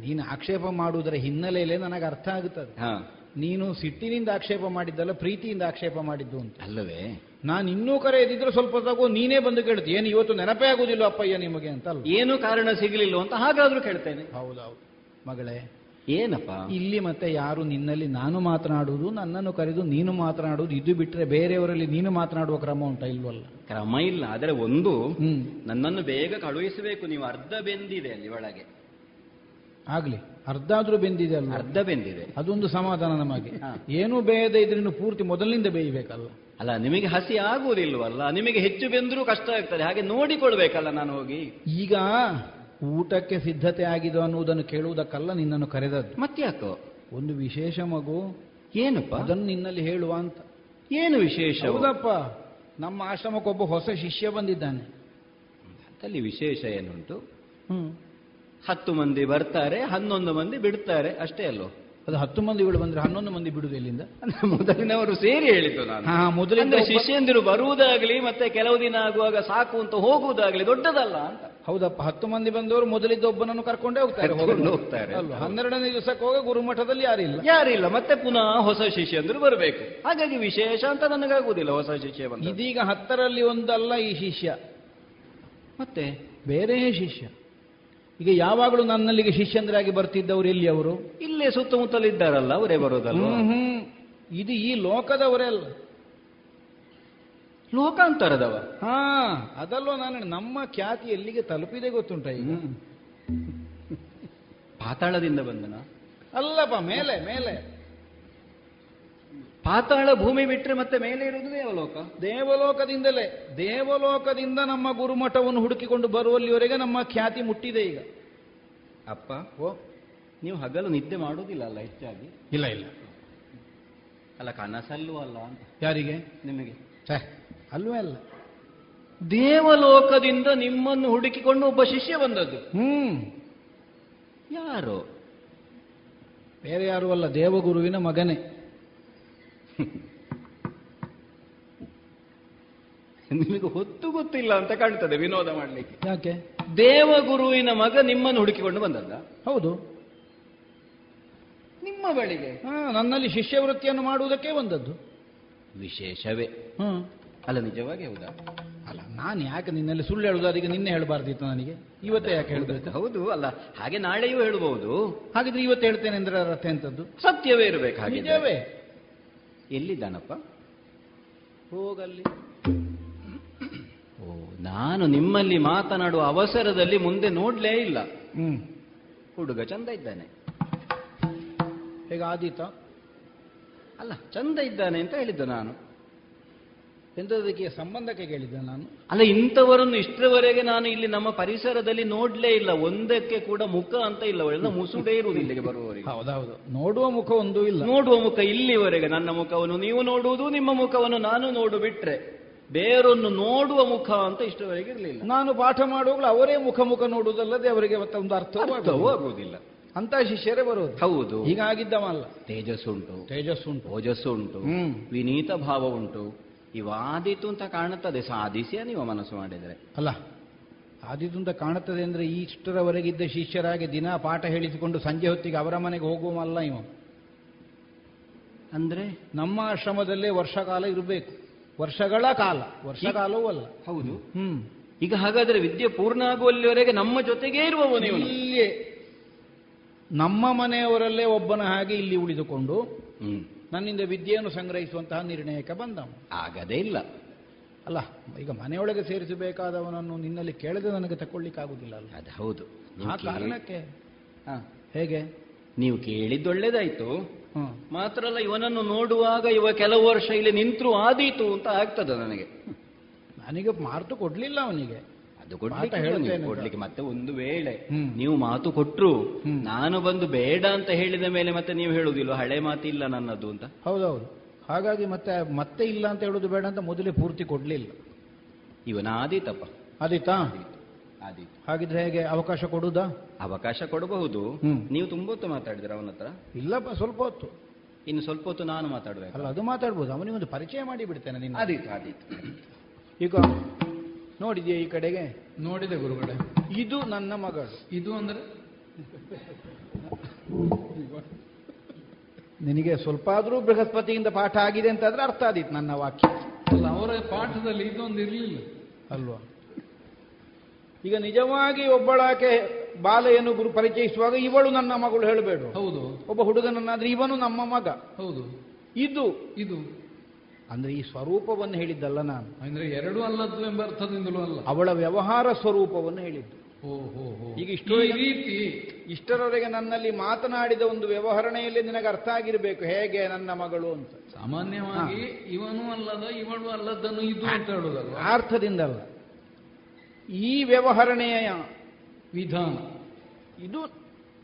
ನೀನು ಆಕ್ಷೇಪ ಮಾಡುವುದರ ಹಿನ್ನೆಲೆಯಲ್ಲೇ ನನಗೆ ಅರ್ಥ ಆಗುತ್ತದೆ. ಹಾ. ನೀನು ಸಿಟ್ಟಿನಿಂದ ಆಕ್ಷೇಪ ಮಾಡಿದ್ದಲ್ಲ ಪ್ರೀತಿಯಿಂದ ಆಕ್ಷೇಪ ಮಾಡಿದ್ದು ಅಂತ. ಅಲ್ಲವೇ? ನಾನು ಇನ್ನೂ ಕರೆಯದಿದ್ರೆ ಸ್ವಲ್ಪ ತಗೋ ನೀನೇ ಬಂದು ಕೇಳ್ತಿ. ಏನು ಇವತ್ತು ನೆನಪೇ ಆಗುದಿಲ್ಲ ಅಪ್ಪಯ್ಯ ನಿಮಗೆ ಅಂತ ಅಲ್ಲ ಏನು ಕಾರಣ ಸಿಗಲಿಲ್ಲ ಅಂತ ಹಾಗಾದ್ರೂ ಕೇಳ್ತೇನೆ. ಹೌದೌದು. ಮಗಳೇ ಏನಪ್ಪ? ಇಲ್ಲಿ ಮತ್ತೆ ಯಾರು ನಿನ್ನಲ್ಲಿ ನಾನು ಮಾತನಾಡುವುದು ನನ್ನನ್ನು ಕರೆದು ನೀನು ಮಾತನಾಡುವುದು ಇದು ಬಿಟ್ಟರೆ ಬೇರೆಯವರಲ್ಲಿ ನೀನು ಮಾತನಾಡುವ ಕ್ರಮ ಉಂಟಾ ಇಲ್ವಲ್ಲ? ಕ್ರಮ ಇಲ್ಲ ಆದರೆ ಒಂದು ನನ್ನನ್ನು ಬೇಗ ಕಳುಹಿಸಬೇಕು ನೀವು ಅರ್ಧ ಬೆಂದಿದೆ ಅಲ್ಲಿ ಒಳಗೆ. ಆಗ್ಲಿ ಅರ್ಧ ಆದ್ರೂ ಬೆಂದಿದೆ ಅಲ್ಲ ಅರ್ಧ ಬೆಂದಿದೆ. ಅದೊಂದು ಸಮಾಧಾನ ನಮಗೆ. ಏನು ಏನೂ ಬೇಯದೆ ಇದ್ರೆ ಪೂರ್ತಿ ಮೊದಲಿನಿಂದ ಬೇಯಬೇಕಲ್ಲ ಅಲ್ಲ ನಿಮಗೆ ಹಸಿ ಆಗುವುದಿಲ್ವಲ್ಲ? ನಿಮಗೆ ಹೆಚ್ಚು ಬೆಂದರೂ ಕಷ್ಟ ಆಗ್ತದೆ ಹಾಗೆ ನೋಡಿಕೊಳ್ಬೇಕಲ್ಲ ನಾನು ಹೋಗಿ. ಈಗ ಊಟಕ್ಕೆ ಸಿದ್ಧತೆ ಆಗಿದೆ ಅನ್ನುವುದನ್ನು ಕೇಳುವುದಕ್ಕಲ್ಲ ನಿನ್ನನ್ನು ಕರೆದದ್ದು. ಮತ್ತ್ಯಾಕೋ? ಒಂದು ವಿಶೇಷ ಮಗು. ಏನಪ್ಪ? ಅದನ್ನು ನಿನ್ನಲ್ಲಿ ಹೇಳುವ ಅಂತ. ಏನು ವಿಶೇಷ? ಹೌದಪ್ಪ. ನಮ್ಮ ಆಶ್ರಮಕ್ಕೊಬ್ಬ ಹೊಸ ಶಿಷ್ಯ ಬಂದಿದ್ದಾನೆ. ಅಲ್ಲಿ ವಿಶೇಷ ಏನುಂಟು? ಹ್ಮ್. ಹತ್ತು ಮಂದಿ ಬರ್ತಾರೆ ಹನ್ನೊಂದು ಮಂದಿ ಬಿಡ್ತಾರೆ ಅಷ್ಟೇ ಅಲ್ಲೋ? ಅದು ಹತ್ತು ಮಂದಿಗಳು ಬಂದ್ರೆ ಹನ್ನೊಂದು ಮಂದಿ ಬಿಡುದು ಎಲ್ಲಿಂದ? ಅಂದ್ರೆ ಮೊದಲಿನವರು ಸೇರಿ ಹೇಳಿದ್ದು ನಾನು. ಹಾ ಮೊದಲಿಂದ ಅಂದ್ರೆ ಶಿಷ್ಯಂದಿರು ಬರುವುದಾಗ್ಲಿ ಮತ್ತೆ ಕೆಲವು ದಿನ ಆಗುವಾಗ ಸಾಕು ಅಂತ ಹೋಗುವುದಾಗಲಿ ದೊಡ್ಡದಲ್ಲ ಅಂತ. ಹೌದಪ್ಪ ಹತ್ತು ಮಂದಿ ಬಂದವರು ಮೊದಲಿದ್ದ ಒಬ್ಬನನ್ನು ಕರ್ಕೊಂಡೇ ಹೋಗ್ತಾರೆ ಹೋಗ್ತಾರೆ. ಹನ್ನೆರಡನೇ ದಿವಸಕ್ಕೆ ಹೋಗಿ ಗುರುಮಠದಲ್ಲಿ ಯಾರಿಲ್ಲ ಯಾರಿಲ್ಲ ಮತ್ತೆ ಪುನಃ ಹೊಸ ಶಿಷ್ಯಂದಿರು ಬರಬೇಕು. ಹಾಗಾಗಿ ವಿಶೇಷ ಅಂತ ನನಗಾಗುವುದಿಲ್ಲ ಹೊಸ ಶಿಷ್ಯ ಬಂದ ಇದೀಗ ಹತ್ತರಲ್ಲಿ ಒಂದಲ್ಲ ಈ ಶಿಷ್ಯ. ಮತ್ತೆ ಬೇರೆ ಶಿಷ್ಯ. ಈಗ ಯಾವಾಗಲೂ ನನ್ನಲ್ಲಿಗೆ ಶಿಷ್ಯಂದ್ರಾಗಿ ಬರ್ತಿದ್ದವರು ಎಲ್ಲಿ ಅವರು? ಇಲ್ಲೇ ಸುತ್ತಮುತ್ತಲಿದ್ದಾರಲ್ಲ ಅವರೇ ಬರೋದಲ್ಲ. ಇದು ಈ ಲೋಕದವರೇ ಅಲ್ಲ. ಲೋಕಾಂತರದವ? ಹಾ ಅದಲ್ವ ನಾನು ನಮ್ಮ ಖ್ಯಾತಿ ಎಲ್ಲಿಗೆ ತಲುಪಿದೆ ಗೊತ್ತುಂಟ ಈಗ? ಪಾತಾಳದಿಂದ ಬಂದನ? ಅಲ್ಲಪ್ಪ ಮೇಲೆ ಮೇಲೆ. ಪಾತಾಳ ಭೂಮಿ ಬಿಟ್ಟರೆ ಮತ್ತೆ ಮೇಲೆ ಇರುವುದು ದೇವಲೋಕ ದೇವಲೋಕದಿಂದಲೇ. ದೇವಲೋಕದಿಂದ ನಮ್ಮ ಗುರುಮಠವನ್ನು ಹುಡುಕಿಕೊಂಡು ಬರುವಲ್ಲಿವರೆಗೆ ನಮ್ಮ ಖ್ಯಾತಿ ಮುಟ್ಟಿದೆ ಈಗ. ಅಪ್ಪ ಓ ನೀವು ಹಗಲು ನಿದ್ದೆ ಮಾಡುವುದಿಲ್ಲ ಅಲ್ಲ ಹೆಚ್ಚಾಗಿ? ಇಲ್ಲ ಇಲ್ಲ. ಅಲ್ಲ ಕನಸಲ್ಲೂ ಅಲ್ಲ ಅಂತ. ಯಾರಿಗೆ? ನಿಮಗೆ. ಸಹ ಅಲ್ವೇ ಅಲ್ಲ. ದೇವಲೋಕದಿಂದ ನಿಮ್ಮನ್ನು ಹುಡುಕಿಕೊಂಡು ಒಬ್ಬ ಶಿಷ್ಯ ಬಂದದ್ದು. ಹ್ಮ್. ಯಾರು? ಬೇರೆ ಯಾರು ಅಲ್ಲ ದೇವಗುರುವಿನ ಮಗನೇ. ನಿಮಗೆ ಹೊತ್ತು ಗೊತ್ತಿಲ್ಲ ಅಂತ ಕಾಣ್ತದೆ ವಿನೋದ ಮಾಡಲಿಕ್ಕೆ. ಯಾಕೆ? ದೇವಗುರುವಿನ ಮಗ ನಿಮ್ಮನ್ನು ಹುಡುಕಿಕೊಂಡು ಬಂದದ್ದ? ಹೌದು. ನಿಮ್ಮ ಬಳಿಗೆ? ಹಾ ನನ್ನಲ್ಲಿ ಶಿಷ್ಯವೃತ್ತಿಯನ್ನು ಮಾಡುವುದಕ್ಕೆ ಬಂದದ್ದು. ವಿಶೇಷವೇ. ಹ್ಮ್. ಅಲ್ಲ ನಿಜವಾಗಿ ಹೌದಾ? ಅಲ್ಲ ನಾನು ಯಾಕೆ ನಿನ್ನಲ್ಲಿ ಸುಳ್ಳು ಹೇಳುದು? ಅದಕ್ಕೆ ನಿನ್ನೆ ಹೇಳಬಾರ್ದಿತ್ತು ನನಗೆ. ಇವತ್ತೇ ಯಾಕೆ ಹೇಳಬೇಕು? ಹೌದು ಅಲ್ಲ ಹಾಗೆ ನಾಳೆಯೂ ಹೇಳಬಹುದು. ಹಾಗಿದ್ರೆ ಇವತ್ತು ಹೇಳ್ತೇನೆ ಅಂದ್ರೆ ಅರ್ಥ ಎಂತದ್ದು? ಸತ್ಯವೇ ಇರಬೇಕು ಹಾಗೆ ನಿಜವೇ. ಎಲ್ಲಿದ್ದಾನಪ್ಪ? ಹೋಗಲ್ಲಿ. ಓ ನಾನು ನಿಮ್ಮಲ್ಲಿ ಮಾತನಾಡುವ ಅವಸರದಲ್ಲಿ ಮುಂದೆ ನೋಡ್ಲೇ ಇಲ್ಲ. ಹ್ಮ್. ಹುಡುಗ ಚಂದ ಇದ್ದಾನೆ. ಹೇಗ ಆದೀತ ಅಲ್ಲ ಚಂದ ಇದ್ದಾನೆ ಅಂತ ಹೇಳಿದ್ದು ನಾನು. ಎಂಥದಕ್ಕೆ ಸಂಬಂಧಕ್ಕೆ ಕೇಳಿದ್ದೆ ನಾನು? ಅಲ್ಲ ಇಂಥವರನ್ನು ಇಷ್ಟರವರೆಗೆ ನಾನು ಇಲ್ಲಿ ನಮ್ಮ ಪರಿಸರದಲ್ಲಿ ನೋಡ್ಲೇ ಇಲ್ಲ. ಒಂದಕ್ಕೆ ಕೂಡ ಮುಖ ಅಂತ ಇಲ್ಲ. ಅವರೆಲ್ಲ ಮುಸುಡೇ ಇರುವುದು ಇಲ್ಲಿಗೆ ಬರುವವರಿಗೆ. ಹೌದೌದು ನೋಡುವ ಮುಖ ಒಂದು ಇಲ್ಲ. ನೋಡುವ ಮುಖ ಇಲ್ಲಿವರೆಗೆ ನನ್ನ ಮುಖವನ್ನು ನೀವು ನೋಡುವುದು ನಿಮ್ಮ ಮುಖವನ್ನು ನಾನು ನೋಡು ಬಿಟ್ರೆ ಬೇರೊಂದು ನೋಡುವ ಮುಖ ಅಂತ ಇಷ್ಟವರೆಗೆ ಇರಲಿಲ್ಲ. ನಾನು ಪಾಠ ಮಾಡುವಾಗಲೂ ಅವರೇ ಮುಖ ಮುಖ ನೋಡುವುದಲ್ಲದೆ ಅವರಿಗೆ ಮತ್ತೆ ಒಂದು ಅರ್ಥವೂ ಅರ್ಥವೂ ಆಗುವುದಿಲ್ಲ. ಅಂತ ಶಿಷ್ಯರೇ ಬರುವುದು. ಹೌದು. ಹೀಗಾಗಿದ್ದವಲ್ಲ. ತೇಜಸ್ಸುಂಟು. ತೇಜಸ್ಸುಂಟು. ಓಜಸ್ಸು ಉಂಟು. ವಿನೀತ ಭಾವ ಉಂಟು ಇವಾದೀತು ಅಂತ ಕಾಣುತ್ತದೆ. ಸಾಧಿಸಿಯ ನೀವು ಮನಸ್ಸು ಮಾಡಿದರೆ. ಅಲ್ಲ ಆದಿತು ಅಂತ ಕಾಣುತ್ತದೆ ಅಂದ್ರೆ ಈ ಇಷ್ಟರವರೆಗಿದ್ದ ಶಿಷ್ಯರಾಗಿ ದಿನ ಪಾಠ ಹೇಳಿಸಿಕೊಂಡು ಸಂಜೆ ಹೊತ್ತಿಗೆ ಅವರ ಮನೆಗೆ ಹೋಗುವಲ್ಲ ಇವ. ಅಂದ್ರೆ? ನಮ್ಮ ಆಶ್ರಮದಲ್ಲೇ ವರ್ಷಕಾಲ ಇರಬೇಕು. ವರ್ಷಗಳ ಕಾಲ. ವರ್ಷಕಾಲವೂ ಅಲ್ಲ. ಹೌದು. ಹ್ಮ್. ಈಗ ಹಾಗಾದ್ರೆ ವಿದ್ಯೆ ಪೂರ್ಣ ಆಗುವಲ್ಲಿವರೆಗೆ ನಮ್ಮ ಜೊತೆಗೇ ಇರುವವನು ನೀವು ಇಲ್ಲಿಯೇ ನಮ್ಮ ಮನೆಯವರಲ್ಲೇ ಒಬ್ಬನ ಹಾಗೆ ಇಲ್ಲಿ ಉಳಿದುಕೊಂಡು ಹ್ಮ್. ನನ್ನಿಂದ ವಿದ್ಯೆಯನ್ನು ಸಂಗ್ರಹಿಸುವಂತಹ ನಿರ್ಣಯಕ್ಕೆ ಬಂದವನು. ಆಗದೇ ಇಲ್ಲ. ಅಲ್ಲ ಈಗ ಮನೆಯೊಳಗೆ ಸೇರಿಸಬೇಕಾದವನನ್ನು ನಿನ್ನಲ್ಲಿ ಕೇಳದೆ ನನಗೆ ತಕೊಳ್ಳಿಕ್ಕಾಗುದಿಲ್ಲ ಅಲ್ಲ ಅದು ಹೌದು. ಆ ಕಾರಣಕ್ಕೆ ಹಾ. ಹೇಗೆ? ನೀವು ಕೇಳಿದ್ದೊಳ್ಳೇದಾಯ್ತು. ಮಾತ್ರ ಅಲ್ಲ ಇವನನ್ನು ನೋಡುವಾಗ ಇವ ಕೆಲವು ವರ್ಷ ಇಲ್ಲಿ ನಿಂತರೂ ಆದೀತು ಅಂತ ಆಗ್ತದೆ ನನಗೆ. ನನಗೆ ಮಾರ್ತು ಕೊಡಲಿಲ್ಲ ಅವನಿಗೆ. ಅದು ಕೊಡ್ಲಿಕ್ಕೆ ಕೊಡ್ಲಿಕ್ಕೆ ಮತ್ತೆ ಒಂದು ವೇಳೆ ನೀವು ಮಾತು ಕೊಟ್ರು ಹ್ಮ್. ನಾನು ಬಂದು ಬೇಡ ಅಂತ ಹೇಳಿದ ಮೇಲೆ ಮತ್ತೆ ನೀವು ಹೇಳುದಿಲ್ಲ ಹಳೆ ಮಾತಿಲ್ಲ ನನ್ನದು ಅಂತ. ಹೌದೌದು. ಹಾಗಾಗಿ ಮತ್ತೆ ಮತ್ತೆ ಇಲ್ಲ ಅಂತ ಹೇಳುದು ಬೇಡ ಅಂತ ಮೊದಲೇ ಪೂರ್ತಿ ಕೊಡ್ಲಿಲ್ಲ. ಇವನ ಆದೀತಪ್ಪ. ಆದೀತಾ? ಆದೀತು. ಹಾಗಿದ್ರೆ ಹೇಗೆ? ಅವಕಾಶ ಕೊಡುದಾ ಅವಕಾಶ ಕೊಡಬಹುದು. ನೀವು ತುಂಬ ಹೊತ್ತು ಮಾತಾಡಿದ್ರ ಅವನ ಹತ್ರ? ಇಲ್ಲಪ್ಪ ಸ್ವಲ್ಪ ಹೊತ್ತು. ಇನ್ನು ಸ್ವಲ್ಪ ಹೊತ್ತು ನಾನು ಮಾತಾಡ್ಬೇಕು. ಅಲ್ಲ ಅದು ಮಾತಾಡ್ಬೋದು. ಅವನಿಗೊಂದು ಪರಿಚಯ ಮಾಡಿ ಬಿಡ್ತೇನೆ ನಿನ್ನ ಆದೀತು ಆದೀತು. ಈಗ ನೋಡಿದ್ಯಾ ಈ ಕಡೆಗೆ? ನೋಡಿದೆ ಗುರುಗಳೇ. ಇದು ನನ್ನ ಮಗ. ಇದು ಅಂದ್ರೆ? ನಿನಗೆ ಸ್ವಲ್ಪ ಆದರೂ ಬೃಹಸ್ಪತಿಯಿಂದ ಪಾಠ ಆಗಿದೆ ಅಂತಾದ್ರೆ ಅರ್ಥ ಆದಿತ್ತು ನನ್ನ ವಾಕ್ಯ. ಅಲ್ಲ ಅವರ ಪಾಠದಲ್ಲಿ ಇದೊಂದು ಇರಲಿಲ್ಲ. ಅಲ್ವಾ? ಈಗ ನಿಜವಾಗಿ ಒಬ್ಬಳಾಕೆ ಬಾಲೆಯನ್ನು ಗುರು ಪರಿಚಯಿಸುವಾಗ ಇವಳು ನನ್ನ ಮಗಳು ಹೇಳಬೇಡ. ಹೌದು. ಒಬ್ಬ ಹುಡುಗನನ್ನಾದ್ರೆ ಇವನು ನಮ್ಮ ಮಗ. ಹೌದು. ಇದು ಇದು. ಅಂದ್ರೆ ಈ ಸ್ವರೂಪವನ್ನು ಹೇಳಿದ್ದಲ್ಲ ನಾನು. ಅಂದ್ರೆ ಎರಡು ಅಲ್ಲದ್ದು ಎಂಬ ಅರ್ಥದಿಂದಲೂ ಅಲ್ಲ. ಅವಳ ವ್ಯವಹಾರ ಸ್ವರೂಪವನ್ನು ಹೇಳಿದ್ದು. ಈಗ ಈ ಇಷ್ಟು ರೀತಿ ಇಷ್ಟರವರೆಗೆ ನನ್ನಲ್ಲಿ ಮಾತನಾಡಿದ ಒಂದು ವ್ಯವಹರಣೆಯಲ್ಲಿ ನಿನಗೆ ಅರ್ಥ ಆಗಿರಬೇಕು. ಹೇಗೆ ನನ್ನ ಮಗಳು ಅಂತ. ಸಾಮಾನ್ಯವಾಗಿ ಇವನು ಅಲ್ಲದ ಇವಳು ಅಲ್ಲದನ್ನು ಇದು ಅಂತ ಹೇಳುದಲ್ಲ ಅರ್ಥದಿಂದಲ್ಲ ಈ ವ್ಯವಹರಣೆಯ ವಿಧಾನ. ಇದು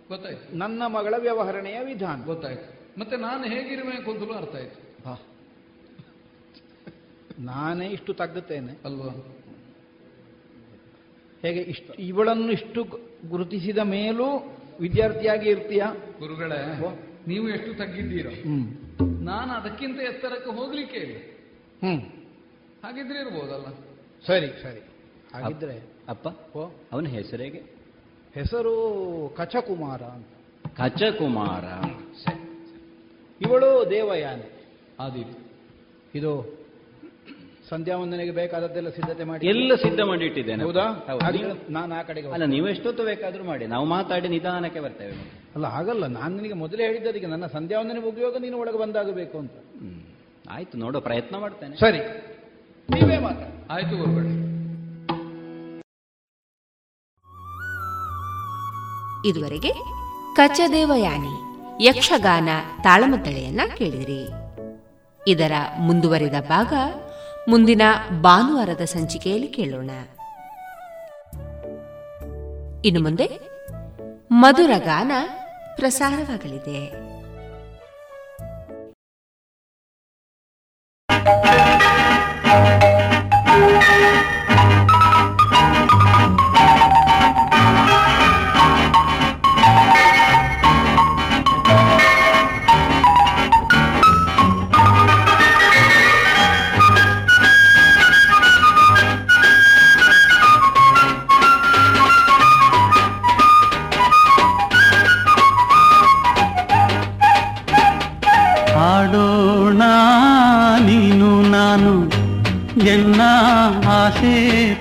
ಗೊತ್ತಾಯ್ತು. ನನ್ನ ಮಗಳ ವ್ಯವಹರಣೆಯ ವಿಧಾನ. ಗೊತ್ತಾಯ್ತು. ಮತ್ತೆ ನಾನು ಹೇಗಿರಬೇಕು ಅಂತಲೂ ಅರ್ಥ ಆಯ್ತು. ನಾನೇ ಇಷ್ಟು ತಗ್ಗುತ್ತೇನೆ. ಅಲ್ವಾ? ಹೇಗೆ ಇಷ್ಟು ಇವಳನ್ನು ಇಷ್ಟು ಗುರುತಿಸಿದ ಮೇಲೂ ವಿದ್ಯಾರ್ಥಿಯಾಗಿ ಇರ್ತೀಯ? ಗುರುಗಳೇ ನೀವು ಎಷ್ಟು ತಗ್ಗಿದ್ದೀರ ನಾನು ಅದಕ್ಕಿಂತ ಎತ್ತರಕ್ಕೆ ಹೋಗ್ಲಿಕ್ಕೆ ಇಲ್ಲ. ಹ್ಮ್. ಹಾಗಿದ್ರೆ ಇರ್ಬೋದಲ್ಲ? ಸರಿ ಸರಿ. ಹಾಗಿದ್ರೆ ಅಪ್ಪ ಓ. ಅವನ ಹೆಸರೇಗೆ ಹೆಸರು ಕಚಕುಮಾರ ಅಂತ. ಕಚಕುಮಾರ. ಇವಳು ದೇವಯಾನೆ. ಆದೀತು ಇದು ಸಂಧ್ಯಾ ವಂದನೆಗೆ ಬೇಕಾದದ್ದೆಲ್ಲ ಸಿದ್ಧತೆ ಮಾಡಿ ಎಲ್ಲ ಸಿದ್ಧ ಮಾಡಿ ಇಟ್ಟಿದ್ದೇನೆ ಹೌದಾ. ನಾನು ಆ ಕಡೆಗೆ ಅಲ್ಲ ನೀವು ಎಷ್ಟೊತ್ತು ಬೇಕಾದ್ರೂ ಮಾಡಿ. ನಾವು ಮಾತಾಡಿ ನಿಧಾನಕ್ಕೆ ಬರ್ತೇವೆ. ಅಲ್ಲ ಹಾಗಲ್ಲ. ನಾನು ನಿನಗೆ ಮೊದಲೇ ಹೇಳಿದ್ದದಕ್ಕೆ ನನ್ನ ಸಂಧ್ಯಾ ವಂದನೆ ಮುಗಿಯುವಾಗ ನೀನು ಒಳಗೆ ಬಂದಾಗಬೇಕು ಅಂತ. ಆಯ್ತು ನೋಡೋ ಪ್ರಯತ್ನ ಮಾಡ್ತೇನೆ. ಸರಿ. ನೀವೇ ಮಾತಾಡಿ. ಆಯ್ತು ಗುರುಗಳು. ಇದುವರೆಗೆ ಕಚದೇವಯಾನಿ ಯಕ್ಷಗಾನ ತಾಳಮದ್ದಳೆಯನ್ನ ಕೇಳಿದಿರಿ. ಇದರ ಮುಂದುವರಿದ ಭಾಗ ಮುಂದಿನ ಭಾನುವಾರದ ಸಂಚಿಕೆಯಲ್ಲಿ ಕೇಳೋಣ. ಇನ್ನು ಮುಂದೆ ಮಧುರ ಗಾನ ಪ್ರಸಾರವಾಗಲಿದೆ.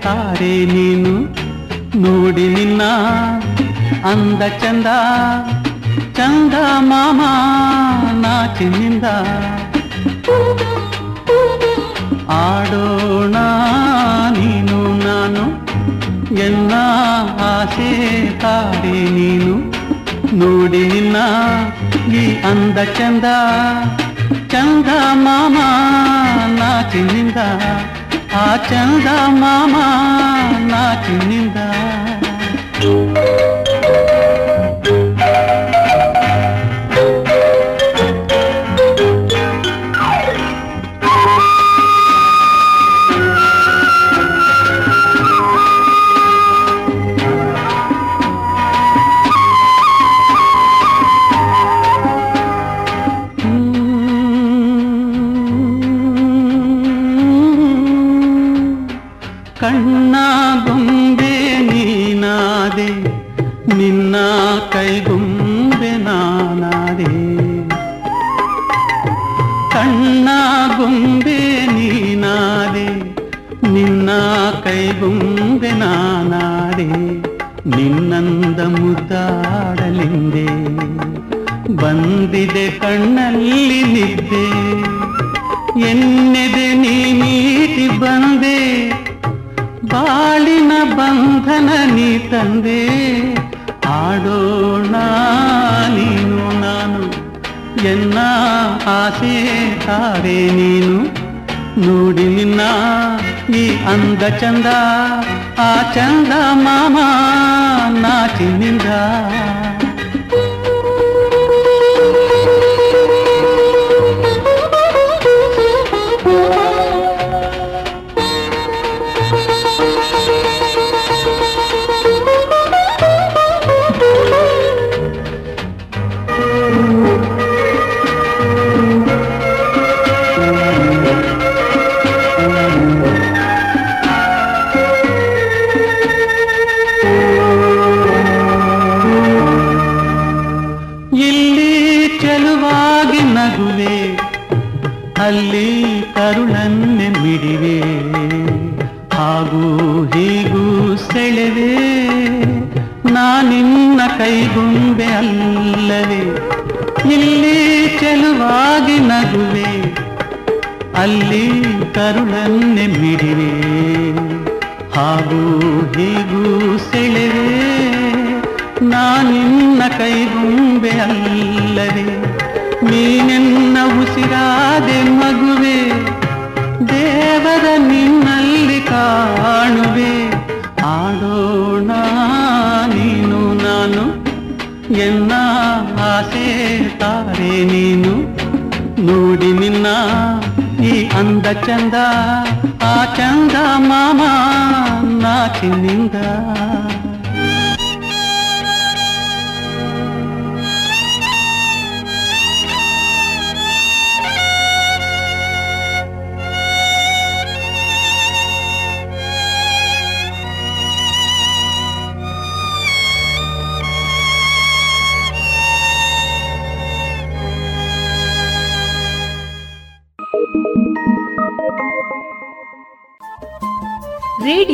ತಾರೆ ನೀನು ನೋಡಿ ನಿನ್ನ ಅಂದ ಚಂದ ಚಂದ ಮಾಮ ನಾಚಿನಿಂದ ಆಡೋಣ ನೀನು ನಾನು ಎನ್ನ ಆಸೆ ತಾರೆ ನೀನು ನೋಡಿ ನಿನ್ನ ಈ ಅಂದ ಚಂದ ಚಂದ ಮಾಮ ನಾಚಿನಿಂದ ಆ ಚಂದ ಮಾಮ ನಾಚಿನಿಂದ ಕೈಗೊಂಬೆ ನಾನಾದೆ ಕಣ್ಣ ಗೊಂಬೆ ನೀನಾದೆ ನಿನ್ನ ಕೈಗೊಂಬೆ ನಾನಾದೆ ನಿನ್ನಂದ ಮುದ್ದಾಡಲಿಂದೆ ಬಂದಿದೆ ಕಣ್ಣಲ್ಲಿ ನಿದ್ದೆ ಎನ್ನೆದೆ ನೀ ಮೀಟಿ ಬಂದೆ ಬಾಳಿನ ಬಂಧನ ನೀ ತಂದೆ ಆಡೋಣ ನೀನು ನಾನು ಎನ್ನ ಆಸೆ ತಾರೆ ನೀನು ನೋಡಿ ನಿನ್ನ ಈ ಅಂದ ಚಂದ ಆ ಚಂದ ಮಾಮ ನಾಚಿನಿಂದ ಅಲ್ಲಿ ಕರುಳನ್ನೆ ಮಿಡಿವೆ. ಹಾಗೂ ಹೀಗೂ ಸೆಳೆವೆ. ನಾನಿನ್ನ ಕೈಗೊಂಬೆ ಅಲ್ಲವೇ ನೀನೆನ್ನ ಉಸಿರಾದೆ ಮಗುವೆ. ದೇವರ ನಿನ್ನಲ್ಲಿ ಕಾಣುವೆ. ಆಡೋಣ ನೀನು ನಾನು, ಎನ್ನ ಆಸೆ ತಾರೆ ನೀನು. ನೋಡಿ ನಿನ್ನ ಅಂದ ಚಂದ ಆ ಚಂದ ಮಾಮ ನಾಚಿನಿಂದ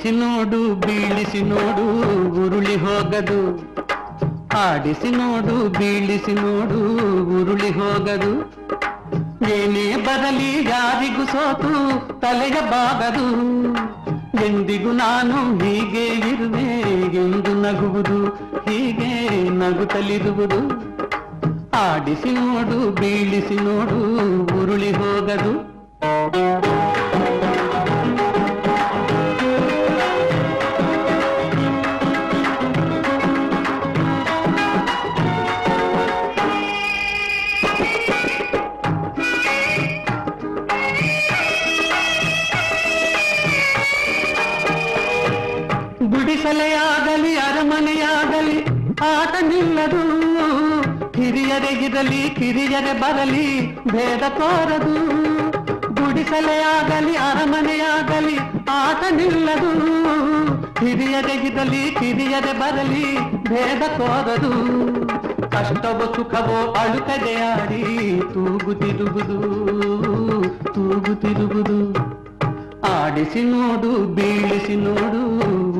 ಆಡಿಸಿ ನೋಡು, ಬೀಳಿಸಿ ನೋಡು, ಉರುಳಿ ಹೋಗದು. ಆಡಿಸಿ ನೋಡು, ಬೀಳಿಸಿ ನೋಡು, ಉರುಳಿ ಹೋಗದು. ಏನೇ ಬರಲಿ ಯಾರಿಗೂ ಸೋತು, ತಲೆಯ ಬಾಗದು. ಎಂದಿಗೂ ನಾನು ಹೀಗೆ ಇರುವೆ, ಎಂದು ನಗುವುದು, ಹೀಗೆ ನಗುತ್ತಲಿರುವುದು. ಆಡಿಸಿ ನೋಡು, ಬೀಳಿಸಿ ನೋಡು, ಉರುಳಿ ಹೋಗದು. ಗುಡಿಸಲೆಯಾಗಲಿ ಅರಮನೆಯಾಗಲಿ, ಆಟ ನಿಲ್ಲದು. ಹಿರಿಯರೆಗಿರಲಿ ಕಿರಿಯರೆ ಬರಲಿ, ಭೇದ ತೋರದು. ಗುಡಿಸಲೆಯಾಗಲಿ ಅರಮನೆಯಾಗಲಿ ಆಟ ನಿಲ್ಲದು. ಹಿರಿಯರೆಗಿರಲಿ ಕಿರಿಯರೆ ಬರಲಿ, ಭೇದ ತೋರದು. ಕಷ್ಟವೋ ಸುಖವೋ ಅಳುಕದೆಯಾಡಿ ತೂಗುತ್ತಿರುವುದು ತೂಗುತ್ತಿರುವುದು ಆಡಿಸಿ ನೋಡು, ಬೀಳಿಸಿ ನೋಡು.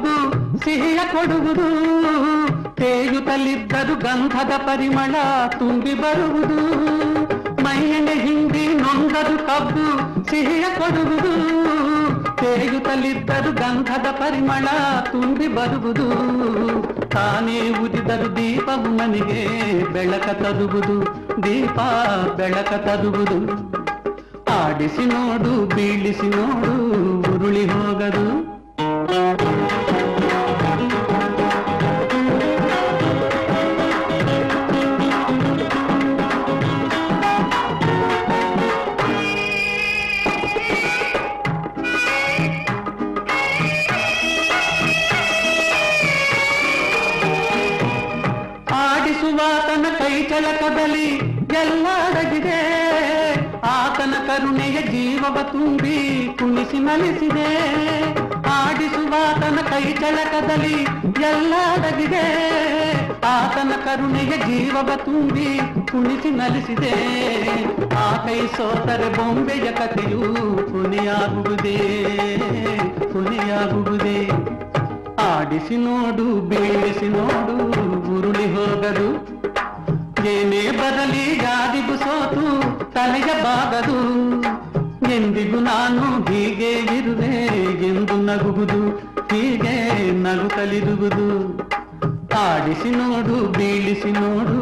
ಸಿಹಿಯ ಕೊಡುವುದು ತೇಯುತ್ತಲಿದ್ದರು ಗಂಧದ ಪರಿಮಳ ತುಂಬಿ ಬರುವುದು ಮೈಯನೆ ಹಿಂಡಿ ನೊಂದರು ಕಬ್ಬು ಸಿಹಿಯ ಕೊಡುವುದು ತೇಯುತ್ತಲಿದ್ದರು ಗಂಧದ ಪರಿಮಳ ತುಂಬಿ ಬರುವುದು ತಾನೇ ಉದಿದರು ದೀಪವು ಮನೆಗೆ ಬೆಳಕ ತರುವುದು ದೀಪ ಬೆಳಕ ತರುವುದು ಆಡಿಸಿ ನೋಡು ಬೀಳಿಸಿ ನೋಡು ಉರುಳಿ ಹೋಗದು ತುಂಬಿ ಕುಣಿಸಿ ಮಲಿಸಿದೆ. ಆಡಿಸುವಾತನ ಕೈ ಚಳಕದಲ್ಲಿ ಎಲ್ಲ ಅಡಗಿದೆ ಆತನ ಕರುಣೆಯ ಜೀವವ ತುಂಬಿ ಕುಣಿಸಿ ನಲಿಸಿದೆ ಆ ಕೈ ಸೋತರೆ ಬೊಂಬೆಯ ಕಥೆಯು ಪುನಿಯಾಗುವುದೇ ಪುನಿಯಾಗುವುದೇ ಆಡಿಸಿ ನೋಡು, ಬೀಳಿಸಿ ನೋಡು, ಉರುಳಿ ಹೋಗದು. ಏನೇ ಬರಲಿ, ಗಾದಿಗೂ ಸೋತು ತಲೆಯ ಬಾಗದು. ಎಂದಿಗೂ ನಾನು ಹೀಗೆ ಇರುವೆ. ಎಂದು ನಗುವುದು ಹೀಗೆ ನಗುತ್ತಲಿರುವುದು ಆಡಿಸಿ ನೋಡು ಬೀಳಿಸಿ ನೋಡು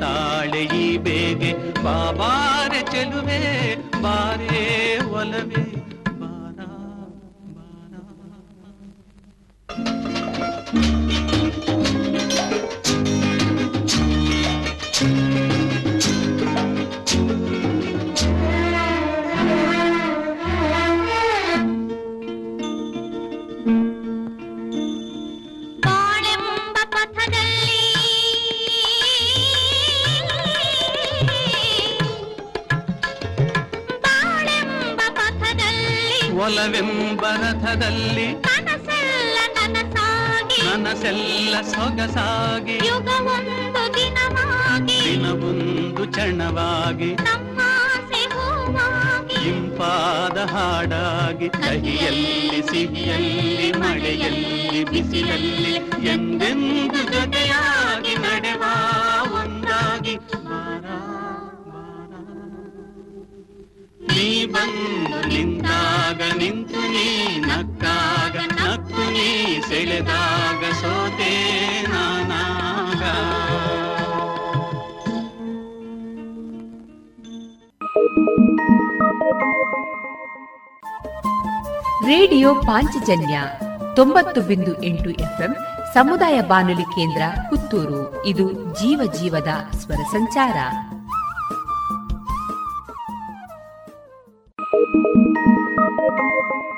ತಾಳೆ ಈ ಬೇಗೆ ಬಾಬಾರೆ ಚೆಲುವೆ ಬಾರೇ ಒಲವೇ. ನನಸಾಗಿ ನನಸೆಲ್ಲ ಸೊಗಸಾಗಿ ಯುಗವೊಂದು ದಿನವಾಗಿ ದಿನವೊಂದು ಚಣವಾಗಿ ಇಂಪಾದ ಹಾಡಾಗಿ ಕಹಿಯಲ್ಲಿ ಸಿಹಿಯಲ್ಲಿ ಮಳೆಯಲ್ಲಿ ಬಿಸಿಲಲ್ಲಿ ಎಂದೆಂದು ಜೊತೆಯಾಗಿ ನೀ ಬಂದು ನಿಂತಾಗ ನಿಂತು ನೀ ನಕ್ಕಾಗ ನಕ್ಕು ನೀ ಸೆಳೆದಾಗ ಸೋತೆ ನಾನಾಗ. ರೇಡಿಯೋ ಪಾಂಚಜನ್ಯ ತೊಂಬತ್ತು ಬಿಂದು ಎಂಟು ಎಫ್ಎಂ ಸಮುದಾಯ ಬಾನುಲಿ ಕೇಂದ್ರ ಪುತ್ತೂರು. ಇದು ಜೀವ ಜೀವದ ಸ್ವರ ಸಂಚಾರ. Thank you.